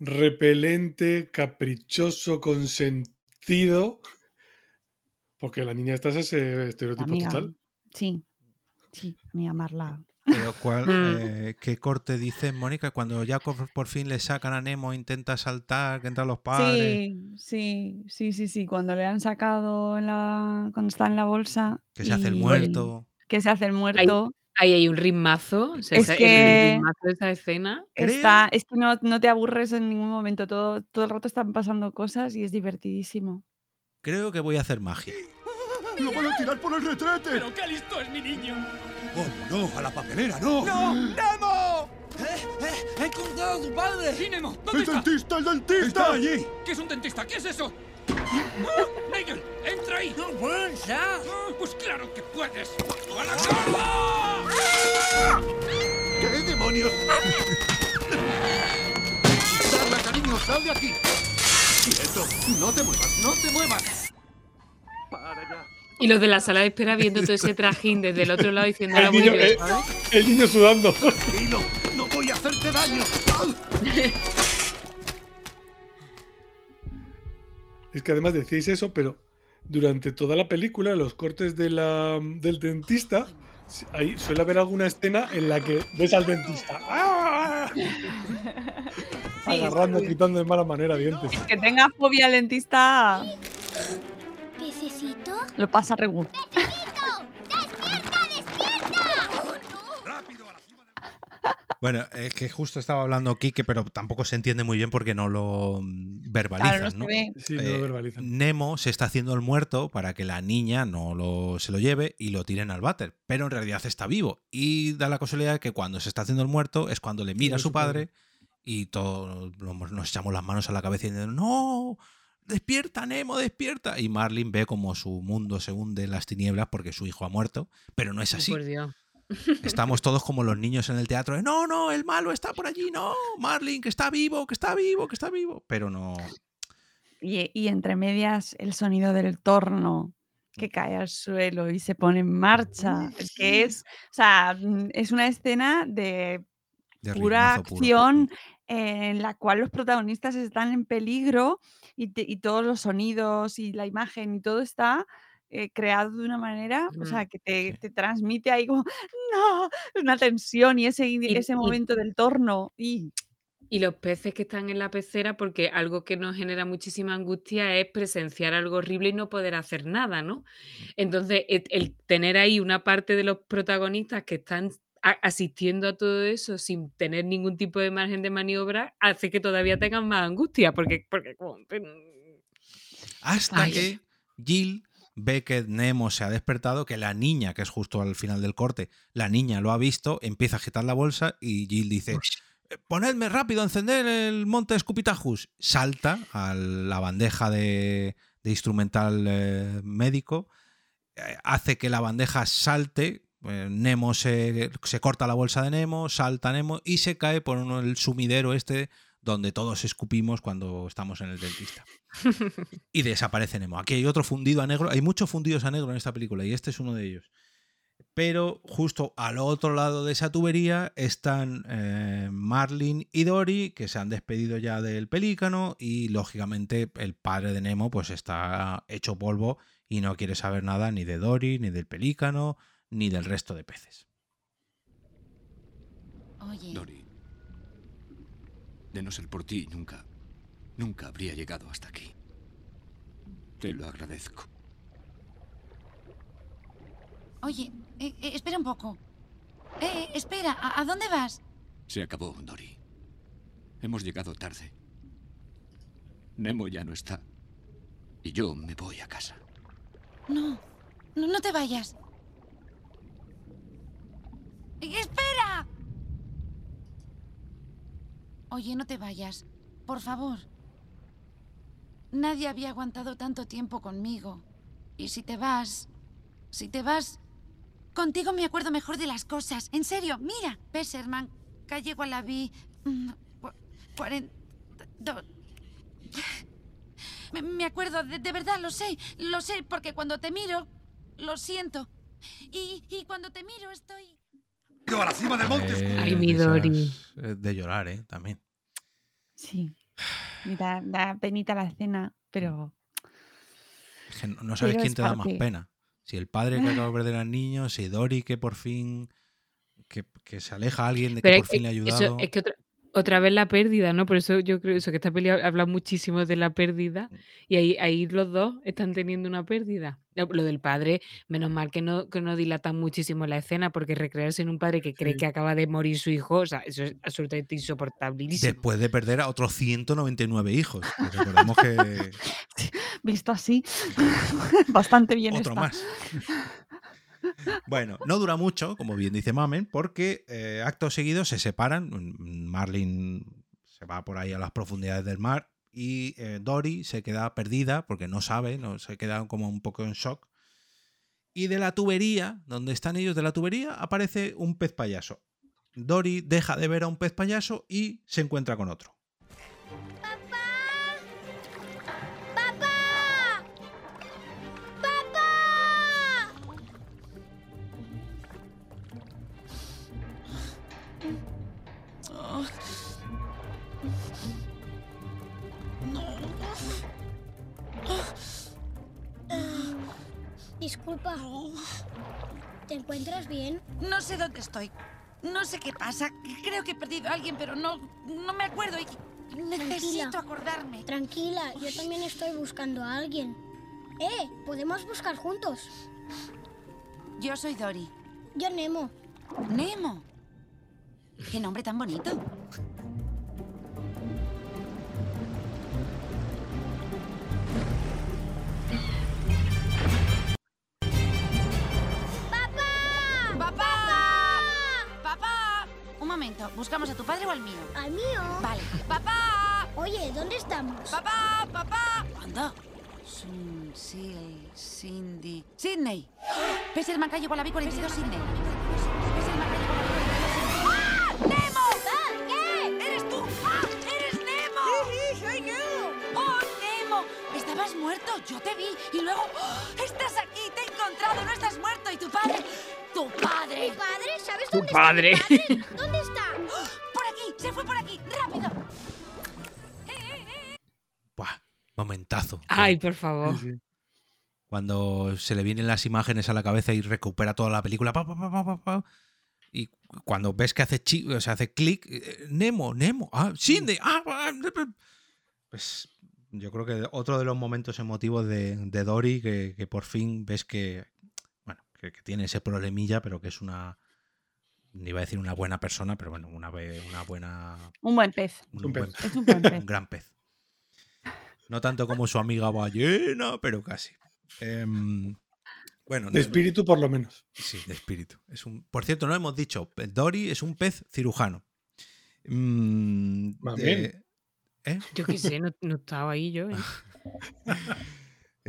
repelente, caprichoso, consentido. Porque la niña esta es ese estereotipo Amiga, total. sí, sí, mi amarla. Pero ¿cuál, Mm. eh, ¿Qué corte dice Mónica? Cuando ya por fin le sacan a Nemo, intenta saltar, que entran los padres, Sí, sí, sí, sí, sí. Cuando le han sacado en la, cuando está en la bolsa. que se hace el muerto. Que se hace el muerto. Ahí hay un ritmazo. o sea, Es esa- el que- ritmazo de esa escena. Está, es que no, no te aburres en ningún momento. Todo, todo el rato están pasando cosas y es divertidísimo. Creo que voy a hacer magia. ¡Lo van a tirar por el retrete! ¡Pero qué listo es mi niño! ¡Oh, no! ¡A la papelera, no! ¡No! ¡Nemo! ¡Eh! ¡He encontrado a tu padre! ¡Sí, Nemo! ¿Dónde ¡El está? dentista, el dentista! ¡Está allí! ¿Qué es un dentista? ¿Qué es eso? ¡Ah! ¡Nigel! ¡Entra ahí! ¡No puedes ya! ¡Pues claro que puedes! ¡A la cama! ¿Qué demonios? Darla, cariño, sal de aquí. Quieto, no te muevas, no te muevas. Para ya. Y los de la sala de espera viendo todo ese trajín desde el otro lado diciendo El niño, eh, el niño sudando. Tranquilo, no voy a hacerte daño. Es que además decíais eso, pero durante toda la película, los cortes de la, del dentista, ahí suele haber alguna escena en la que ves al dentista ¡ah! Agarrando, quitando de mala manera dientes. Que tenga fobia al dentista ¿Necesito? lo pasa regular. Bueno, es que justo estaba hablando Kike, pero tampoco se entiende muy bien porque no lo verbalizan, Claro, no. Sí, no lo verbalizan. Nemo se está haciendo el muerto para que la niña no lo, se lo lleve y lo tiren al váter, pero en realidad está vivo. Y da la casualidad de que cuando se está haciendo el muerto es cuando le mira a su padre y todos nos echamos las manos a la cabeza y diciendo, no, despierta Nemo, despierta. Y Marlin ve como su mundo se hunde en las tinieblas porque su hijo ha muerto, pero no es así. Por Dios. Estamos todos como los niños en el teatro. de, No, no, el malo está por allí. No, Marlin, que está vivo, que está vivo, que está vivo. Pero no. Y, y entre medias el sonido del torno que cae al suelo y se pone en marcha. Es que es, o sea, mm, es una escena de De pura acción en la cual los protagonistas están en peligro y, te- y todos los sonidos y la imagen y todo está eh, creado de una manera, o sea, que te, te transmite ahí como, no, una tensión y ese, Y- ese y- momento del torno. Y Y los peces que están en la pecera, porque algo que nos genera muchísima angustia es presenciar algo horrible y no poder hacer nada, ¿no? Entonces, el, el tener ahí una parte de los protagonistas que están asistiendo a todo eso sin tener ningún tipo de margen de maniobra, hace que todavía tengan más angustia, porque... porque como- Hasta Ay. que Jill ve que Nemo se ha despertado, que la niña, que es justo al final del corte, la niña lo ha visto, empieza a agitar la bolsa y Jill dice, "Eh, ponedme rápido, encender el monte Scupitajus. Salta a la bandeja de, de instrumental eh, médico, eh, hace que la bandeja salte. Eh, Nemo se, se corta la bolsa de Nemo, salta Nemo y se cae por uno, el sumidero este donde todos escupimos cuando estamos en el dentista. Y desaparece Nemo. Aquí hay otro fundido a negro. Hay muchos fundidos a negro en esta película y este es uno de ellos. Pero justo al otro lado de esa tubería están eh, Marlin y Dory, que se han despedido ya del pelícano y lógicamente el padre de Nemo pues está hecho polvo y no quiere saber nada ni de Dory, ni del pelícano, ni del resto de peces. Oye, Dory, de no ser por ti, nunca, nunca habría llegado hasta aquí. Te lo agradezco. oye, eh, eh, espera un poco. Eh, eh, espera, ¿a, a dónde vas? Se acabó, Dory. Hemos llegado tarde. Nemo ya no está. Y yo me voy a casa. No, no, no te vayas. ¡Espera! Oye, no te vayas. Por favor. Nadie había aguantado tanto tiempo conmigo. Y si te vas... Si te vas... Contigo me acuerdo mejor de las cosas. En serio, mira. Pesserman, calle mm, cua- Cuarenta... do- Me, me acuerdo, de, verdad, lo sé. Lo sé, porque cuando te miro, lo siento. Y cuando te miro estoy... a la cima del monte. Eh, Ay, mi esas, Dory. eh, De llorar, ¿eh? También. sí, da, da penita la escena, pero Es que no no sabes Pero quién te da más pena. Si el padre que acaba de perder al niño, si Dory que por fin. que, que se aleja a alguien de que Pero por es, fin le ha eso- ayudado. es que otra, otra vez la pérdida, ¿no? Por eso yo creo eso, que esta peli habla muchísimo de la pérdida y ahí, ahí los dos están teniendo una pérdida. Lo, del padre, menos mal que no, que no dilatan muchísimo la escena, porque recrearse en un padre que cree Sí. que acaba de morir su hijo, o sea, eso es absolutamente insoportabilísimo. Después de perder a otros 199 hijos. recordemos que visto así, bastante bien otro está. más. Bueno, no dura mucho, como bien dice Mamen, porque eh, acto seguido se separan. Mm, Marlin se va por ahí a las profundidades del mar y eh, Dory se queda perdida porque no sabe, no, se queda como un poco en shock. Y de la tubería, donde están ellos de la tubería, aparece un pez payaso. Dory deja de ver a un pez payaso y se encuentra con otro. Disculpa. ¿Te encuentras bien? No sé dónde estoy. No sé qué pasa. Creo que he perdido a alguien, pero no, no me acuerdo y necesito Tranquila. acordarme. Tranquila, yo también estoy buscando a alguien. ¡Eh! Podemos buscar juntos. Yo soy Dory. Yo Nemo. Nemo. Qué nombre tan bonito. Un momento, ¿buscamos a tu padre o al mío? ¿Al mío? Vale. ¡Papá! Oye, ¿dónde estamos? ¡Papá! ¡Papá! Anda. Sun, Sil, Cindy. ¡Sidney! Pesselman calle Wallaby 42 Sidney. Muerto, yo te vi. Y luego, ¡oh! ¡estás aquí! ¡Te he encontrado! ¡No estás muerto! ¿Y tu padre? ¡Tu padre! ¿Mi padre? ¿Sabes Tu dónde padre. está mi padre? ¿Dónde está? ¡Por aquí! ¡Se fue por aquí! ¡Rápido! Buah, momentazo. Ay, por favor. Cuando se le vienen las imágenes a la cabeza y recupera toda la película. pa, pa, pa, pa, pa, pa, y cuando ves que hace chi- o sea, hace clic, eh, Nemo, Nemo, ah, Cindy, ah, ah, pues yo creo que otro de los momentos emotivos de, de Dory que, que por fin ves que, bueno, que, que tiene ese problemilla, pero que es una, ni iba a decir una buena persona, pero bueno, una, una buena Un buen pez. un, Un buen pez. Es un buen pez. un gran pez. No tanto como su amiga ballena, pero casi. Em, bueno, De no- espíritu, por lo menos. Sí, de espíritu. Es un, por cierto, no hemos dicho, Dory es un pez cirujano. Mm, Va de- bien. ¿Eh? Yo qué sé, no, no estaba ahí yo. ¿eh?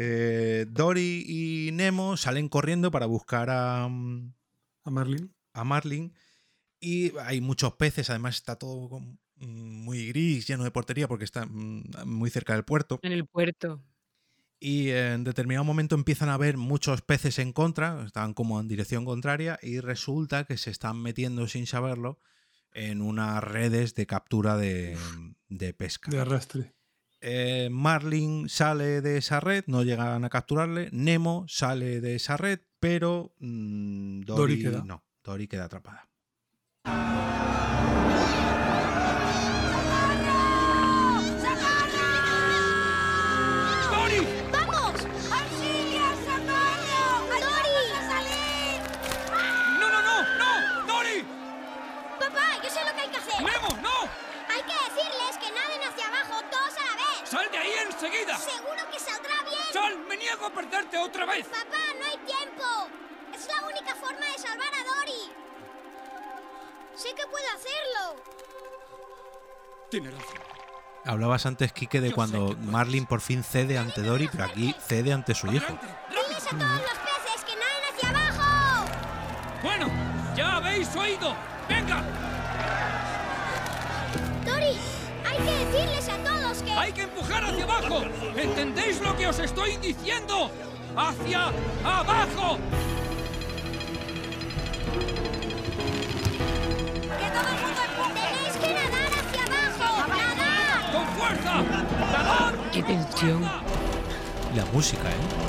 Eh, Dory y Nemo salen corriendo para buscar a, mm, A Marlin. a Marlin y hay muchos peces, además está todo mm, muy gris, lleno de portería porque está mm, muy cerca del puerto. En el puerto. Y en determinado momento empiezan a ver muchos peces en contra, están como en dirección contraria, y resulta que se están metiendo sin saberlo en unas redes de captura de, de pesca. De arrastre. Eh, Marlin sale de esa red, no llegan a capturarle. Nemo sale de esa red, pero mm, Dory, Dory queda. no, Dory queda atrapada. ¡Sal! ¡Me niego a perderte otra vez! Papá, no hay tiempo. Es la única forma de salvar a Dory. Sé que puedo hacerlo. Tienes razón. Hablabas antes, Quique, de cuando Marlin por fin cede ante Dory, pero aquí cede ante su hijo. Diles a todos los ¡Hay que empujar hacia abajo! ¿Entendéis lo que os estoy diciendo? ¡Hacia abajo! ¡Que todo el mundo empuje! ¡Tenéis que nadar hacia abajo! ¡Nadar! ¡Con fuerza! ¡Nadad! Qué tensión. La música, ¿eh?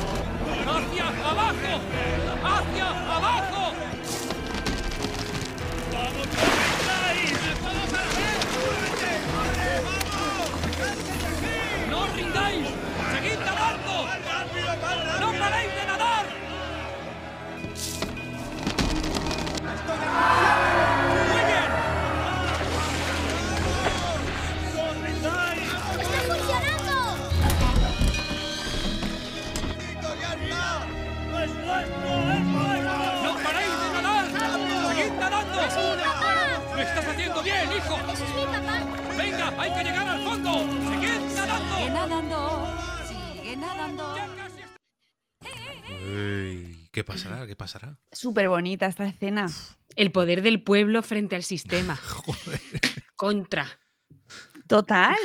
¡No paréis de nadar! ¡Muy bien! ¡Está funcionando! ¡Victoriana! ¡No es nuestro, es nuestro! ¡No paréis de nadar! ¡Seguid nadando! ¡Lo estás haciendo bien, hijo! Papá! ¡Venga, hay que llegar al fondo! ¡Seguid nadando! Nadando! ¿Qué pasará? ¿Qué pasará? Súper bonita esta escena. El poder del pueblo frente al sistema. Contra. Total.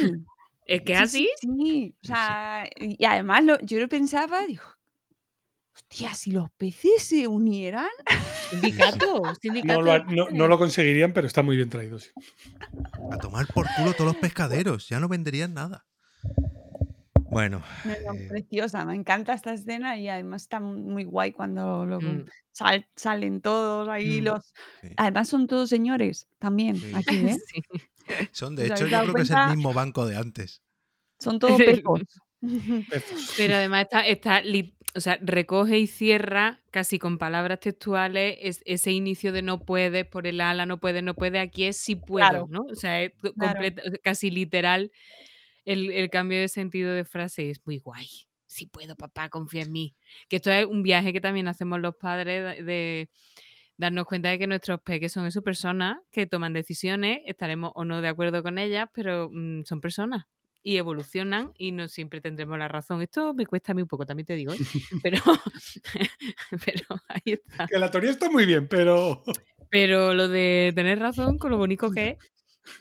Es que Sí, así. Sí, sí. O sea, y además lo- yo lo pensaba, digo, hostia, si los peces se unieran. Sindicato, No lo, ha- no- no lo conseguirían, pero está muy bien traído. sí. A tomar por culo todos los pescaderos. Ya no venderían nada. Bueno, No, no, eh, preciosa, me encanta esta escena y además está muy guay cuando lo- Mm. sal- salen todos ahí Mm, los... sí. Además son todos señores también, Sí. aquí, ¿eh? Sí. son de ¿Os hecho, yo creo que es el cuenta? mismo banco de antes. Son todos pecos. Pero además está, está o sea, recoge y cierra casi con palabras textuales es- ese inicio de no puedes por el ala, no puedes, no puedes, aquí es sí puedo, Claro. ¿no? O sea, es Claro. completa- o sea, casi literal el, el cambio de sentido de frase es muy guay. Sí puedo, papá, confía en mí. Que esto es un viaje que también hacemos los padres de, de darnos cuenta de que nuestros peques son eso, personas que toman decisiones, estaremos o no de acuerdo con ellas, pero mm, son personas y evolucionan y no siempre tendremos la razón. Esto me cuesta a mí un poco, también te digo, ¿eh? pero, pero ahí está. Que la teoría está muy bien, pero. Pero lo de tener razón con lo bonito que es,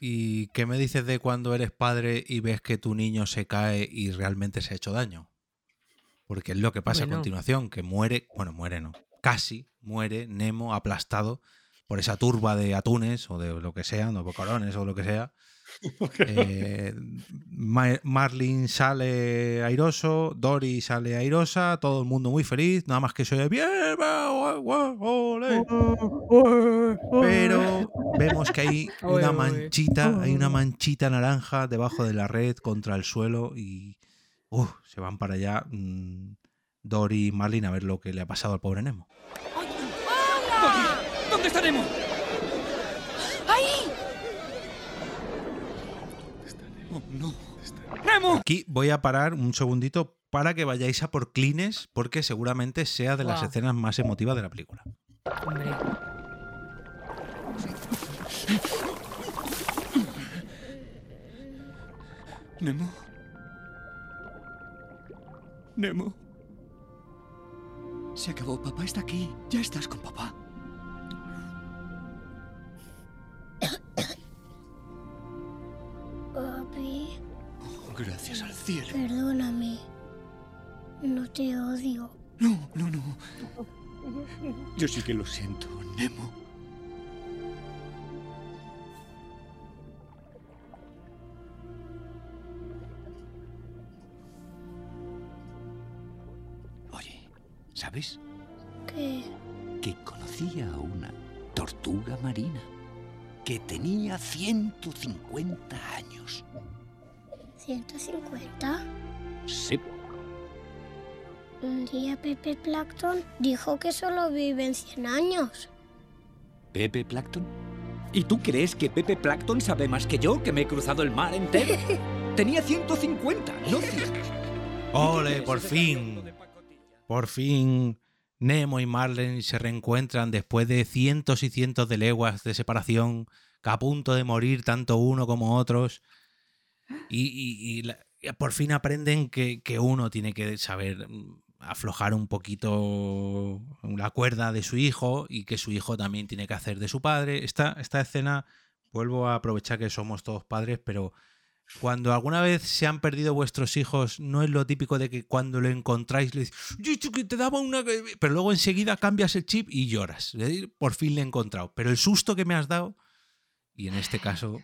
¿Y qué me dices de cuando eres padre y ves que tu niño se cae y realmente se ha hecho daño? Porque es lo que pasa Bueno. a continuación, que muere, bueno, muere no, casi muere Nemo aplastado por esa turba de atunes o de lo que sea, no bocarones o lo que sea. Eh, Ma- Marlin sale airoso, Dory sale airosa, todo el mundo muy feliz, nada más que soy bien, gua- ole". pero vemos que hay una manchita, hay una manchita naranja debajo de la red contra el suelo y uf, se van para allá mm, Dory y Marlin a ver lo que le ha pasado al pobre Nemo. Dory, ¿Dónde estaremos? ¡Ahí! No. ¡Nemo! Aquí voy a parar un segundito para que vayáis a por Clines porque seguramente sea de las escenas más emotivas de la película. hombre, Nemo. Nemo. Se acabó. Papá está aquí. Ya estás con papá. Cielo. perdóname. No te odio. No, no, no. Yo sí que lo siento, Nemo. Oye, ¿sabes? ¿Qué? Que conocía a una tortuga marina que tenía 150 años. ¿150? Sí. Un día Pepe Plankton dijo que solo viven 100 años. ¿Pepe Plankton? ¿Y tú crees que Pepe Plankton sabe más que yo, que me he cruzado el mar entero? Tenía 150, no 100. ¡Ole, por fin! Por fin Nemo y Marlin se reencuentran después de cientos y cientos de leguas de separación, que a punto de morir tanto uno como otros. Y, por fin aprenden que, uno tiene que saber mm, aflojar un poquito la cuerda de su hijo y que su hijo también tiene que hacer de su padre. Esta, esta escena, vuelvo a aprovechar que somos todos padres, pero cuando alguna vez se han perdido vuestros hijos, no es lo típico de que cuando lo encontráis le dices, "Yo, yo, que te daba una... que-". Pero luego enseguida cambias el chip y lloras. Por fin le he encontrado. Pero el susto que me has dado, y en este caso,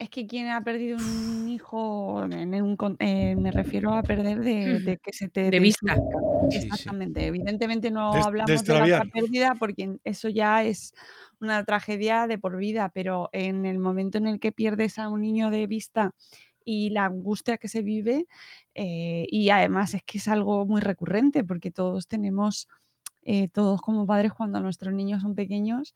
Es que quien ha perdido un hijo, en un con- eh, me refiero a perder de, de que se te De vista. desmarca. Sí, sí. Exactamente. Evidentemente no hablamos de la destraviar. otra pérdida porque eso ya es una tragedia de por vida, pero en el momento en el que pierdes a un niño de vista y la angustia que se vive, eh, y además es que es algo muy recurrente porque todos tenemos, eh, todos como padres cuando nuestros niños son pequeños,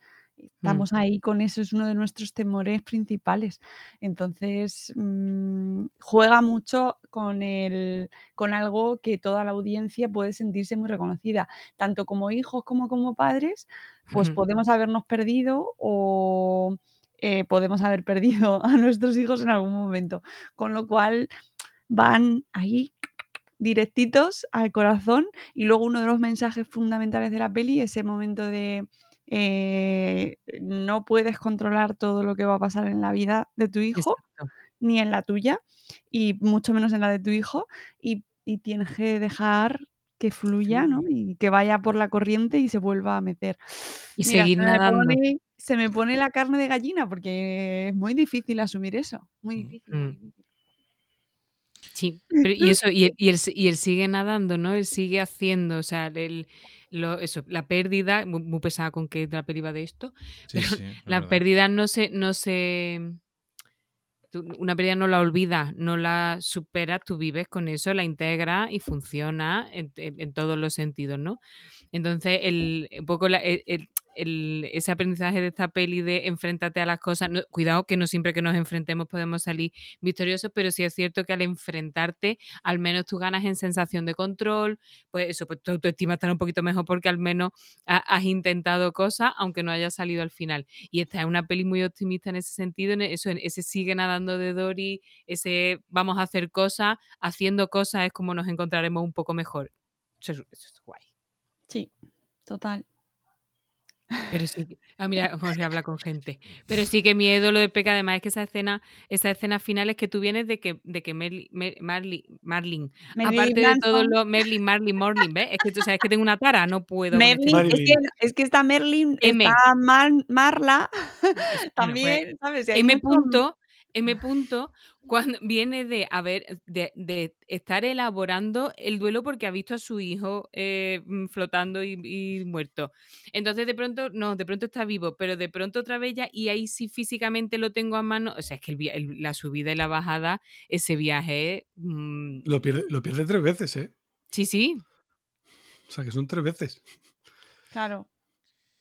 estamos ahí con eso, es uno de nuestros temores principales. Entonces, mm, juega mucho con, el, con algo que toda la audiencia puede sentirse muy reconocida, tanto como hijos como como padres, pues podemos habernos perdido o eh, podemos haber perdido a nuestros hijos en algún momento. Con lo cual van ahí directitos al corazón y luego uno de los mensajes fundamentales de la peli, ese momento de eh, no puedes controlar todo lo que va a pasar en la vida de tu hijo, ni en la tuya, y mucho menos en la de tu hijo, y, y tienes que dejar que fluya, ¿no? Y que vaya por la corriente y se vuelva a meter. Y Mira, seguir se me nadando. pone- se me pone la carne de gallina porque es muy difícil asumir eso, muy difícil. muy Mm. difícil. Sí, pero y eso, y él, y él y él sigue nadando, ¿no? Él sigue haciendo, o sea, el, lo, eso, la pérdida, muy, muy pesada con que la peli va de esto, Sí, pero sí, es la verdad. pérdida no se, no se, tú- una pérdida no la olvidas, no la superas, tú vives con eso, la integras y funciona en, en- en todos los sentidos, ¿no? Entonces, el, un poco la- el- el- ese aprendizaje de esta peli de enfréntate a las cosas, cuidado que no siempre que nos enfrentemos podemos salir victoriosos, pero sí es cierto que al enfrentarte, al menos tú ganas en sensación de control, pues eso, pues tu autoestima estará un poquito mejor porque al menos ha- has intentado cosas, aunque no haya salido al final. Y esta es una peli muy optimista en ese sentido, en eso, en ese sigue nadando de Dory, ese vamos a hacer cosas, haciendo cosas es como nos encontraremos un poco mejor. Eso es, eso es guay. Sí, total. Pero sí, que- ah, mira, Jorge habla con gente. Pero sí que miedo lo de Peca, además es que esa escena, esa escena final es que tú vienes de que, de que Merli- Mer- Marli- Marlin, aparte de todo lo Merlin, Marlin, Morlin, ¿ves? Es que tú sabes que tengo una tara, no puedo. este Merlin, es que, es que está Merlin, M. está Mar- Marla, Bueno, también, pues, ¿sabes? Hay M punto, M punto, cuando viene de haber, de, de estar elaborando el duelo porque ha visto a su hijo eh, mm, flotando y, y muerto. Entonces de pronto, no, de pronto está vivo, pero de pronto otra vez ya, y ahí sí físicamente lo tengo a mano. O sea, es que el la subida y la bajada, ese viaje, mm, Lo pierde, lo pierde tres veces, ¿eh? sí, sí, O sea, que son tres veces. Claro.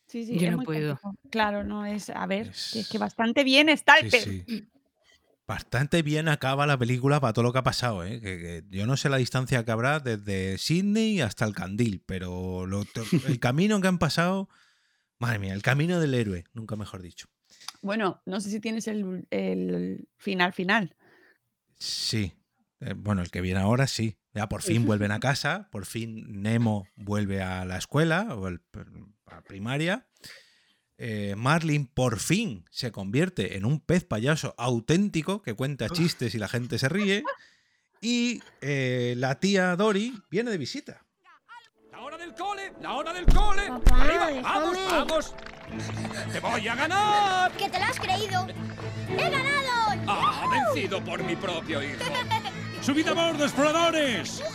Sí, sí, Yo no muy puedo. complicado. Claro, no es. A ver, es que bastante bien está el Sí, sí. Bastante bien acaba la película para todo lo que ha pasado, ¿eh? Que, que yo no sé la distancia que habrá desde Sydney hasta el Candil, pero lo- el camino que han pasado, madre mía, el camino del héroe, nunca mejor dicho. Bueno, no sé si tienes el, el final final. Sí. Eh, bueno, el que viene ahora sí. Ya por fin vuelven a casa, por fin Nemo vuelve a la escuela o el- a la primaria. Eh, Marlin por fin se convierte en un pez payaso auténtico que cuenta chistes y la gente se ríe. Y eh, la tía Dory viene de visita. ¡La hora del cole! ¡La hora del cole! Papá, ¡Arriba! ¡Vamos, vamos! ¡Te voy a ganar! ¡Que te lo has creído! ¡He ganado! ¡Ah, vencido por mi propio hijo! ¡Subid a bordo, exploradores!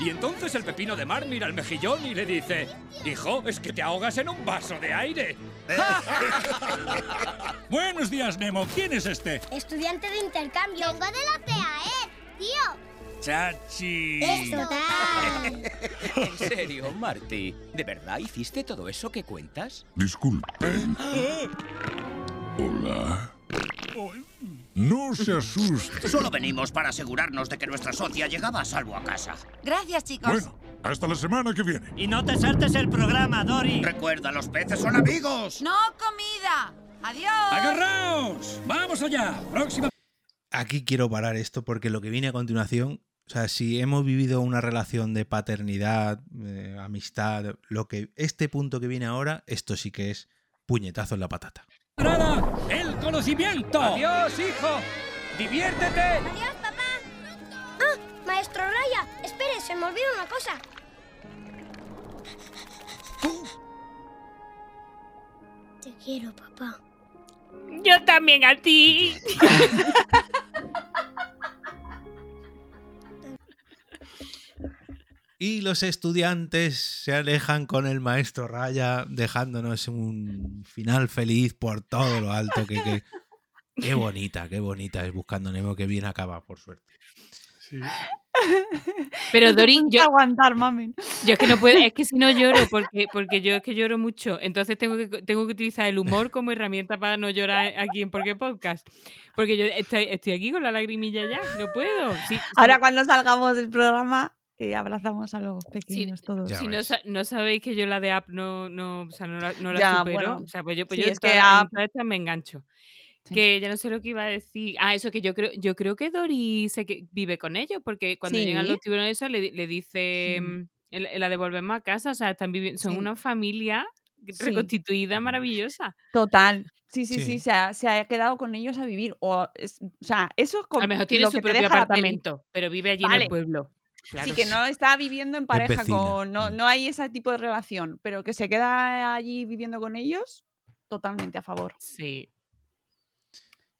Y entonces el pepino de mar mira al mejillón y le dice: Hijo, es que te ahogas en un vaso de aire. Buenos días, Nemo. ¿Quién es este? Estudiante de intercambio. Vengo de la CAE, tío. Chachi. Es total. En serio, Marty, ¿de verdad hiciste todo eso que cuentas? Disculpen. Hola. No se asuste. Solo venimos para asegurarnos de que nuestra socia llegaba a salvo a casa. Gracias, chicos. Bueno, hasta la semana que viene. Y no te saltes el programa, Dory. Recuerda, los peces son amigos. No comida. Adiós. ¡Agarraos! ¡Vamos allá! Próxima. Aquí quiero parar esto porque lo que viene a continuación, o sea, si hemos vivido una relación de paternidad, eh, amistad, lo que este punto que viene ahora, esto sí que es puñetazo en la patata. ¡El conocimiento! ¡Adiós, hijo! ¡Diviértete! Adiós, maestro Raya, espere, se me olvidó una cosa. Te quiero, papá. Yo también a ti. Y los estudiantes se alejan con el maestro Raya, dejándonos un final feliz por todo lo alto. Que, que- Qué bonita, qué bonita es Buscando Nemo, que bien acaba, por suerte. Pero Dorín, yo, aguantar, mamen. yo es que no puedo, es que si no lloro, porque, porque yo es que lloro mucho. Entonces tengo que, tengo que utilizar el humor como herramienta para no llorar aquí en Porque Podcast. Porque yo estoy, estoy aquí con la lagrimilla ya, no puedo. Sí, sí, Ahora cuando salgamos del programa, eh, abrazamos a los pequeños todos. si no, sa- no sabéis que yo la de app no, no, o sea, no la, no la Ya, supero, bueno. o sea, pues yo, pues Sí, yo es en que app- me engancho. Que ya no sé lo que iba a decir. Ah, eso que yo creo, yo creo que Dory se que- vive con ellos, porque cuando llegan Sí. los tiburones, eso le, le dice, Sí. mm, la devolvemos a casa, o sea, están viviendo, son Sí. una familia Sí. reconstituida maravillosa. Total. Sí, sí, sí, Sí. se ha, se ha quedado con ellos a vivir. O, es- o sea, eso es A como lo mejor tiene lo su propio apartamento, pero vive allí en el pueblo. Sí, Claro. que no está viviendo en pareja con. No, no hay ese tipo de relación, pero que se queda allí viviendo con ellos, totalmente a favor. Sí.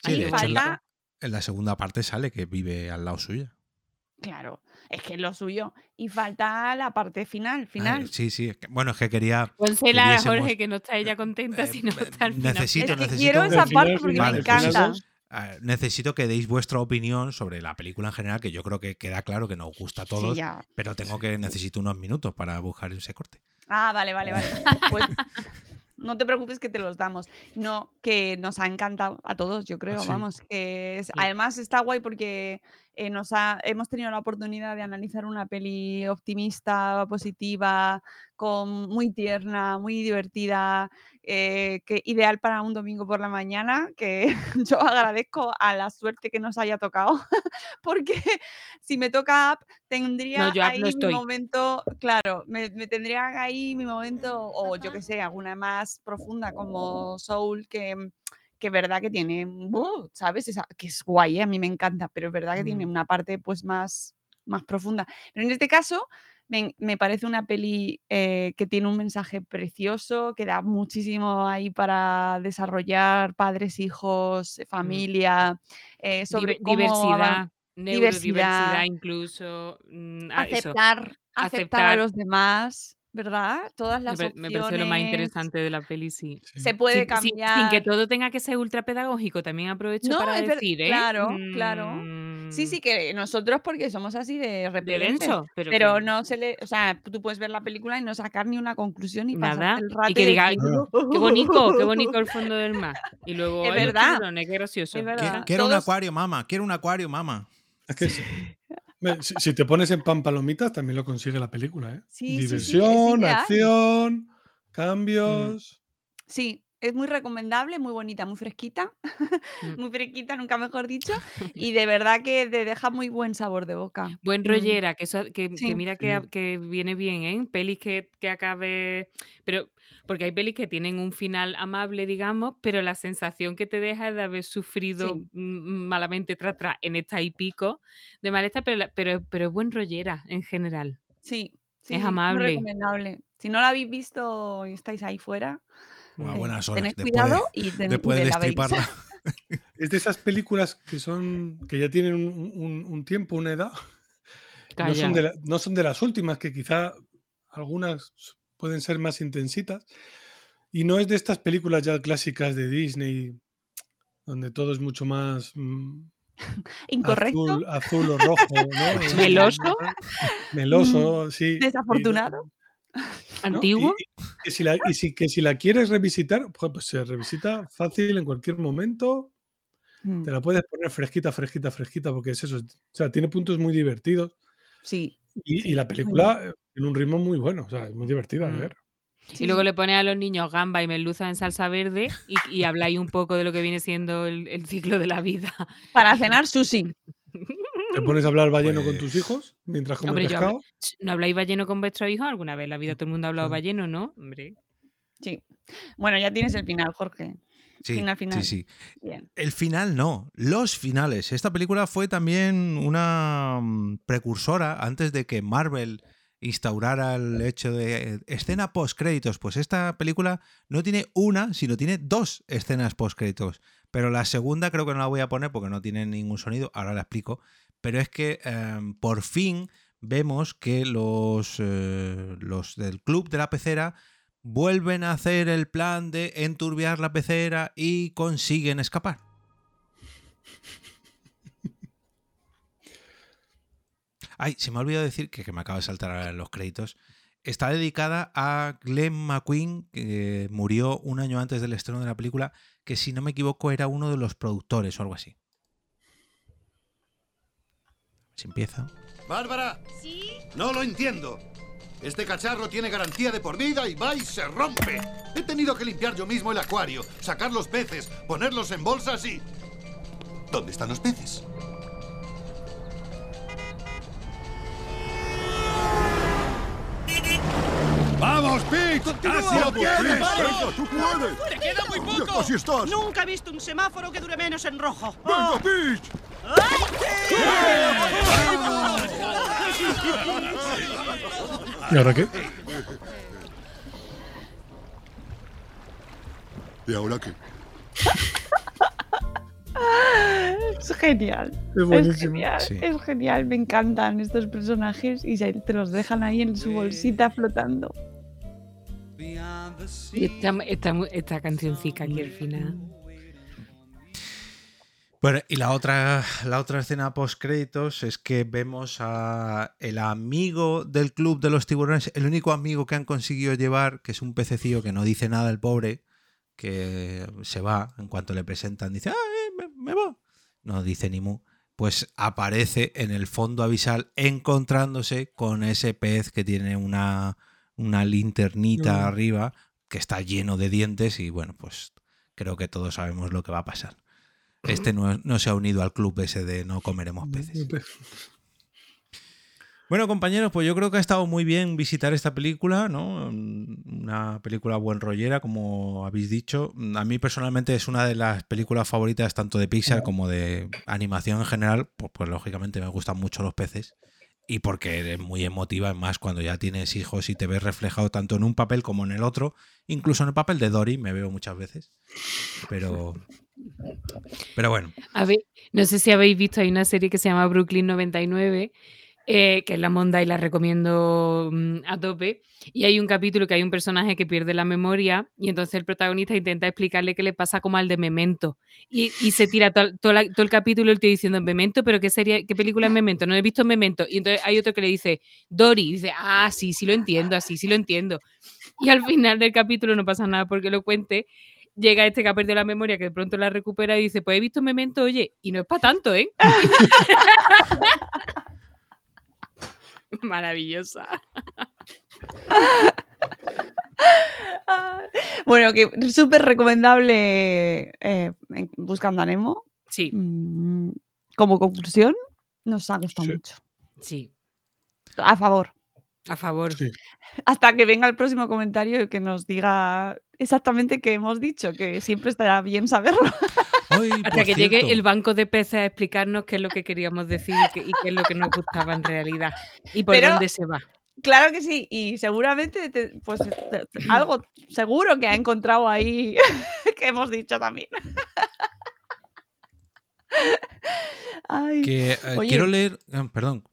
Sí, Ahí de hecho, en la, falta- en la segunda parte sale que vive al lado suya. Claro, es que es lo suyo. Y falta la parte final, Ah, final. sí, sí. es que- bueno, es que quería. Pónsela a Jorge, que no está ella contenta si no está al final. Necesito, Es que necesito. quiero esa parte porque me pues, encanta. Ah, necesito que deis vuestra opinión sobre la película en general, que yo creo que queda claro que nos gusta a todos, pero tengo que necesito unos minutos para buscar ese corte. Ah, vale, vale, vale. Pues no te preocupes que te los damos. No, que nos ha encantado a todos, yo creo. sí. Vamos, que es- además está guay porque eh, nos ha, hemos tenido la oportunidad de analizar una peli optimista, positiva, con, muy tierna, muy divertida, eh, que ideal para un domingo por la mañana, que yo agradezco a la suerte que nos haya tocado, porque si me toca tendría Up no ahí mi estoy. momento, claro, me, me tendría ahí mi momento, o yo que sé, alguna más profunda como Soul, que, que verdad que tiene, ¡buh! ¿sabes? Esa- que es guay, ¿eh? a mí me encanta, pero es verdad que tiene Mm. una parte pues más, más profunda. Pero en este caso, me, me parece una peli eh, que tiene un mensaje precioso, que da muchísimo ahí para desarrollar padres, hijos, eh, familia, eh, sobre Diver- diversidad, neurodiversidad diversidad, incluso. mm, ah, aceptar, aceptar a los demás, ¿verdad? Todas Me, las pare- me parece lo más opciones. interesante de la peli, sí. Se puede Sin, sin- sin que cambiar. todo tenga que ser ultra pedagógico, también aprovecho No, para decir, ¿eh? claro, claro. Mm, Sí, sí, que nosotros porque somos así de repelentes, denso, pero pero, que- no se le, o sea, tú puedes ver la película y no sacar ni una conclusión y pasarte Nada. el rato Y que diga, "Ay, decir, qué bonito, qué bonito el fondo del mar. Y luego, Es "Ay, los verdad, tiburones, qué gracioso. es Quiero, verdad. quiero un Todos- acuario, mamá. Quiero un acuario, mamá. Es que sí. Si, si te pones en pan palomitas, también lo consigue la película, ¿eh? Sí, sí, sí, Diversión, acción, cambios. Sí, es muy recomendable, muy bonita, muy fresquita, Mm. muy fresquita, nunca mejor dicho, y de verdad que te deja muy buen sabor de boca. Buen Mm, rollera, que, eso, que, mira que, que viene bien, ¿eh? Pelis que, que acabe. Pero, porque hay pelis que tienen un final amable, digamos, pero la sensación que te deja es de haber sufrido Sí. malamente tras tras en esta y pico de malestar, pero, pero, pero es buen rollera en general. Sí, sí, Es sí, muy amable. recomendable. Si no la habéis visto y estáis ahí fuera, Eh, buenas horas. tened Después cuidado de, y, ten- después de veis. destriparla. Es de esas películas que son que ya tienen un, un- un tiempo, una edad. No son, de la- no son de las últimas, que quizá algunas pueden ser más intensitas. Y no es de estas películas ya clásicas de Disney, donde todo es mucho más mm, Incorrecto. azul, azul o rojo, ¿no? Meloso. Meloso, sí. y- Desafortunado. ¿no? Antiguo. Y, y que si la, y si, que si la quieres revisitar, pues, pues se revisita fácil en cualquier momento. Mm, Te la puedes poner fresquita, fresquita, fresquita, porque es eso. O sea, tiene puntos muy divertidos. Sí. Y, y la película tiene un ritmo muy bueno, o sea, es muy divertida de Mm. ver. Y luego le pones a los niños gamba y merluza en salsa verde y, y habláis un poco de lo que viene siendo el, el ciclo de la vida. Para cenar sushi. Te pones a hablar balleno con Pues- tus hijos mientras comes Hombre, yo hablo- pescado. ¿no habláis balleno con vuestros hijos alguna vez? En la vida todo el mundo ha hablado Sí. balleno, ¿no? Hombre. Sí. Bueno, ya tienes el final, Jorge. Sí, Final, final. sí, sí. Bien. El final no, los finales. Esta película fue también una mm, precursora antes de que Marvel instaurara el hecho de eh, escena post créditos. Pues esta película no tiene una, sino tiene dos escenas post créditos. Pero la segunda creo que no la voy a poner porque no tiene ningún sonido. Ahora la explico. Pero es que em, por fin vemos que los, eh, los del club de la pecera vuelven a hacer el plan de enturbiar la pecera y consiguen escapar. Ay, se me ha olvidado decir que, me acaba de saltar los créditos. Está dedicada a Glenn McQueen, que murió un año antes del estreno de la película, que si no me equivoco era uno de los productores o algo así. Se empieza. Bárbara, ¿Sí? no lo entiendo. Este cacharro tiene garantía de por vida y va y se rompe. He tenido que limpiar yo mismo el acuario, sacar los peces, ponerlos en bolsas y... ¿Dónde están los peces? ¡Vamos, Pete! ¡Casi lo tienes! ¡Venga, tú puedes! ¡Te queda muy poco! casi estás. Nunca he visto un semáforo que dure menos en rojo. ¡Venga, Peach! ¿Y ahora qué? ¿Y ahora qué? Es genial. Es Es, buenísimo. genial. Sí. Es genial. Me encantan estos personajes y se- te los dejan ahí en su bolsita flotando. Esta, esta, esta aquí al final. Bueno, y la otra, la otra escena post créditos es que vemos a el amigo del club de los tiburones, el único amigo que han conseguido llevar, que es un pececillo que no dice nada el pobre, que se va en cuanto le presentan, dice, ah, eh, me, me va. No dice ni mu. Pues aparece en el fondo abisal encontrándose con ese pez que tiene una, una linternita arriba, que está lleno de dientes y bueno, pues creo que todos sabemos lo que va a pasar. Este no, no se ha unido al club ese de no comeremos peces. Bueno, compañeros, pues yo creo que ha estado muy bien visitar esta película, ¿no? Una película buen rollera, como habéis dicho. A mí personalmente es una de las películas favoritas tanto de Pixar como de animación en general, pues, pues lógicamente me gustan mucho los peces y porque es muy emotiva, más cuando ya tienes hijos y te ves reflejado tanto en un papel como en el otro, incluso en el papel de Dory me veo muchas veces. Pero pero bueno, no sé si habéis visto, hay una serie que se llama Brooklyn 99, eh, que es la monda y la recomiendo mm, a tope. Y hay un capítulo que hay un personaje que pierde la memoria y entonces el protagonista intenta explicarle qué le pasa como al de Memento. Y, y se tira todo, todo la- el capítulo el tío diciendo Memento, pero ¿qué, serie, qué película es Memento? No he visto Memento. Y entonces hay otro que le dice Dory. Dice, ah, sí, sí lo entiendo, así, sí lo entiendo. Y al final del capítulo no pasa nada porque lo cuente. Llega este que ha perdido la memoria, que de pronto la recupera y dice, pues he visto Memento, oye, y no es para tanto, ¿eh? Maravillosa. Bueno, que súper recomendable eh, Buscando a Nemo. Sí. Mm, Como conclusión, nos ha gustado mucho. Sí, A favor. A favor. Hasta que venga el próximo comentario y que nos diga exactamente qué hemos dicho, que siempre estará bien saberlo. Hasta que llegue el banco de peces a explicarnos qué es lo que queríamos decir y qué, y qué es lo que nos gustaba en realidad. Y por Pero- dónde se va. Claro que sí, y seguramente te- pues te- te- algo seguro que ha encontrado ahí que hemos dicho también. Ay, que eh, quiero leer, eh, perdón,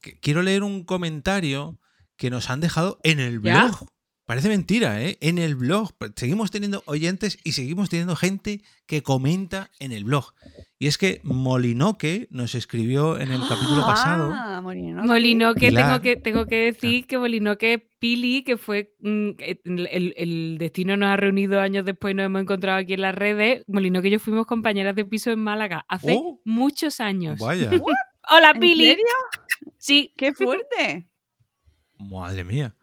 que- quiero leer un comentario que nos han dejado en el ¿Ya? blog. Parece mentira, ¿eh? En el blog. Seguimos teniendo oyentes y seguimos teniendo gente que comenta en el blog. Y es que Molinoque nos escribió en el capítulo pasado. Ah, Molinoque. Molinoque, Pilar. tengo que, tengo que decir que Molinoque Pili, que fue mm, el, el- el destino nos ha reunido años después y nos hemos encontrado aquí en las redes. Molinoque y yo fuimos compañeras de piso en Málaga hace Oh. muchos años. Vaya. Hola, ¿En Pili. serio? Sí. ¡Qué fuerte! Madre mía.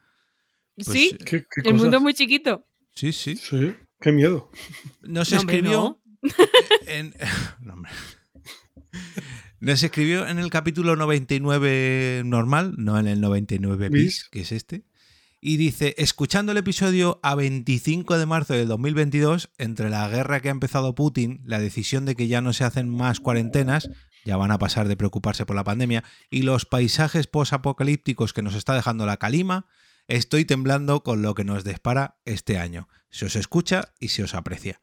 Pues, sí, ¿Qué, qué el mundo es muy chiquito. Sí, sí. Sí, qué miedo. Nos No, hombre, escribió. En, no, hombre. Nos escribió en el capítulo 99 normal, no en el 99 bis, Bis. que es este. Y dice, escuchando el episodio a 25 de marzo del 2022, entre la guerra que ha empezado Putin, la decisión de que ya no se hacen más cuarentenas, ya van a pasar de preocuparse por la pandemia, y los paisajes posapocalípticos que nos está dejando la calima, estoy temblando con lo que nos dispara este año. Se os escucha y se os aprecia.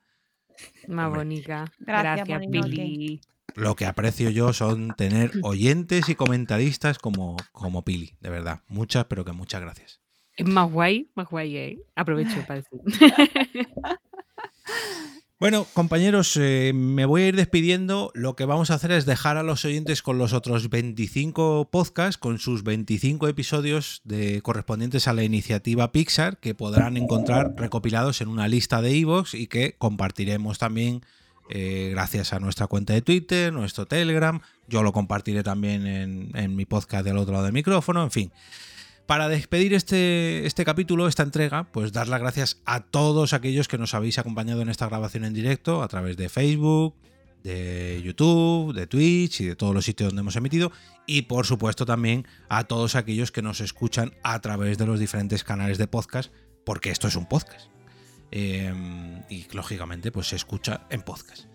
Más bonita. Gracias, Gracias. Pili. Lo que aprecio yo son tener oyentes y comentaristas como, como Pili, de verdad. Muchas, pero que muchas gracias. Es más guay, más guay, ¿eh? Aprovecho para decir. Bueno, compañeros, eh, me voy a ir despidiendo. Lo que vamos a hacer es dejar a los oyentes con los otros 25 podcasts, con sus 25 episodios de, correspondientes a la iniciativa Pixar, que podrán encontrar recopilados en una lista de iVoox y que compartiremos también eh, gracias a nuestra cuenta de Twitter, nuestro Telegram. Yo lo compartiré también en, en mi podcast del otro lado del micrófono, en fin. Para despedir este, este capítulo, esta entrega, pues dar las gracias a todos aquellos que nos habéis acompañado en esta grabación en directo a través de Facebook, de YouTube, de Twitch y de todos los sitios donde hemos emitido. Y por supuesto también a todos aquellos que nos escuchan a través de los diferentes canales de podcast, porque esto es un podcast. Eh, y lógicamente pues se escucha en podcast.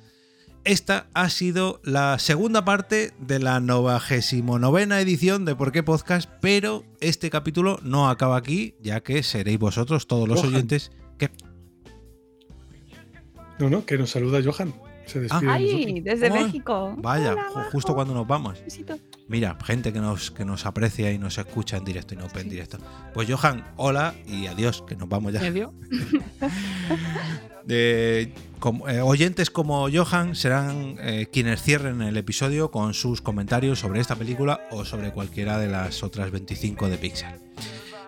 Esta ha sido la segunda parte de la 99 edición de Por qué Podcast, pero este capítulo no acaba aquí, ya que seréis vosotros, todos los Johan. oyentes, que No, no, que nos saluda Johan. Se despide Ay, desde México. Vaya, Hola, justo cuando nos vamos. Mira, gente que nos, que nos aprecia y nos escucha en directo y no ve en directo. Pues Johan, hola y adiós, que nos vamos ya. Adiós. Eh, como- eh, oyentes como Johan serán eh, quienes cierren el episodio con sus comentarios sobre esta película o sobre cualquiera de las otras 25 de Pixar.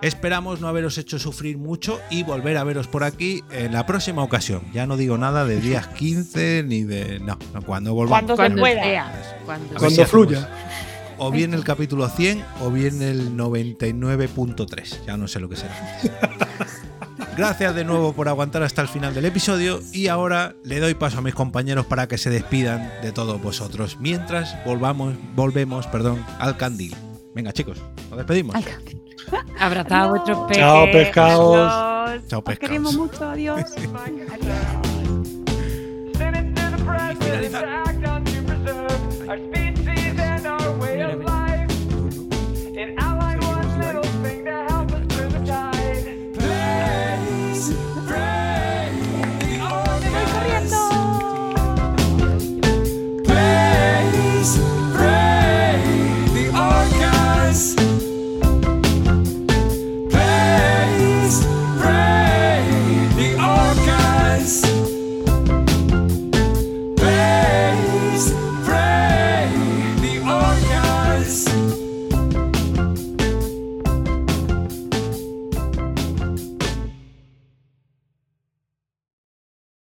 Esperamos no haberos hecho sufrir mucho y volver a veros por aquí en la próxima ocasión. Ya no digo nada de días 15 ni de... No, no, cuando volvamos. Cuando se Cuando pueda. sea. Cuando Cuando si fluya. O bien el capítulo 100 o bien el 99.3. Ya no sé lo que será. Gracias de nuevo por aguantar hasta el final del episodio y ahora le doy paso a mis compañeros para que se despidan de todos vosotros mientras volvamos, volvemos perdón, al candil. Venga chicos, nos despedimos. Abrazad a vuestros peques. Chao, pescados. Adiós. Chao, Os pescados. queremos mucho. Adiós. finalizar.